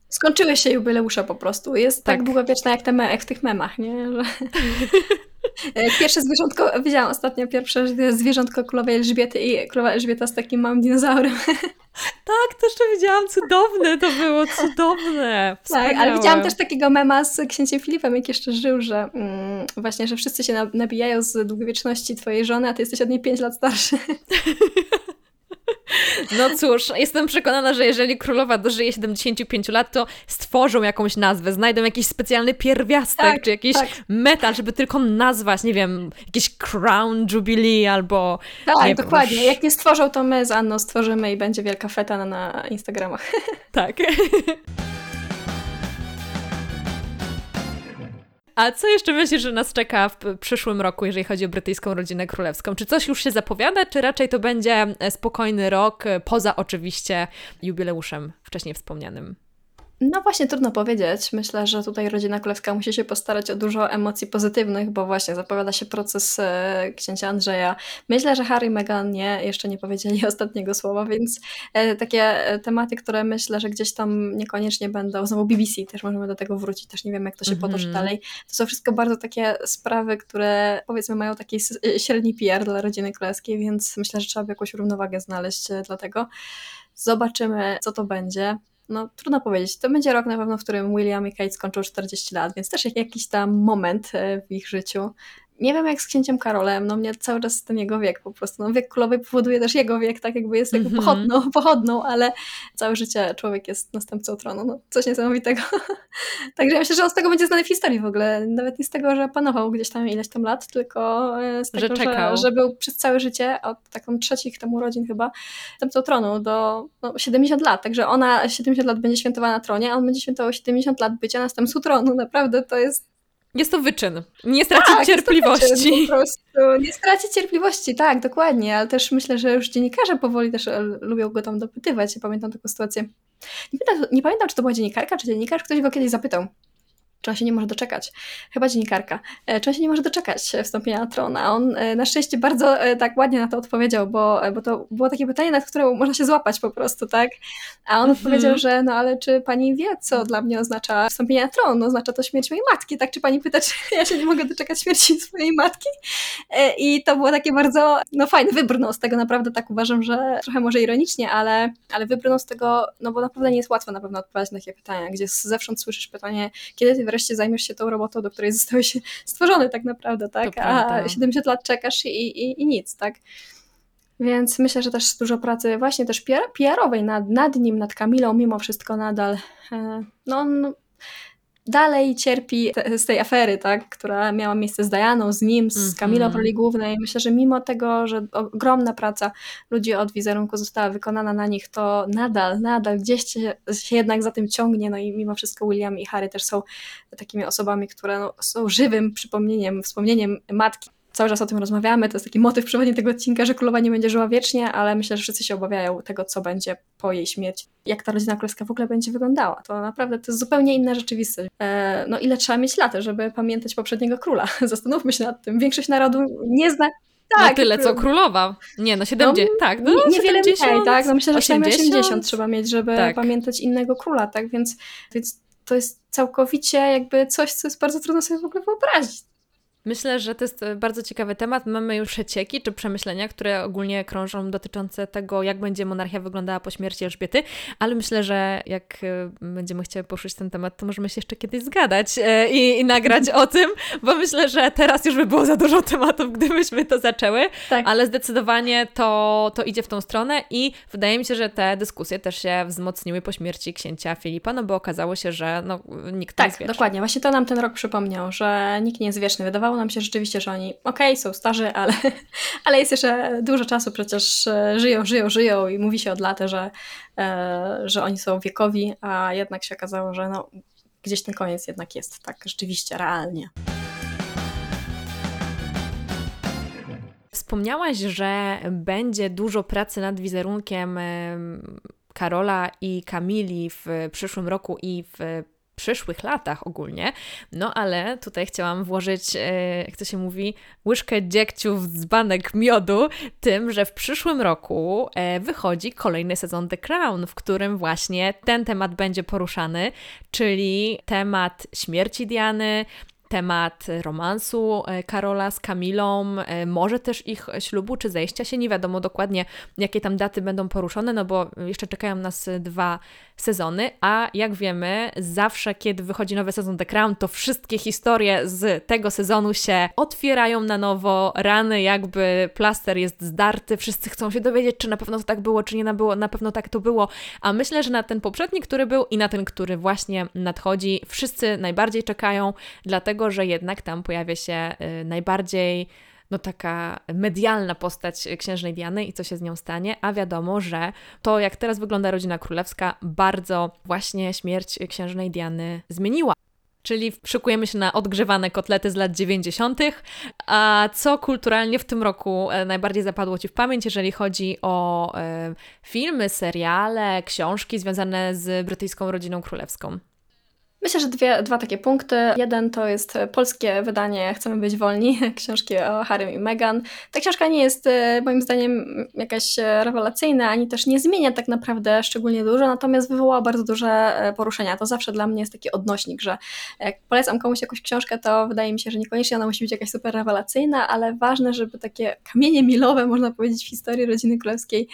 Skończyły się jubileusze po prostu. Jest tak, Tak. długowieczna jak, te me- jak w tych memach, nie? Że... Pierwsze zwierzątko, widziałam ostatnio pierwsze zwierzątko królowej Elżbiety i królowa Elżbieta z takim małym dinozaurem. Tak, to jeszcze widziałam, cudowne to było, cudowne. Tak, ale Wspaniałe. widziałam też takiego mema z księciem Filipem, jak jeszcze żył, że mm, właśnie, że wszyscy się na- nabijają z długowieczności twojej żony, a ty jesteś od niej 5 lat starszy. No cóż, jestem przekonana, że jeżeli królowa dożyje 75 lat, to stworzą jakąś nazwę, znajdą jakiś specjalny pierwiastek, Tak, czy jakiś tak. metal, żeby tylko nazwać, nie wiem, jakiś Crown Jubilee albo... Tak, nie dokładnie. już- Jak nie stworzą, to my z Anną stworzymy i będzie wielka feta na, na Instagramach. Tak. A co jeszcze myślisz, że nas czeka w przyszłym roku, jeżeli chodzi o brytyjską rodzinę królewską? Czy coś już się zapowiada, czy raczej to będzie e, spokojny rok, e, poza oczywiście jubileuszem wcześniej wspomnianym? No właśnie, trudno powiedzieć. Myślę, że tutaj rodzina królewska musi się postarać o dużo emocji pozytywnych, bo właśnie zapowiada się proces e, księcia Andrzeja. Myślę, że Harry i Meghan nie, jeszcze nie powiedzieli ostatniego słowa, więc e, takie e, tematy, które myślę, że gdzieś tam niekoniecznie będą, znowu BBC też możemy do tego wrócić, też nie wiem jak to się Mhm. potoczy dalej. To są wszystko bardzo takie sprawy, które powiedzmy mają taki e, średni PR dla rodziny królewskiej, więc myślę, że trzeba by jakąś równowagę znaleźć e, dlatego. Zobaczymy, co to będzie. No, trudno powiedzieć. To będzie rok na pewno, w którym William i Kate skończą 40 lat, więc też jak- jakiś tam moment e, w ich życiu. Nie wiem jak z księciem Karolem, no mnie cały czas ten jego wiek po prostu, no wiek królowej powoduje też jego wiek, tak jakby jest jakby Mhm. pochodną, pochodną, ale całe życie człowiek jest następcą tronu, no coś niesamowitego. Także ja myślę, że on z tego będzie znany w historii w ogóle, nawet nie z tego, że panował gdzieś tam ileś tam lat, tylko e, z Że tego, czekał. że, że był przez całe życie, od taką trzecich tam urodzin chyba, następcą tronu do no, 70 lat, także ona 70 lat będzie świętowała na tronie, a on będzie świętował 70 lat bycia następcą tronu, naprawdę to jest Jest to wyczyn. Nie stracić tak, jest to cierpliwości. wyczyn Po prostu nie stracić cierpliwości, tak, dokładnie, ale też myślę, że już dziennikarze powoli też e, lubią go tam dopytywać. Ja pamiętam taką sytuację. Nie, pamiętam, nie pamiętam, czy to była dziennikarka, czy dziennikarz, ktoś go kiedyś zapytał. On się nie może doczekać? Chyba dziennikarka. E, on się nie może doczekać e, wstąpienia na tron? A on e, na szczęście bardzo tak ładnie na to odpowiedział, bo, bo to było takie pytanie, na które można się złapać po prostu, tak? A on Mhm. odpowiedział, że no ale czy pani wie, co dla mnie oznacza wstąpienie na tron? Oznacza to śmierć mojej matki, tak? Czy pani pyta, czy ja się nie mogę doczekać śmierci swojej matki? I to było takie bardzo, no fajne, wybrnął z tego naprawdę, tak uważam, że trochę może ironicznie, ale, ale wybrnął z tego, no bo naprawdę nie jest łatwo na pewno odpowiadać na takie pytania, gdzie zewsząd słyszysz pytanie, kiedy ty wreszcie zajmiesz się tą robotą, do której zostałeś stworzony tak naprawdę, tak? A prawda. 70 lat czekasz i, i, i nic, tak? Więc myślę, że też dużo pracy właśnie też PR- PR-owej nad, nad nim, nad Kamilą, mimo wszystko nadal, e, no on dalej cierpi te, z tej afery, tak, która miała miejsce z Dianą, z nim, z Mhm. Kamilą w roli głównej. Myślę, że mimo tego, że ogromna praca ludzi od wizerunku została wykonana na nich, to nadal, nadal gdzieś się, się jednak za tym ciągnie, no i mimo wszystko William i Harry też są takimi osobami, które no, są żywym przypomnieniem, wspomnieniem matki. Cały czas o tym rozmawiamy, to jest taki motyw przewodni tego odcinka, że królowa nie będzie żyła wiecznie, ale myślę, że wszyscy się obawiają tego, co będzie po jej śmierci. Jak ta rodzina królewska w ogóle będzie wyglądała. To naprawdę to jest zupełnie inna rzeczywistość. E, no ile trzeba mieć lat, żeby pamiętać poprzedniego króla? Zastanówmy się nad tym. Większość narodu nie zna... Tak, no tyle co królowa. Nie, no 70, No, tak. No, Nie- Niewiele 70, mniej, tak? No myślę, że przynajmniej 80. 80 trzeba mieć, żeby Tak. pamiętać innego króla, tak? Więc, więc to jest całkowicie jakby coś, co jest bardzo trudno sobie w ogóle wyobrazić. Myślę, że to jest e, bardzo ciekawy temat. Mamy już przecieki czy przemyślenia, które ogólnie krążą dotyczące tego, jak będzie monarchia wyglądała po śmierci Elżbiety, ale myślę, że jak e, będziemy chciały poruszyć ten temat, to możemy się jeszcze kiedyś zgadać e, i, i nagrać o tym, bo myślę, że teraz już by było za dużo tematów, gdybyśmy to zaczęły, tak. ale zdecydowanie to, to idzie w tą stronę i wydaje mi się, że te dyskusje też się wzmocniły po śmierci księcia Filipa, no bo okazało się, że no, nikt tak, nie jest wieczny. dokładnie. Właśnie to nam ten rok przypomniał, że nikt nie jest wieczny. Wydawało nam się rzeczywiście, że oni okej, okay, są starzy, ale, ale jest jeszcze dużo czasu, przecież e, żyją, żyją, żyją i mówi się od lat, że, e, że oni są wiekowi, a jednak się okazało, że no, gdzieś ten koniec jednak jest tak rzeczywiście, realnie. Wspomniałaś, że będzie dużo pracy nad wizerunkiem Karola i Kamili w przyszłym roku i w przyszłych latach ogólnie. No ale tutaj chciałam włożyć, e, jak to się mówi, łyżkę dziegciu w dzbanek miodu, tym, że w przyszłym roku e, wychodzi kolejny sezon The Crown, w którym właśnie ten temat będzie poruszany, czyli temat śmierci Diany, temat romansu e, Karola z Kamilą, może też ich ślubu czy zejścia się. Nie wiadomo dokładnie, jakie tam daty będą poruszone, no bo jeszcze czekają nas dwa sezony, a jak wiemy, zawsze kiedy wychodzi nowy sezon The Crown, to wszystkie historie z tego sezonu się otwierają na nowo, rany jakby plaster jest zdarty, wszyscy chcą się dowiedzieć, czy na pewno to tak było, czy nie na, było, na pewno tak to było, a myślę, że na ten poprzedni, który był i na ten, który właśnie nadchodzi, wszyscy najbardziej czekają, dlatego, że jednak tam pojawia się y, najbardziej no taka medialna postać księżnej Diany i co się z nią stanie, a wiadomo, że to jak teraz wygląda rodzina królewska bardzo właśnie śmierć księżnej Diany zmieniła. Czyli szykujemy się na odgrzewane kotlety z lat 90. A co kulturalnie w tym roku e, najbardziej zapadło Ci w pamięć, jeżeli chodzi o e, filmy, seriale, książki związane z brytyjską rodziną królewską? Myślę, że dwie, dwa takie punkty. Jeden to jest polskie wydanie Chcemy być wolni, książki o Harrym i Meghan. Ta książka nie jest e, moim zdaniem jakaś e, rewelacyjna, ani też nie zmienia tak naprawdę szczególnie dużo, natomiast wywołała bardzo duże e, poruszenia. To zawsze dla mnie jest taki odnośnik, że jak polecam komuś jakąś książkę, to wydaje mi się, że niekoniecznie ona musi być jakaś super rewelacyjna, ale ważne, żeby takie kamienie milowe, można powiedzieć, w historii rodziny królewskiej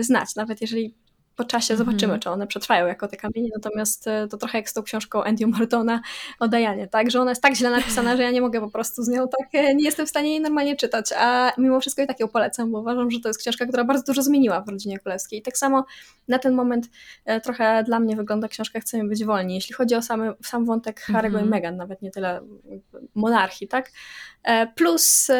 znać. Nawet jeżeli po czasie zobaczymy, mm czy one przetrwają jako te kamienie, natomiast e, to trochę jak z tą książką Andy Mortona o Dianie, tak, że ona jest tak źle napisana, że ja nie mogę po prostu z nią tak, e, nie jestem w stanie jej normalnie czytać, a mimo wszystko i tak ją polecam, bo uważam, że to jest książka, która bardzo dużo zmieniła w rodzinie królewskiej. I tak samo na ten moment e, trochę dla mnie wygląda książka Chcemy być wolni, jeśli chodzi o samy, sam wątek Harry'ego mm i mhm. Meghan, nawet nie tyle monarchii, tak, plus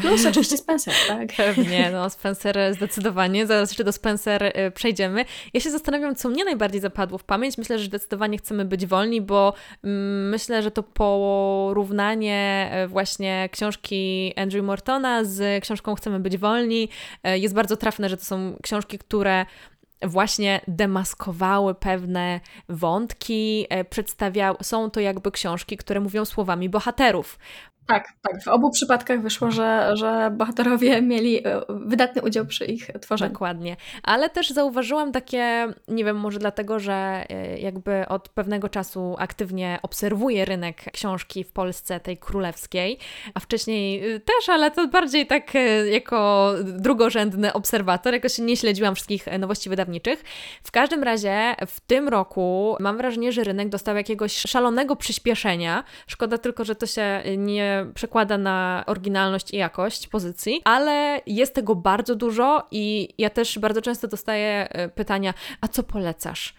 Plus oczywiście Spencer, tak? Pewnie, no Spencer zdecydowanie, zaraz jeszcze do Spencer y, przejdziemy. Ja się zastanawiam, co mnie najbardziej zapadło w pamięć. Myślę, że zdecydowanie chcemy być wolni, bo mm, myślę, że to porównanie y, właśnie książki Andrew Mortona z książką Chcemy być wolni jest bardzo trafne, że to są książki, które właśnie demaskowały pewne wątki, przedstawiały, są to jakby książki, które mówią słowami bohaterów. Tak, tak. W obu przypadkach wyszło, że, że bohaterowie mieli e, wydatny udział przy ich tworzeniu. Dokładnie. Ale też zauważyłam takie, nie wiem, może dlatego, że e, jakby od pewnego czasu aktywnie obserwuję rynek książki w Polsce, tej królewskiej, a wcześniej e, też, ale to bardziej tak jako drugorzędny obserwator, jakoś nie śledziłam wszystkich nowości wydawniczych. W każdym razie w tym roku mam wrażenie, że rynek dostał jakiegoś szalonego przyspieszenia. Szkoda tylko, że to się nie przekłada na oryginalność i jakość pozycji, ale jest tego bardzo dużo i ja też bardzo często dostaję e, pytania, a co polecasz?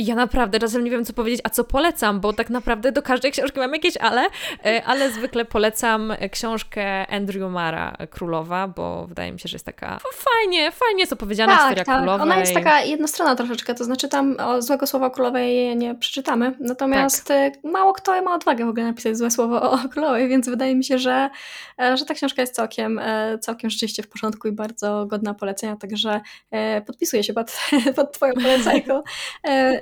I ja naprawdę czasem nie wiem, co powiedzieć, a co polecam, bo tak naprawdę do każdej książki mam jakieś ale, e, ale zwykle polecam książkę Andrew Mara Królowa, bo wydaje mi się, że jest taka fajnie, fajnie jest opowiedziana tak, historia tak. królowej. Ona jest taka jednostronna troszeczkę, to znaczy tam o złego słowa królowej nie przeczytamy, natomiast tak. E, mało kto ma odwagę w ogóle napisać złe słowo o królowej, więc wydaje mi się, że, e, że ta książka jest całkiem, całkiem rzeczywiście w porządku i bardzo godna polecenia, także podpisuję się pod, pod Twoją polecajką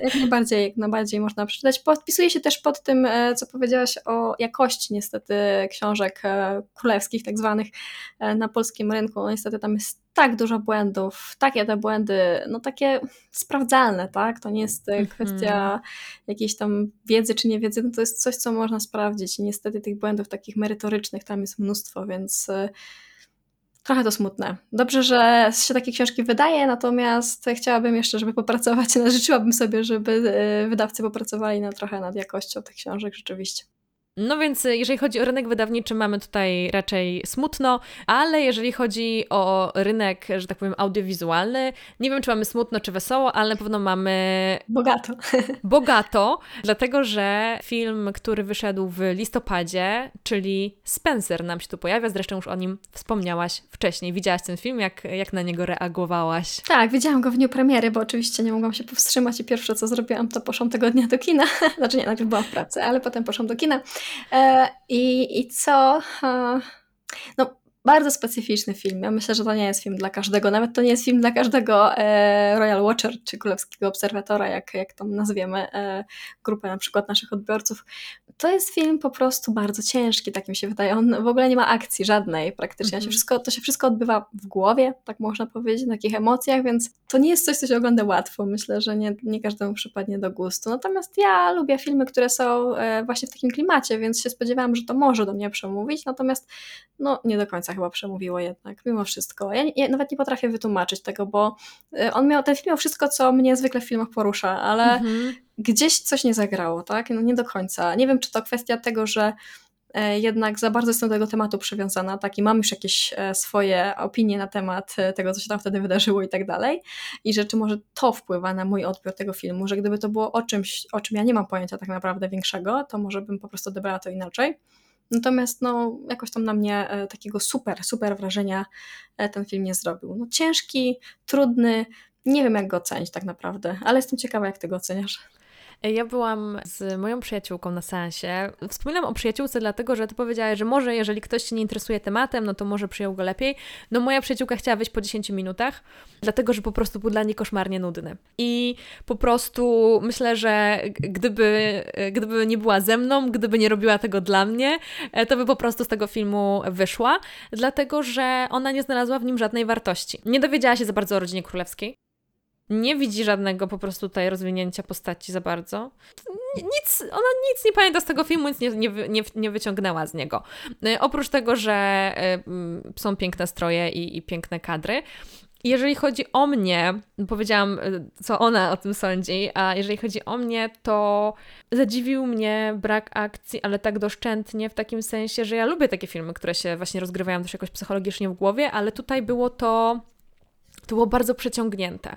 jak najbardziej, jak najbardziej można przeczytać. Podpisuję się też pod tym, e, co powiedziałaś o jakości niestety książek e, królewskich tak zwanych na polskim rynku. No, niestety tam jest tak dużo błędów, takie te błędy, no takie sprawdzalne, tak? To nie jest mm -hmm. kwestia jakiejś tam wiedzy czy nie wiedzy, no to jest coś, co można sprawdzić i niestety tych błędów takich merytorycznych tam jest mnóstwo, więc trochę to smutne. Dobrze, że się takie książki wydaje, natomiast chciałabym jeszcze, żeby popracować, życzyłabym sobie, żeby e, wydawcy popracowali na trochę nad jakością tych książek rzeczywiście. No więc y, jeżeli chodzi o rynek wydawniczy, mamy tutaj raczej smutno, ale jeżeli chodzi o rynek, że tak powiem, audiowizualny, nie wiem, czy mamy smutno, czy wesoło, ale na pewno mamy. Bogato. Bogato, dlatego że film, który wyszedł w listopadzie, czyli Spencer, nam się tu pojawia. Zresztą już o nim wspomniałaś wcześniej. Widziałaś ten film, jak, jak na niego reagowałaś? Tak, widziałam go w dniu premiery, bo oczywiście nie mogłam się powstrzymać i pierwsze co zrobiłam, to poszłam tego dnia do kina. Znaczy nie, najpierw byłam w pracy, ale potem poszłam do kina. E, I, i co? E, no, bardzo specyficzny film. Ja myślę, że to nie jest film dla każdego. Nawet to nie jest film dla każdego e, Royal Watcher czy Królewskiego Obserwatora, jak, jak tam nazwiemy grupę na przykład naszych odbiorców. To jest film po prostu bardzo ciężki, tak mi się wydaje. On w ogóle nie ma akcji żadnej praktycznie. Się wszystko, to się wszystko odbywa w głowie, tak można powiedzieć, na takich emocjach, więc to nie jest coś, co się ogląda łatwo. Myślę, że nie, nie każdemu przypadnie do gustu. Natomiast ja lubię filmy, które są e, właśnie w takim klimacie, więc się spodziewałam, że to może do mnie przemówić, natomiast no nie do końca chyba przemówiło jednak, mimo wszystko. Ja, ja, nawet nie potrafię wytłumaczyć tego, bo y, on miał, ten film miał wszystko, co mnie zwykle w filmach porusza, ale mhm. Gdzieś coś nie zagrało, tak? No nie do końca. Nie wiem, czy to kwestia tego, że e, jednak za bardzo jestem do tego tematu przywiązana, tak, i mam już jakieś e, swoje opinie na temat e, tego, co się tam wtedy wydarzyło i tak dalej, i że czy może to wpływa na mój odbiór tego filmu, że gdyby to było o czymś, o czym ja nie mam pojęcia tak naprawdę większego, to może bym po prostu odebrała to inaczej. Natomiast no, jakoś tam na mnie takiego super, super wrażenia ten film nie zrobił. No, ciężki, trudny, nie wiem jak go ocenić tak naprawdę, ale jestem ciekawa jak ty go oceniasz. Ja byłam z moją przyjaciółką na seansie. Wspominam o przyjaciółce dlatego, że ty powiedziałaś, że może jeżeli ktoś się nie interesuje tematem, no to może przyjął go lepiej. No moja przyjaciółka chciała wyjść po 10 minutach, dlatego, że po prostu był dla niej koszmarnie nudny. I po prostu myślę, że gdyby, gdyby nie była ze mną, gdyby nie robiła tego dla mnie, e, to by po prostu z tego filmu wyszła, dlatego, że ona nie znalazła w nim żadnej wartości. Nie dowiedziała się za bardzo o rodzinie królewskiej nie widzi żadnego po prostu tutaj rozwinięcia postaci za bardzo. Nic, ona nic nie pamięta z tego filmu, nic nie, nie, nie, nie wyciągnęła z niego. E, oprócz tego, że y, są piękne stroje i, i piękne kadry. Jeżeli chodzi o mnie, powiedziałam, e, co ona o tym sądzi, a jeżeli chodzi o mnie, to zadziwił mnie brak akcji, ale tak doszczętnie, w takim sensie, że ja lubię takie filmy, które się właśnie rozgrywają też jakoś psychologicznie w głowie, ale tutaj było to to było bardzo przeciągnięte.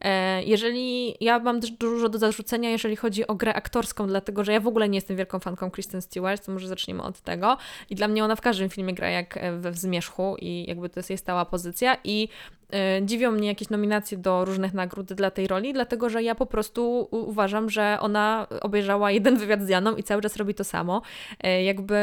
E, jeżeli ja mam też dużo do zarzucenia, jeżeli chodzi o grę aktorską, dlatego że ja w ogóle nie jestem wielką fanką Kristen Stewart, to może zaczniemy od tego. I dla mnie ona w każdym filmie gra jak we Wzmierzchu i jakby to jest jej stała pozycja. I E, dziwią mnie jakieś nominacje do różnych nagród dla tej roli, dlatego że ja po prostu uważam, że ona obejrzała jeden wywiad z Janą i cały czas robi to samo. E, jakby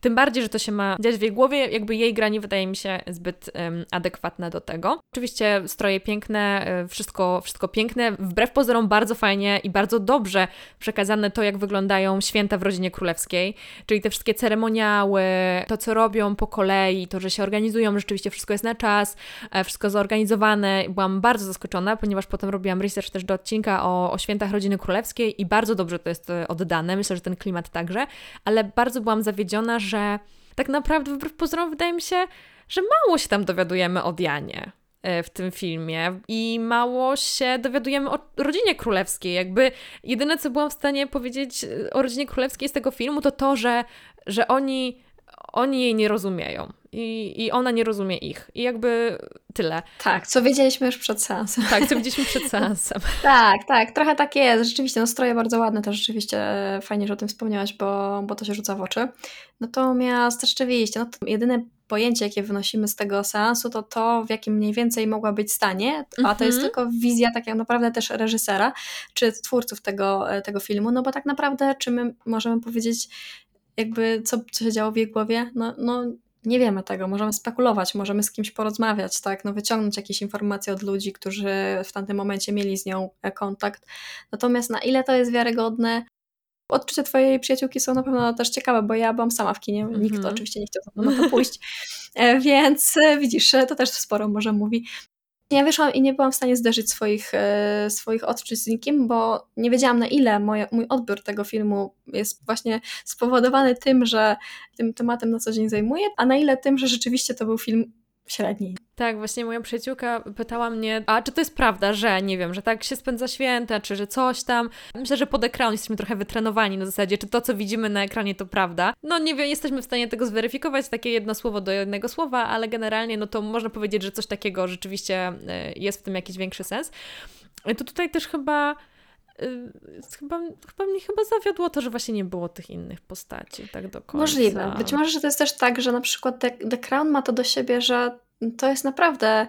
tym bardziej, że to się ma dziać w jej głowie, jakby jej gra nie wydaje mi się zbyt um, adekwatna do tego. Oczywiście stroje piękne, e, wszystko, wszystko piękne, wbrew pozorom bardzo fajnie i bardzo dobrze przekazane to, jak wyglądają święta w rodzinie królewskiej, czyli te wszystkie ceremoniały, to co robią po kolei, to, że się organizują, rzeczywiście wszystko jest na czas, wszystko zorganizowane. Byłam bardzo zaskoczona, ponieważ potem robiłam research też do odcinka o, o świętach rodziny królewskiej i bardzo dobrze to jest e, oddane. Myślę, że ten klimat także, ale bardzo byłam zawiedziona, że tak naprawdę wbrew pozorom wydaje mi się, że mało się tam dowiadujemy o Dianie e, w tym filmie i mało się dowiadujemy o rodzinie królewskiej. Jakby jedyne, co byłam w stanie powiedzieć e, o rodzinie królewskiej z tego filmu, to to, że, że oni, oni jej nie rozumieją i, i ona nie rozumie ich. I jakby tyle. Tak, co wiedzieliśmy już przed seansem. Tak, co widzieliśmy przed seansem. tak, tak, trochę tak jest. Rzeczywiście, no stroje bardzo ładne, to rzeczywiście fajnie, że o tym wspomniałaś, bo, bo to się rzuca w oczy. Natomiast rzeczywiście, no to jedyne pojęcie, jakie wynosimy z tego seansu, to to, w jakim mniej więcej mogła być stanie, a to jest mhm. tylko wizja tak naprawdę też reżysera, czy twórców tego, e, tego filmu, no bo tak naprawdę, czy my możemy powiedzieć, jakby co, co się działo w jej głowie? No, no nie wiemy tego, możemy spekulować, możemy z kimś porozmawiać, tak, no wyciągnąć jakieś informacje od ludzi, którzy w tamtym momencie mieli z nią e, kontakt. Natomiast na ile to jest wiarygodne, odczucia twojej przyjaciółki są na pewno też ciekawe, bo ja byłam sama w kinie, mm -hmm. nikt oczywiście nie chciał na to pójść, e, więc e, widzisz, to też sporo może mówi. Ja wyszłam i nie byłam w stanie zderzyć swoich, e, swoich odczuć z nikim, bo nie wiedziałam na ile moje, mój odbiór tego filmu jest właśnie spowodowany tym, że tym tematem na co dzień zajmuję, a na ile tym, że rzeczywiście to był film średni. Tak, właśnie moja przyjaciółka pytała mnie, a czy to jest prawda, że nie wiem, że tak się spędza święta, czy że coś tam. Myślę, że pod ekranem jesteśmy trochę wytrenowani na zasadzie, czy to, co widzimy na ekranie, to prawda. No nie wiem, jesteśmy w stanie tego zweryfikować, takie jedno słowo do jednego słowa, ale generalnie, no to można powiedzieć, że coś takiego rzeczywiście e, jest w tym jakiś większy sens. To tutaj też chyba chyba, chyba mnie chyba zawiodło to, że właśnie nie było tych innych postaci tak do końca. Możliwe. Być może, że to jest też tak, że na przykład The, The Crown ma to do siebie, że to jest naprawdę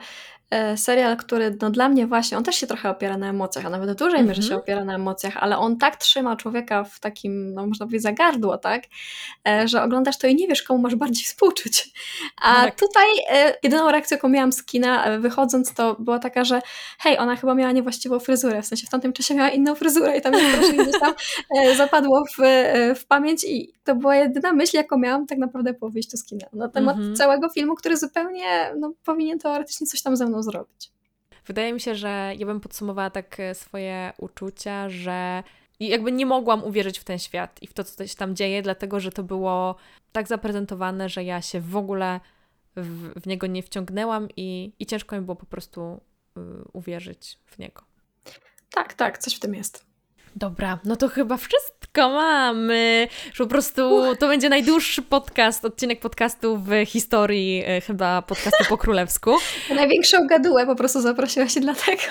serial, który no dla mnie właśnie, on też się trochę opiera na emocjach, a nawet w dużej mierze się mhm. opiera na emocjach, ale on tak trzyma człowieka w takim, no można powiedzieć, zagardło, tak, e, że oglądasz to i nie wiesz, komu masz bardziej współczuć. A tak. tutaj e, jedyną reakcję, jaką miałam z kina wychodząc, to była taka, że hej, ona chyba miała niewłaściwą fryzurę, w sensie w tamtym czasie miała inną fryzurę i tam gdzieś tam zapadło w, w pamięć i to była jedyna myśl, jaką miałam tak naprawdę po wyjściu z kina na temat -hmm. całego filmu, który zupełnie no, powinien teoretycznie coś tam ze mną zrobić. Wydaje mi się, że ja bym podsumowała tak e, swoje uczucia, że jakby nie mogłam uwierzyć w ten świat i w to, co się tam dzieje, dlatego że to było tak zaprezentowane, że ja się w ogóle w, w niego nie wciągnęłam i, i ciężko mi było po prostu y, uwierzyć w niego. Tak, tak, coś w tym jest. Dobra, no to chyba wszystko mamy. Po prostu to będzie najdłuższy podcast, odcinek podcastu w historii e, chyba podcastu po królewsku. Największą gadułę po prostu zaprosiła się dlatego.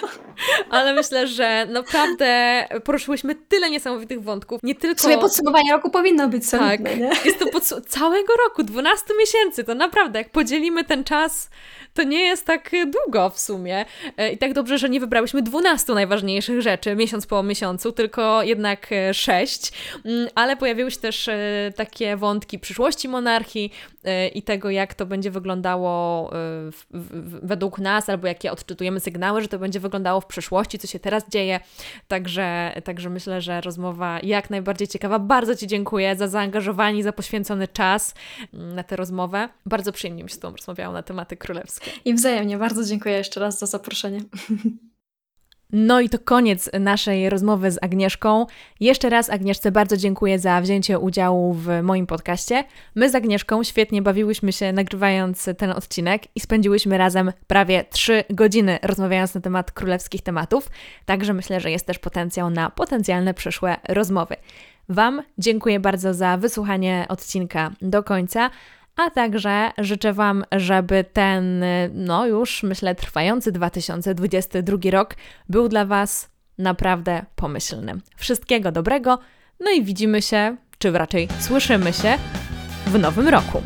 Ale myślę, że naprawdę poruszyłyśmy tyle niesamowitych wątków. Nie tylko... Swoje podsumowanie roku powinno być solidne, tak. nie? Jest to podsum- całego roku, 12 miesięcy. To naprawdę, jak podzielimy ten czas, to nie jest tak długo w sumie. E, I tak dobrze, że nie wybrałyśmy 12 najważniejszych rzeczy miesiąc po miesiącu, tylko tylko jednak e, sześć, mm, ale pojawiły się też e, takie wątki przyszłości monarchii e, i tego, jak to będzie wyglądało według nas, albo jakie odczytujemy sygnały, że to będzie wyglądało w przyszłości, co się teraz dzieje. Także, także myślę, że rozmowa jak najbardziej ciekawa. Bardzo Ci dziękuję za zaangażowanie, za poświęcony czas mm, na tę rozmowę. Bardzo przyjemnie mi się z Tobą rozmawiało na tematy królewskie. I wzajemnie. Bardzo dziękuję jeszcze raz za zaproszenie. No i to koniec naszej rozmowy z Agnieszką. Jeszcze raz Agnieszce bardzo dziękuję za wzięcie udziału w moim podcaście. My z Agnieszką świetnie bawiłyśmy się nagrywając ten odcinek i spędziłyśmy razem prawie 3 godziny rozmawiając na temat królewskich tematów, także myślę, że jest też potencjał na potencjalne przyszłe rozmowy. Wam dziękuję bardzo za wysłuchanie odcinka do końca a także życzę Wam, żeby ten, no już myślę, trwający 2022 rok był dla Was naprawdę pomyślny. Wszystkiego dobrego, no i widzimy się, czy raczej słyszymy się w nowym roku.